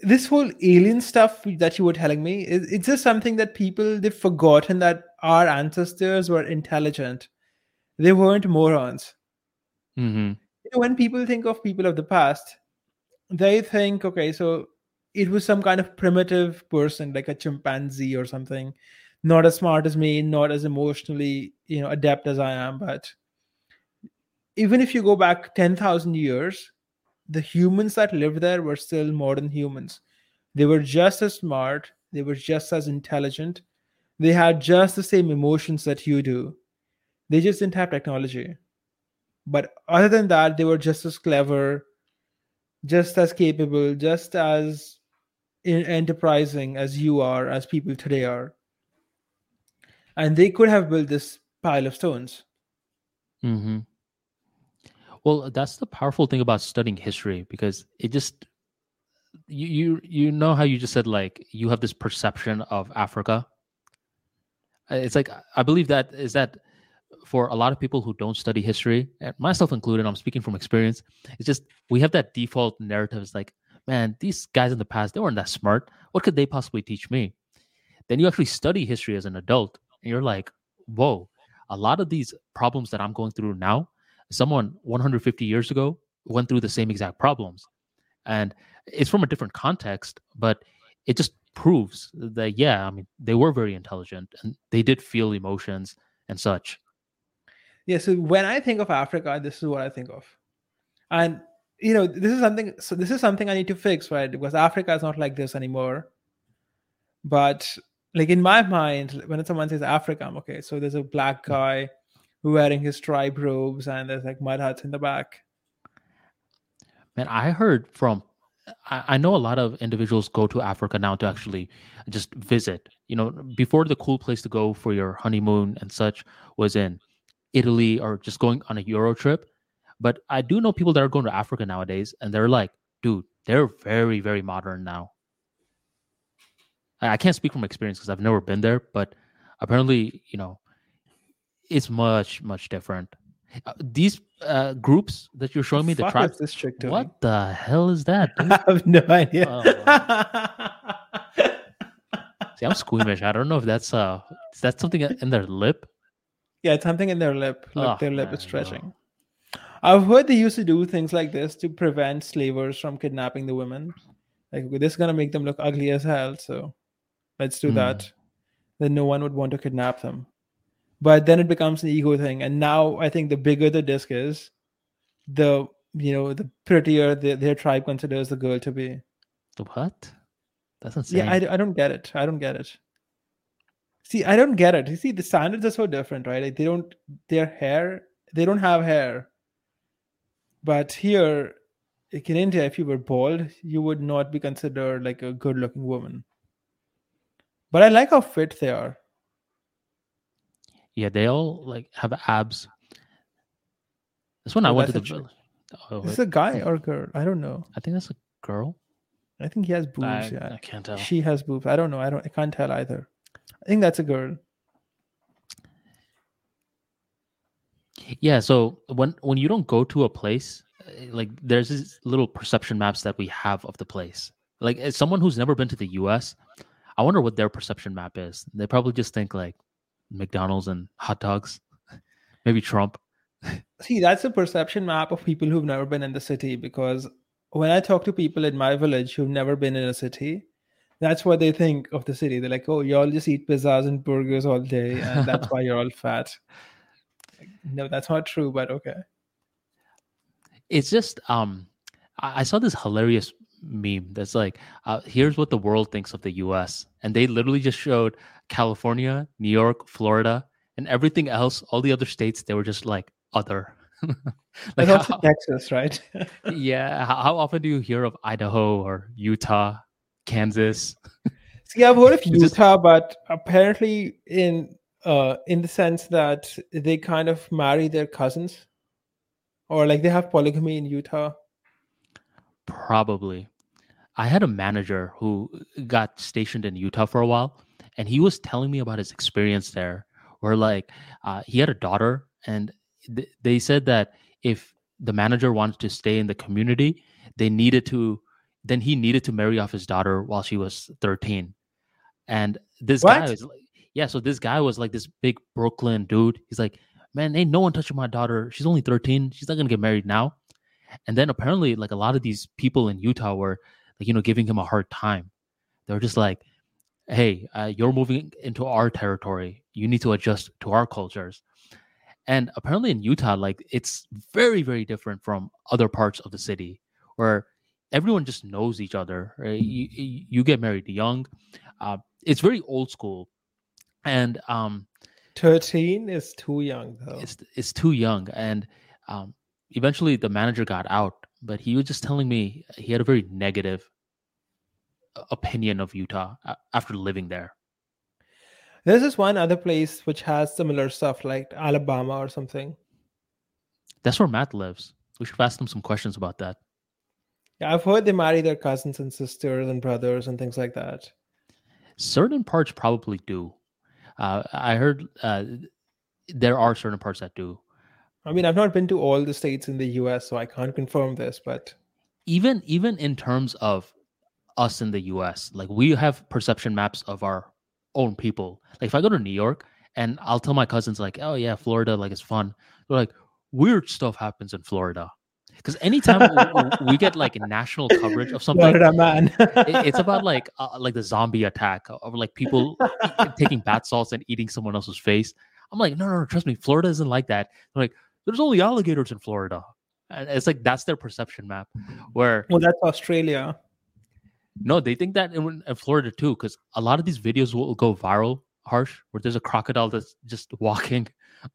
this whole alien stuff that you were telling me is it's just something that people they've forgotten that our ancestors were intelligent they weren't morons Mm-hmm. you know, when people think of people of the past, they think, okay, so it was some kind of primitive person, like a chimpanzee or something, not as smart as me, not as emotionally, you know, adept as I am. But even if you go back 10,000 years, the humans that lived there were still modern humans. They were just as smart, they were just as intelligent, they had just the same emotions that you do. They just didn't have technology but other than that they were just as clever just as capable just as enterprising as you are as people today are and they could have built this pile of stones Mm-hmm. Well, that's the powerful thing about studying history because it just you you you know how you just said like you have this perception of Africa. Uh, It's like I believe that is that for a lot of people who don't study history, and myself included, I'm speaking from experience. It's just we have that default narrative. It's like, man, these guys in the past they weren't that smart. What could they possibly teach me? Then you actually study history as an adult, and you're like, whoa, a lot of these problems that I'm going through now, someone 150 years ago went through the same exact problems. And it's from a different context, but it just proves that, yeah, I mean, they were very intelligent and they did feel emotions and such. Yeah so when i think of africa this is what i think of. And you know this is something so this is something i need to fix right? Because africa is not like this anymore. But like in my mind when someone says africa i'm okay so there's a black guy wearing his tribe robes and there's like mud huts in the back. Man, I heard from, I, I know a lot of individuals go to Africa now to actually just visit. You know, before the cool place to go for your honeymoon and such was in Italy or just going on a Euro trip. But I do know people that are going to Africa nowadays and they're like, dude, they're very, very modern now. I can't speak from experience because I've never been there, but apparently, you know, it's much much different. Uh, these uh, groups that you're showing me, the Fuck tribe. this chick doing? What the hell is that? dude? I have no idea. See, I'm squeamish. I don't know if that's uh, is that something in their lip? Yeah, it's something in their lip. Like Oh, their lip man, is no. stretching. I've heard they used to do things like this to prevent slavers from kidnapping the women. Like this is gonna make them look ugly as hell. So let's do Hmm. that. Then no one would want to kidnap them. But then it becomes an ego thing. And now I think the bigger the disc is, the you know, the prettier the, their tribe considers the girl to be. The What? That's insane. Yeah, I, I don't get it. I don't get it. See, I don't get it. You see, the standards are so different, right? Like they don't their hair, they don't have hair. But here, like in India, if you were bald, you would not be considered like a good looking woman. But I like how fit they are. yeah, they all like have abs. This one I Oh, went to the a village. Oh, Is this a guy or girl? I don't know. I think that's a girl. I think he has boobs. I, yeah, I can't tell. she has boobs. I don't know. I don't. I can't tell either. I think that's a girl. Yeah, so when when you don't go to a place, uh, like there's these little perception maps that we have of the place. Like as someone who's never been to the US, I wonder what their perception map is. They probably just think like McDonald's and hot dogs, maybe Trump. See, that's a perception map of people who've never been in the city because when I talk to people in my village who've never been in a city, that's what they think of the city. They're like, oh, y'all just eat pizzas and burgers all day, and that's why you're all fat. Like, No, that's not true, but okay. It's just um I, I saw this hilarious meme that's like uh, here's what the world thinks of the US and they literally just showed California, New York, Florida, and everything else, all the other states, they were just like other. like Like how, Texas, right? yeah, how, how often do you hear of Idaho or Utah, Kansas? See, I've heard of Utah, but apparently in uh in the sense that they kind of marry their cousins, or like they have polygamy in Utah. Probably. I had a manager who got stationed in Utah for a while, and he was telling me about his experience there. Where like uh, he had a daughter, and th- they said that if the manager wanted to stay in the community, they needed to. Then he needed to marry off his daughter while she was thirteen, and this guy was like, yeah. So this guy was like this big Brooklyn dude. He's like, man, ain't no one touching my daughter. She's only thirteen. She's not gonna get married now. And then apparently, like a lot of these people in Utah were like, you know, giving him a hard time. They were just like, hey, uh, you're moving into our territory. You need to adjust to our cultures. And apparently in Utah, like it's very, very different from other parts of the city where everyone just knows each other. Right? You, you get married young. Uh, it's very old school. And um, 13 is too young though. it's it's too young and um eventually the manager got out but he was just telling me he had a very negative uh, opinion of utah after living there There's this one other place which has similar stuff like Alabama or something. that's where matt lives we should ask him some questions about that Yeah, I've heard they marry their cousins and sisters and brothers and things like that. certain parts probably do uh, i heard uh, there are certain parts that do I mean, I've not been to all the states in the US, so I can't confirm this, but even even in terms of us in the US, like we have perception maps of our own people. Like if I go to New York and I'll tell my cousins like, "Oh yeah, Florida like it's fun." They're like, "Weird stuff happens in Florida." Because anytime we get like national coverage of something, it- it's about like uh, like the zombie attack of like people taking bath salts and eating someone else's face. I'm like, no, no, no, trust me, Florida isn't like that. They're like, there's only alligators in Florida, and it's like that's their perception map. Where well, that's Australia. no, they think that in, in Florida too, because a lot of these videos will go viral. Harsh, where there's a crocodile that's just walking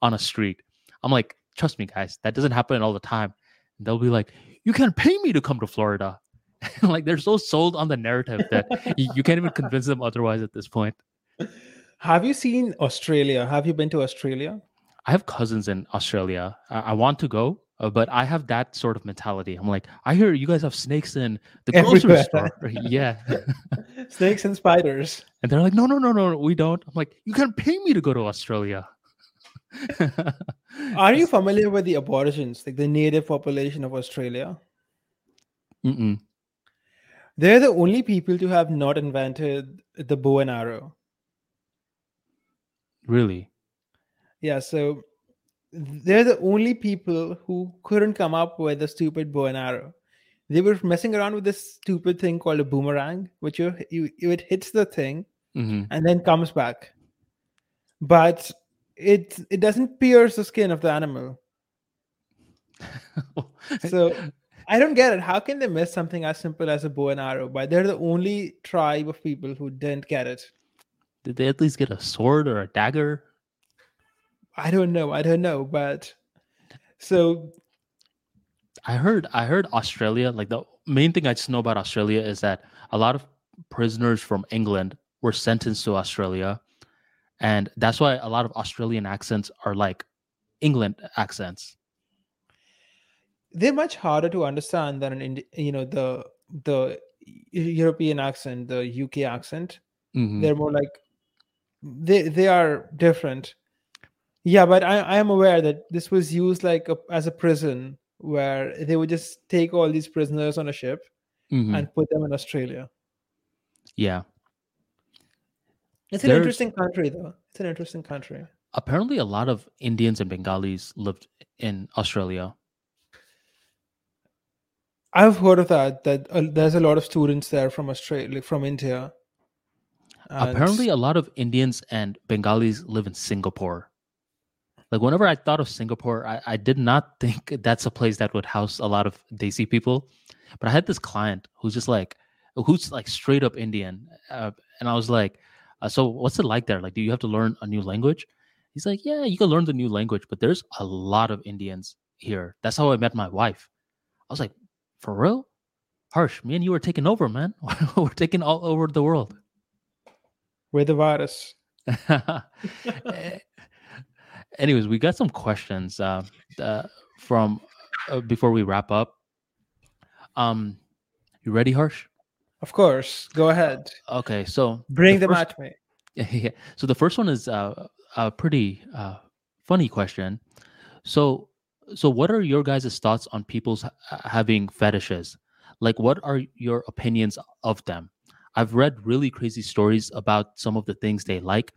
on a street. I'm like, trust me, guys, that doesn't happen all the time. They'll be like, you can't pay me to come to Florida. like they're so sold on the narrative that you, you can't even convince them otherwise at this point. Have you seen Australia? Have you been to Australia? I have cousins in Australia. I, I want to go. Uh, but I have that sort of mentality. I'm like, I hear you guys have snakes in the grocery store. yeah. Snakes and spiders. And they're like, no, no, no, no, we don't. I'm like, you can't pay me to go to Australia. Are you familiar with the Aborigines, like the native population of Australia? Mm-mm. They're the only people to have not invented the bow and arrow. Really? Yeah, so they're the only people who couldn't come up with a stupid bow and arrow. They were messing around with this stupid thing called a boomerang, which you, you it hits the thing hmm and then comes back. But it it doesn't pierce the skin of the animal. So I don't get it. How can they miss something as simple as a bow and arrow? But they're the only tribe of people who didn't get it. Did they at least get a sword or a dagger? I don't know. I don't know. But so I heard I heard Australia, like the main thing I just know about Australia is that a lot of prisoners from England were sentenced to Australia. And that's why a lot of Australian accents are like England accents. they're much harder to understand than an you know the the European accent, the UK accent. Mhm. They're more like they they are different. Yeah, but I I am aware that this was used like a, as a prison where they would just take all these prisoners on a ship Mhm. and put them in Australia. yeah. It's an There's- interesting country, though. It's an interesting country. Apparently a lot of Indians and Bengalis lived in Australia. I've heard of that. That uh, there's a lot of students there from Australia, from India. And- Apparently, a lot of Indians and Bengalis live in Singapore. Like whenever I thought of Singapore, I, I did not think that's a place that would house a lot of Desi people. But I had this client who's just like, who's like straight up Indian, uh, and I was like, uh, "So what's it like there? Like, do you have to learn a new language?" He's like, "Yeah, you can learn the new language, but there's a lot of Indians here. That's how I met my wife." I was like, "For real, Harsh? Me and you are taking over, man. we're taking all over the world." with the virus. Anyways, we got some questions uh, uh, from uh, before we wrap up. Um, you ready, Harsh? Of course, go ahead. Okay, so Bring the them first- at me. yeah. So the first one is uh, a pretty uh, funny question. So, so what are your guys' thoughts on people's having fetishes? Like, what are your opinions of them? I've read really crazy stories about some of the things they like.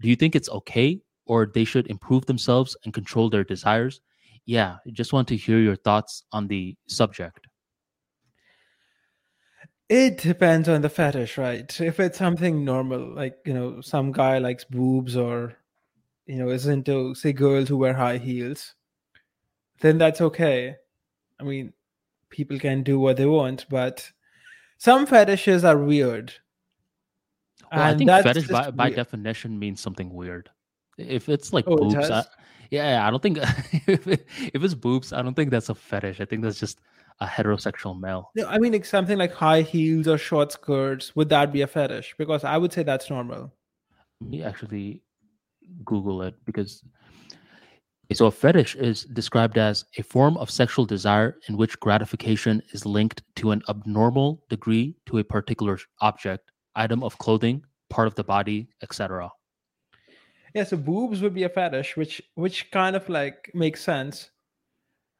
Do you think it's okay, or they should improve themselves and control their desires? Yeah, just want to hear your thoughts on the subject. It depends on the fetish, right? If it's something normal, like you know, some guy likes boobs or you know is into say girls who wear high heels, then that's okay. I mean, people can do what they want, but some fetishes are weird. Well, I think fetish by, by definition means something weird. If it's like Oh, it boobs, I, yeah, I don't think if, it, if it's boobs, I don't think that's a fetish. I think that's just a heterosexual male. No, I mean, like something like high heels or short skirts. Would that be a fetish? Because I would say that's normal. Let me actually Google it because so a fetish is described as a form of sexual desire in which gratification is linked to an abnormal degree to a particular object, item of clothing, part of the body, etc. Yeah, so boobs would be a fetish, which which kind of like makes sense.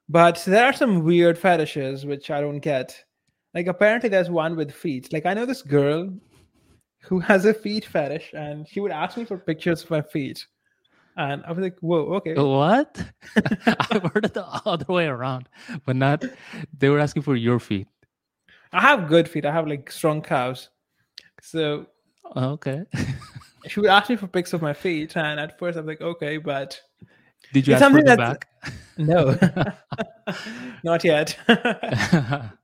But there are some weird fetishes which I don't get. Like apparently there's one with feet. Like I know this girl who has a feet fetish and she would ask me for pictures of my feet. And I was like, whoa, okay. What? I've heard it the other way around, but not. They were asking for your feet. I have good feet. I have like strong calves. So oh, Okay. she would ask me for pics of my feet. And at first I'm like, okay, but Did you It's ask for the back? no. Not yet.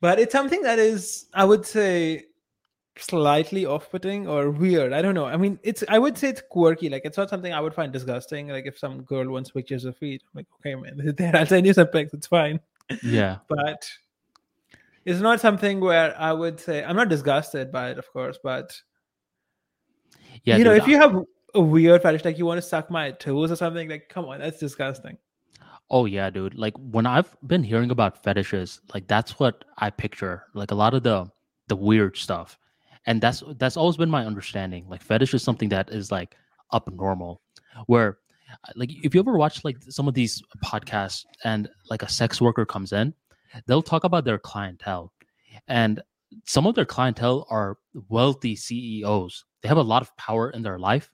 but it's something that is i would say slightly off-putting or weird i don't know i mean it's i would say it's quirky like it's not something i would find disgusting like if some girl wants pictures of feet i'm like okay man there i'll send you some pics it's fine yeah. but it's not something where i would say i'm not disgusted by it of course but Yeah. you know if you have a weird fetish like you want to suck my toes or something like come on that's disgusting Oh yeah, dude. Like when I've been hearing about fetishes, like that's what I picture. Like a lot of the the weird stuff. And that's that's always been my understanding. Like fetish is something that is like abnormal. Where like if you ever watch like some of these podcasts and like a sex worker comes in, they'll talk about their clientele. And some of their clientele are wealthy CEOs. They have a lot of power in their life,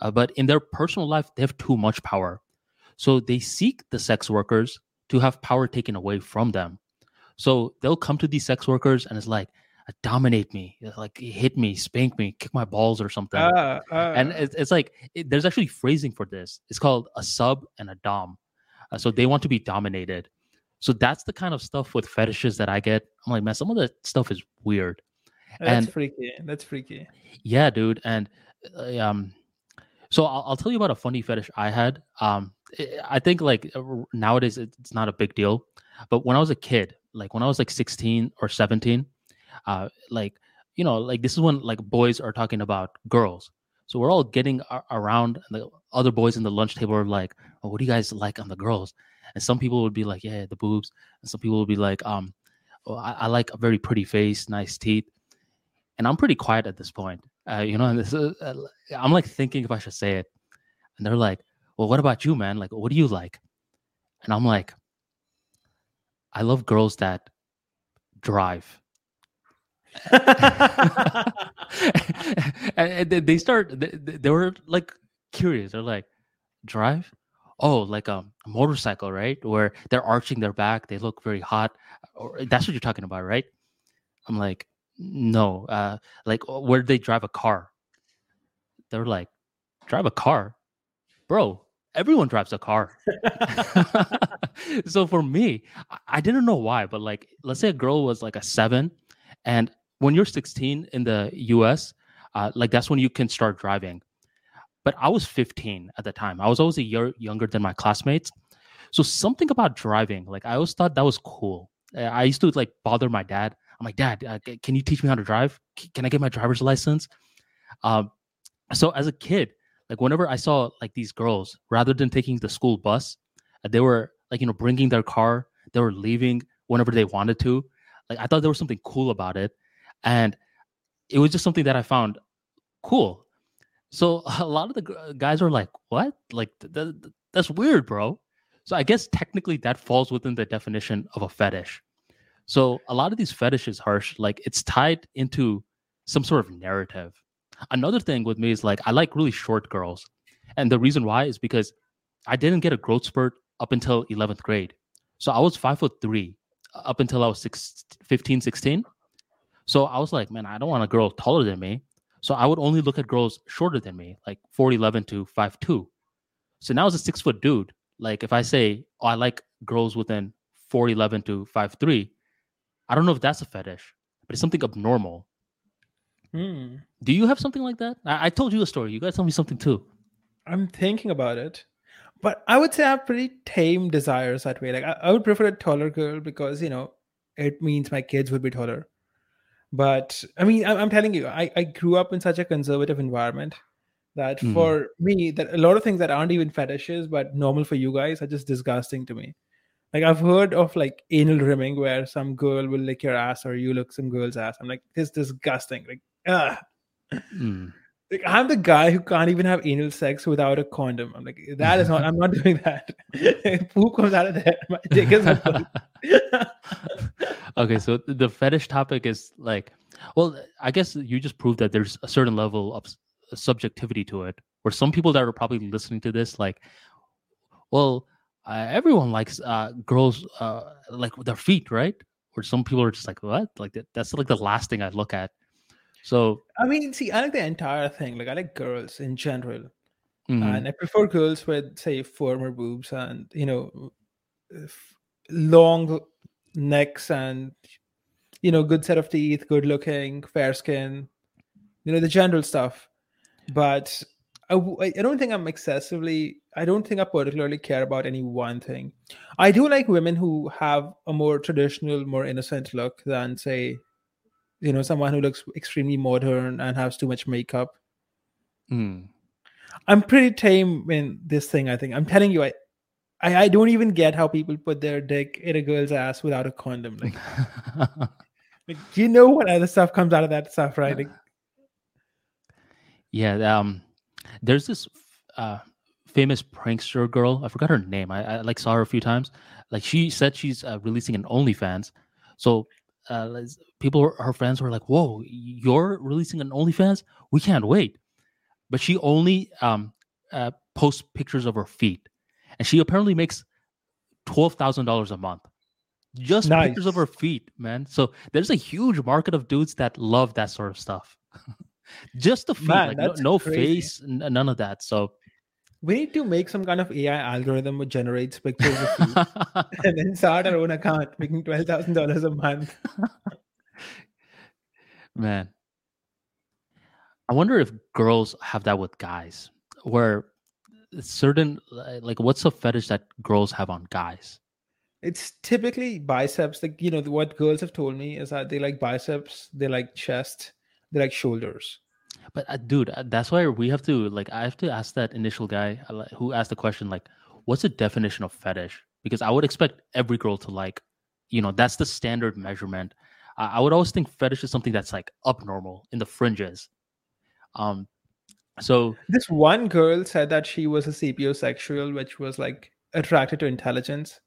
uh, but in their personal life, they have too much power. So they seek the sex workers to have power taken away from them. So they'll come to these sex workers and it's like, dominate me, like hit me, spank me, kick my balls or something. Uh, uh, and it's, it's like it, there's actually phrasing for this. It's called a sub and a dom. Uh, so they want to be dominated. So that's the kind of stuff with fetishes that I get. I'm like, man, some of the stuff is weird. That's and, freaky. That's freaky. Yeah, dude. And uh, um, so I'll, I'll, tell you about a funny fetish I had. Um, I think like nowadays it's not a big deal, but when I was a kid, like when I was like 16 or 17, uh, like you know, like this is when like boys are talking about girls. So we're all getting around, the other boys in the lunch table are like, oh, "What do you guys like on the girls?" And some people would be like, "Yeah, the boobs," and some people would be like, "Um, oh, I, I like a very pretty face, nice teeth." And I'm pretty quiet at this point, uh, you know. And this is, uh, I'm like thinking if I should say it, and they're like, "Well, what about you, man? Like, what do you like?" And I'm like, "I love girls that drive." and they start they were like curious they're like drive oh like a, a, motorcycle right where they're arching their back they look very hot or that's what you're talking about right i'm like no uh like where they drive a car they're like drive a car bro everyone drives a car so for me i didn't know why but like let's say a girl was like a seven and when you're 16 in the US, uh, like that's when you can start driving. But I was 15 at the time. I was always a year younger than my classmates. So something about driving, like I always thought that was cool. I used to like bother my dad. I'm like, Dad, uh, can you teach me how to drive? Can I get my driver's license? Um, so as a kid, like whenever I saw like these girls, rather than taking the school bus, uh, they were like you know bringing their car. They were leaving whenever they wanted to. Like I thought there was something cool about it and it was just something that I found cool. So a lot of the guys are like, "What? Like th- th- that's weird, bro." So I guess technically that falls within the definition of a fetish. So a lot of these fetishes, harsh, like it's tied into some sort of narrative. Another thing with me is like I like really short girls. And the reason why is because I didn't get a growth spurt up until 11th grade. So I was five foot three uh, up until I was six, 15, 16. So I was like, man, I don't want a girl taller than me. So I would only look at girls shorter than me, like 4'11 to 5'2. So now as a six foot dude, like if I say, oh, I like girls within 4'11 to 5'3, I don't know if that's a fetish, but it's something abnormal. Hmm. Do you have something like that? I-, I told you a story. You guys tell me something too. I'm thinking about it. But I would say I have pretty tame desires that way. Like I, I would prefer a taller girl because, you know, it means my kids would be taller but i mean i'm telling you i, I grew up in such a conservative environment that mm. for me that a lot of things that aren't even fetishes but normal for you guys are just disgusting to me like i've heard of like anal rimming where some girl will lick your ass or you look some girl's ass. I'm like this disgusting. Like ah mm. like i'm the guy who can't even have anal sex without a condom. I'm like that is not i'm not doing that. Poop comes out of there. My dick is okay, so the fetish topic is like, well, I guess you just proved that there's a certain level of subjectivity to it. Where some people that are probably listening to this, like, well, uh, everyone likes uh, girls uh, like their feet, right? Or some people are just like, what? Like that, that's like the last thing I look at. So I mean, see, I like the entire thing. Like I like girls in general, mm-hmm. and I prefer girls with say firmer boobs and you know long necks and you know good set of teeth good looking fair skin you know the general stuff but I, I don't think i'm excessively i don't think i particularly care about any one thing i do like women who have a more traditional more innocent look than say you know someone who looks extremely modern and has too much makeup mm. i'm pretty tame in this thing i think i'm telling you i I, I don't even get how people put their dick in a girl's ass without a condom. Like, like you know what other stuff comes out of that stuff, right? Like, yeah. Um, there's this uh famous prankster girl. I forgot her name. I, I like saw her a few times. Like she said she's uh, releasing an OnlyFans. So uh, people, her friends were like, "Whoa, you're releasing an OnlyFans? We can't wait." But she only um uh, posts pictures of her feet and she apparently makes twelve thousand dollars a month. Just nice. pictures of her feet, man. So there's a huge market of dudes that love that sort of stuff. Just the feet, man, like no, no face, n- none of that. So we need to make some kind of AI algorithm which generates pictures of feet and then start our own account making twelve thousand dollars a month. man, I wonder if girls have that with guys, where certain like what's a fetish that girls have on guys? It's typically biceps. Like you know, what girls have told me is that they like biceps, they like chest, like shoulders. But uh, dude, uh, that's why we have to like I have to ask that initial guy uh, who asked the question like, what's the definition of fetish? Because I would expect every girl to like, you know, that's the standard measurement. I, I would always think fetish is something that's like abnormal in the fringes. Um, so this one girl said that she was a sapiosexual, which was like attracted to intelligence.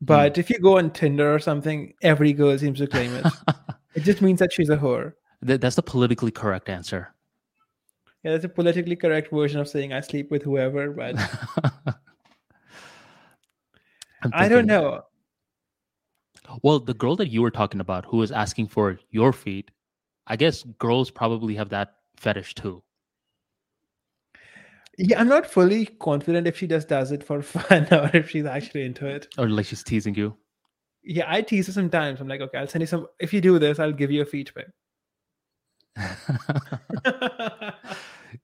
Hmm. But mm. if you go on Tinder or something, every girl seems to claim it. it just means that she's a whore. That's the politically correct answer. Yeah, that's a politically correct version of saying I sleep with whoever, but I don't know. Well, the girl that you were talking about who was asking for your feet, I guess girls probably have that fetish too. Yeah, I'm not fully confident if she just does it for fun or if she's actually into it. Or like she's teasing you. Yeah, I tease her sometimes. I'm like, okay, I'll send you some. If you do this, I'll give you a feet pic.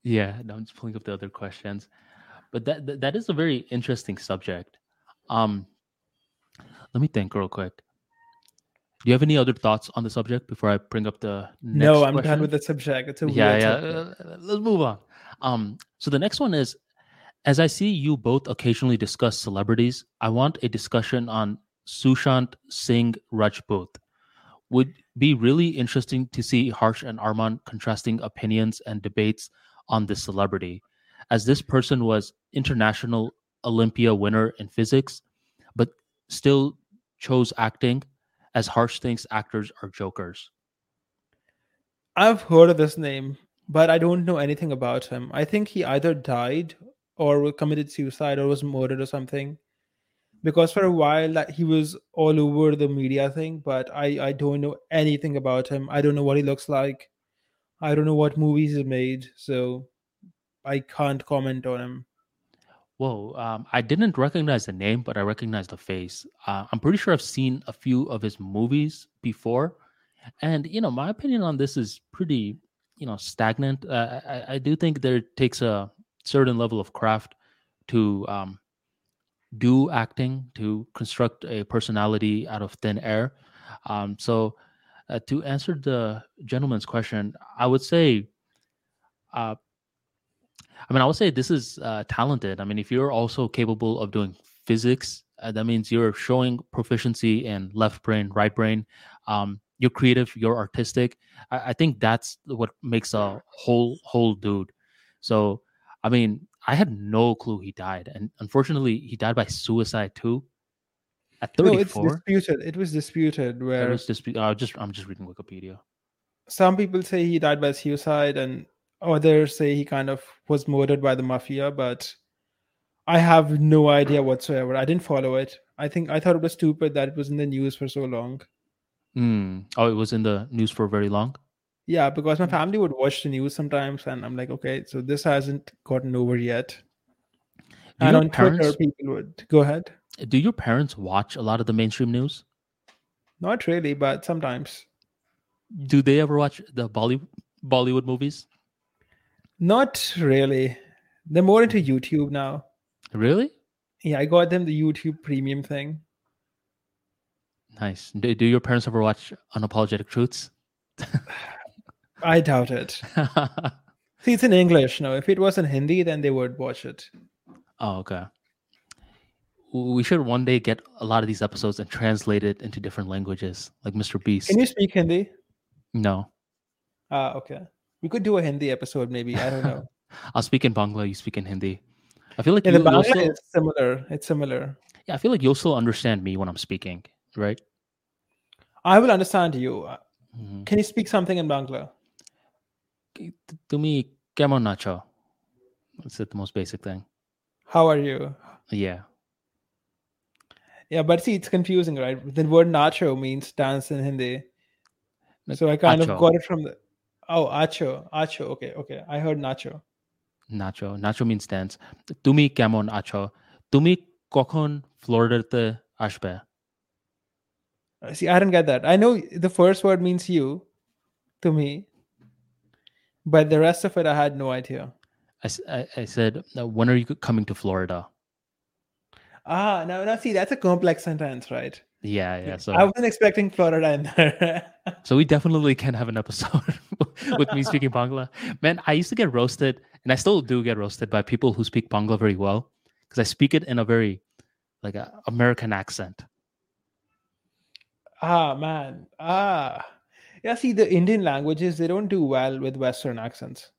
yeah, no, I'm just pulling up the other questions, but that, that that is a very interesting subject. Um, let me think real quick. Do you have any other thoughts on the subject before I bring up the? no, I'm question? done with the subject. It's a yeah, yeah. Uh, let's move on. Um, so the next one is as I see you both occasionally discuss celebrities, I want a discussion on Sushant Singh Rajput. Would be really interesting to see Harsh and Arman contrasting opinions and debates on this celebrity, as this person was international Olympiad winner in physics, but still chose acting, as Harsh thinks actors are jokers. I've heard of this name but I don't know anything about him. I think he either died or committed suicide or was murdered or something. Because for a while that he was all over the media thing, but I I don't know anything about him. I don't know what he looks like. I don't know what movies he made, so I can't comment on him. Whoa, um, I didn't recognize the name, but I recognize the face. Uh, I'm pretty sure I've seen a few of his movies before, and you know, my opinion on this is pretty you know stagnant. Uh, I, I do think there takes a certain level of craft to um, do acting to construct a personality out of thin air. Um, so uh, to answer the gentleman's question, I would say, uh, I mean, I would say this is uh, talented. I mean, if you're also capable of doing physics, uh, that means you're showing proficiency in left brain, right brain. Um, you're creative, you're artistic. I, I think that's what makes a whole whole dude. So, I mean, I had no clue he died, and unfortunately, he died by suicide too. At 34. No, it's disputed. It was disputed. Where it was disputed. Uh, just I'm just reading Wikipedia. Some people say he died by suicide, and others say he kind of was murdered by the mafia. But I have no idea whatsoever. I didn't follow it. I think I thought it was stupid that it was in the news for so long. Mm. Oh, it was in the news for very long. Yeah, because my hmm. family would watch the news sometimes, and I'm like, okay, so this hasn't gotten over yet. Do and on parents, Twitter, people would go ahead. Do your parents watch a lot of the mainstream news? Not really, but sometimes. Do they ever watch the Bollywood Bollywood movies? Not really. They're more into hmm. YouTube now. Really? Yeah, I got them the YouTube premium thing. Nice. Do, do your parents ever watch Unapologetic Truths? I doubt it. See, it's in English. No, if it was in Hindi, then they would watch it. Oh, okay. we should one day get a lot of these episodes and translate it into different languages, like Mr. Beast. Can you speak Hindi? No. Ah, okay. We could do a Hindi episode, maybe. I don't know. I'll speak in Bangla. You speak in Hindi. I feel like yeah, you, the Bangla still, is similar. It's similar. yeah, I feel like you'll still understand me when I'm speaking, right? I will understand you. Mhm. Can you speak something in Bangla? Tumi kemon nacho. That's the most basic thing. How are you? Yeah. Yeah, but see, it's confusing, right? The word nacho means dance in Hindi. So I kind Acho. of got it from the. Oh, acho, acho. Okay, okay. I heard nacho. Nacho. Nacho means dance. Tumi kemon acho. Tumi kokhon Florida ashbe. Uh, See, I didn't get that. I know the first word means you to me, but the rest of it, I had no idea. I I said, "Uh, when are you coming to Florida? Ah, now, now, see, that's a complex sentence, right? Yeah, yeah. So, I wasn't expecting Florida in there. so we definitely can have an episode with me speaking Bangla. Man, I used to get roasted, and I still do get roasted by people who speak Bangla very well because I speak it in a very like a American accent. ah, man. Ah. Yeah, see, the Indian languages, they don't do well with Western accents.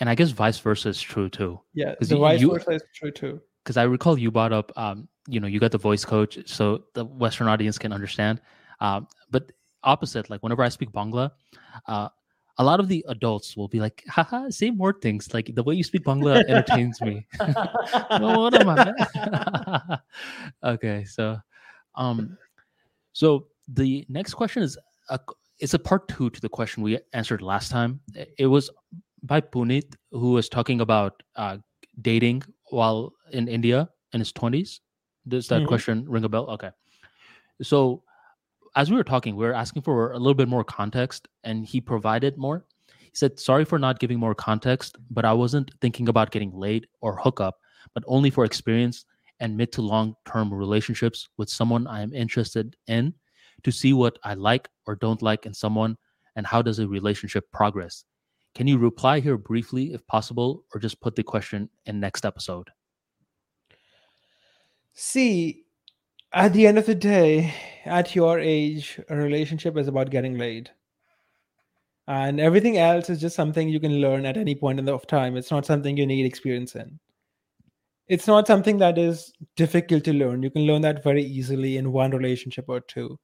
And I guess vice versa is true too. Yeah, the vice you- versa is true too. because I recall you brought up, um, you know, you got the voice coach, so the Western audience can understand. Um, but opposite, like whenever I speak Bangla, uh, a lot of the adults will be like, haha, say more things. Like the way you speak Bangla entertains me. Well, what am I? okay, so, um, so the next question is a, it's a part two to the question we answered last time. It was by Punit, who was talking about uh, dating while in India in his twenties. Does that Mhm. question ring a bell? Okay, so as we were talking, we were asking for a little bit more context, and he provided more. He said, "Sorry for not giving more context, but I wasn't thinking about getting laid or hookup, but only for experience and mid to long term relationships with someone I am interested in to see what I like or don't like in someone and how does a relationship progress. Can you reply here briefly if possible, or just put the question in next episode? See, at the end of the day, at your age, a relationship is about getting laid. And everything else is just something you can learn at any point in the of time. It's not something you need experience in. It's not something that is difficult to learn. You can learn that very easily in one relationship or two.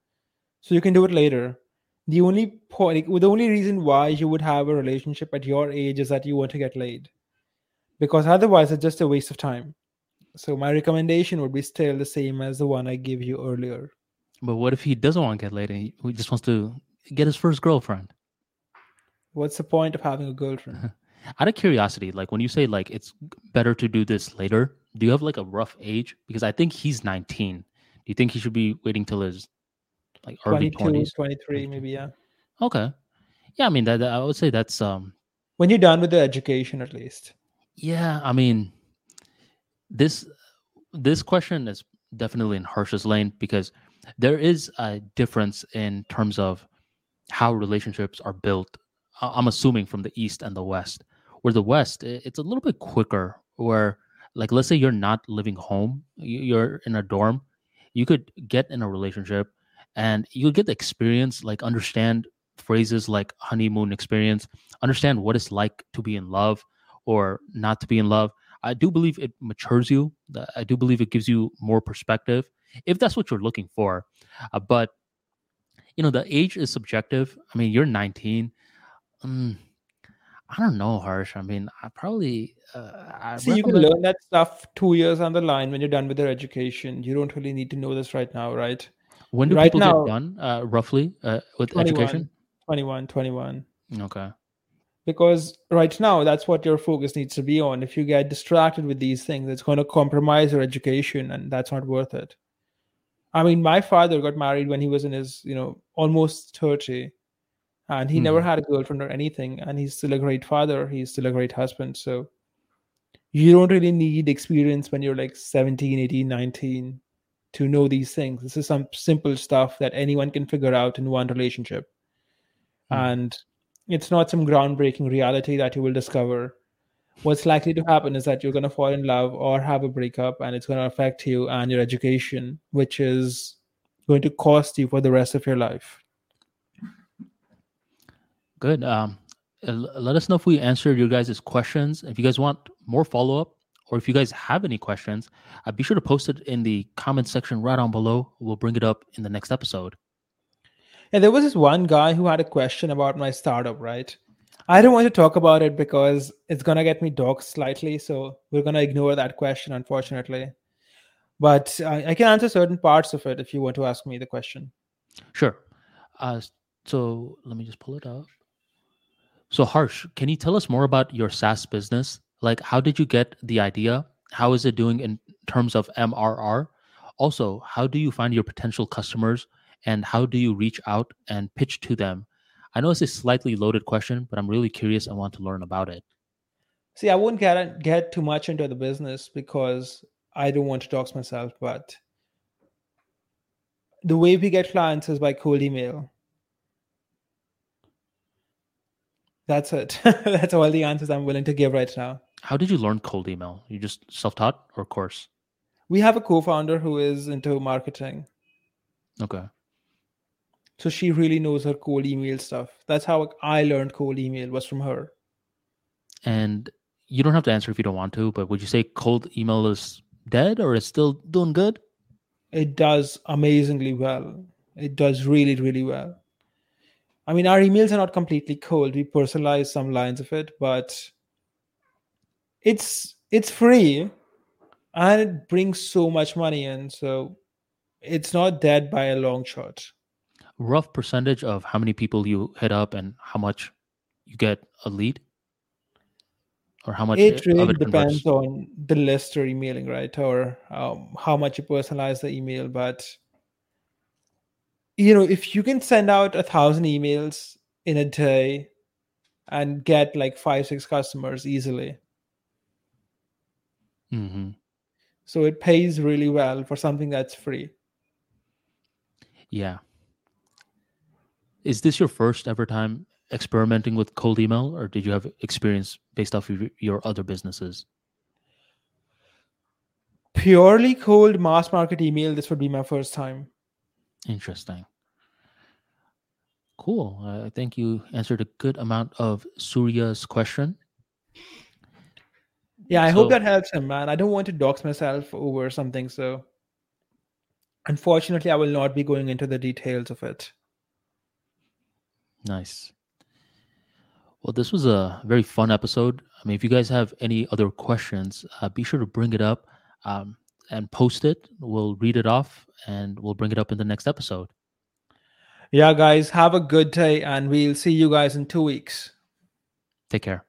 So you can do it later. The only point, the only reason why you would have a relationship at your age is that you want to get laid. Because otherwise, it's just a waste of time. So my recommendation would be still the same as the one I gave you earlier. But what if he doesn't want to get laid and he just wants to get his first girlfriend? What's the point of having a girlfriend? Out of curiosity, like when you say like it's better to do this later, do you have like a rough age? Because I think he's 19. Do you think he should be waiting till his like early 22, 20s? 23, maybe, yeah. Okay. Yeah, I mean that, that- I would say that's um When you're done with the education, at least. yeah, I mean this this question is definitely in Harsh's lane because there is a difference in terms of how relationships are built. I'm assuming from the east and the west. Where the west, it's a little bit quicker. Where like let's say you're not living home, you're in a dorm, you could get in a relationship, and you could get the experience, like understand phrases like honeymoon experience, understand what it's like to be in love or not to be in love. I do believe it matures you. I do believe it gives you more perspective if that's what you're looking for. Uh, but you know, the age is subjective. I mean, you're 19. Mm, I don't know, Harsh. I mean, I probably. Uh, I See, you can learn that stuff two years on the line when you're done with your education. You don't really need to know this right now, right? When do right people now- get done, uh, roughly, uh, with 21, education? 21, 21. Okay. Because right now, that's what your focus needs to be on. If you get distracted with these things, it's going to compromise your education, and that's not worth it. I mean, my father got married when he was in his, you know, almost 30, and he never Mhm. had a girlfriend or anything, and he's still a great father. He's still a great husband. So you don't really need experience when you're like 17, 18, 19 to know these things. This is some simple stuff that anyone can figure out in one relationship. Hmm. And it's not some groundbreaking reality that you will discover what's likely to happen is that you're going to fall in love or have a breakup and it's going to affect you and your education which is going to cost you for the rest of your life good um let us know if we answered your guys' questions if you guys want more follow-up or if you guys have any questions uh, be sure to post it in the comment section right down below we'll bring it up in the next episode and there was this one guy who had a question about my startup right I don't want to talk about it because it's gonna get me doxxed slightly. So we're gonna ignore that question, unfortunately. But I, I can answer certain parts of it if you want to ask me the question. Sure. Uh, so let me just pull it up. So Harsh, can you tell us more about your SaaS business? Like, how did you get the idea? How is it doing in terms of MRR? Also, how do you find your potential customers, and how do you reach out and pitch to them? I know it's a slightly loaded question, but I'm really curious. I want to learn about it. See, I wouldn't get get too much into the business because I don't want to dox myself. But the way we get clients is by cold email. That's it. That's all the answers I'm willing to give right now. How did you learn cold email? You just self-taught or course? We have a co-founder who is into marketing. Okay. So she really knows her cold email stuff. That's how I learned cold email was from her. And you don't have to answer if you don't want to, but would you say cold email is dead or is still doing good? It does amazingly well. It does really, really well. I mean, our emails are not completely cold. We personalize some lines of it, but it's it's free and it brings so much money in. So it's not dead by a long shot rough percentage of how many people you hit up and how much you get a lead? Or how much it really depends on the list you're emailing, right? Or um, how much you personalize the email. But you know, if you can send out a thousand emails in a day and get like five, six customers easily. Mm-hmm. So it pays really well for something that's free. Yeah. Is this your first ever time experimenting with cold email, or did you have experience based off of your other businesses? Purely cold mass market email. This would be my first time. Interesting. Cool. I think you answered a good amount of Surya's question. Yeah, I so, hope that helps him, man. I don't want to dox myself over something, so unfortunately, I will not be going into the details of it. Nice. Well, this was a very fun episode. I mean, if you guys have any other questions, uh, be sure to bring it up um, and post it. We'll read it off and we'll bring it up in the next episode. Yeah, guys, have a good day and we'll see you guys in two weeks. Take care.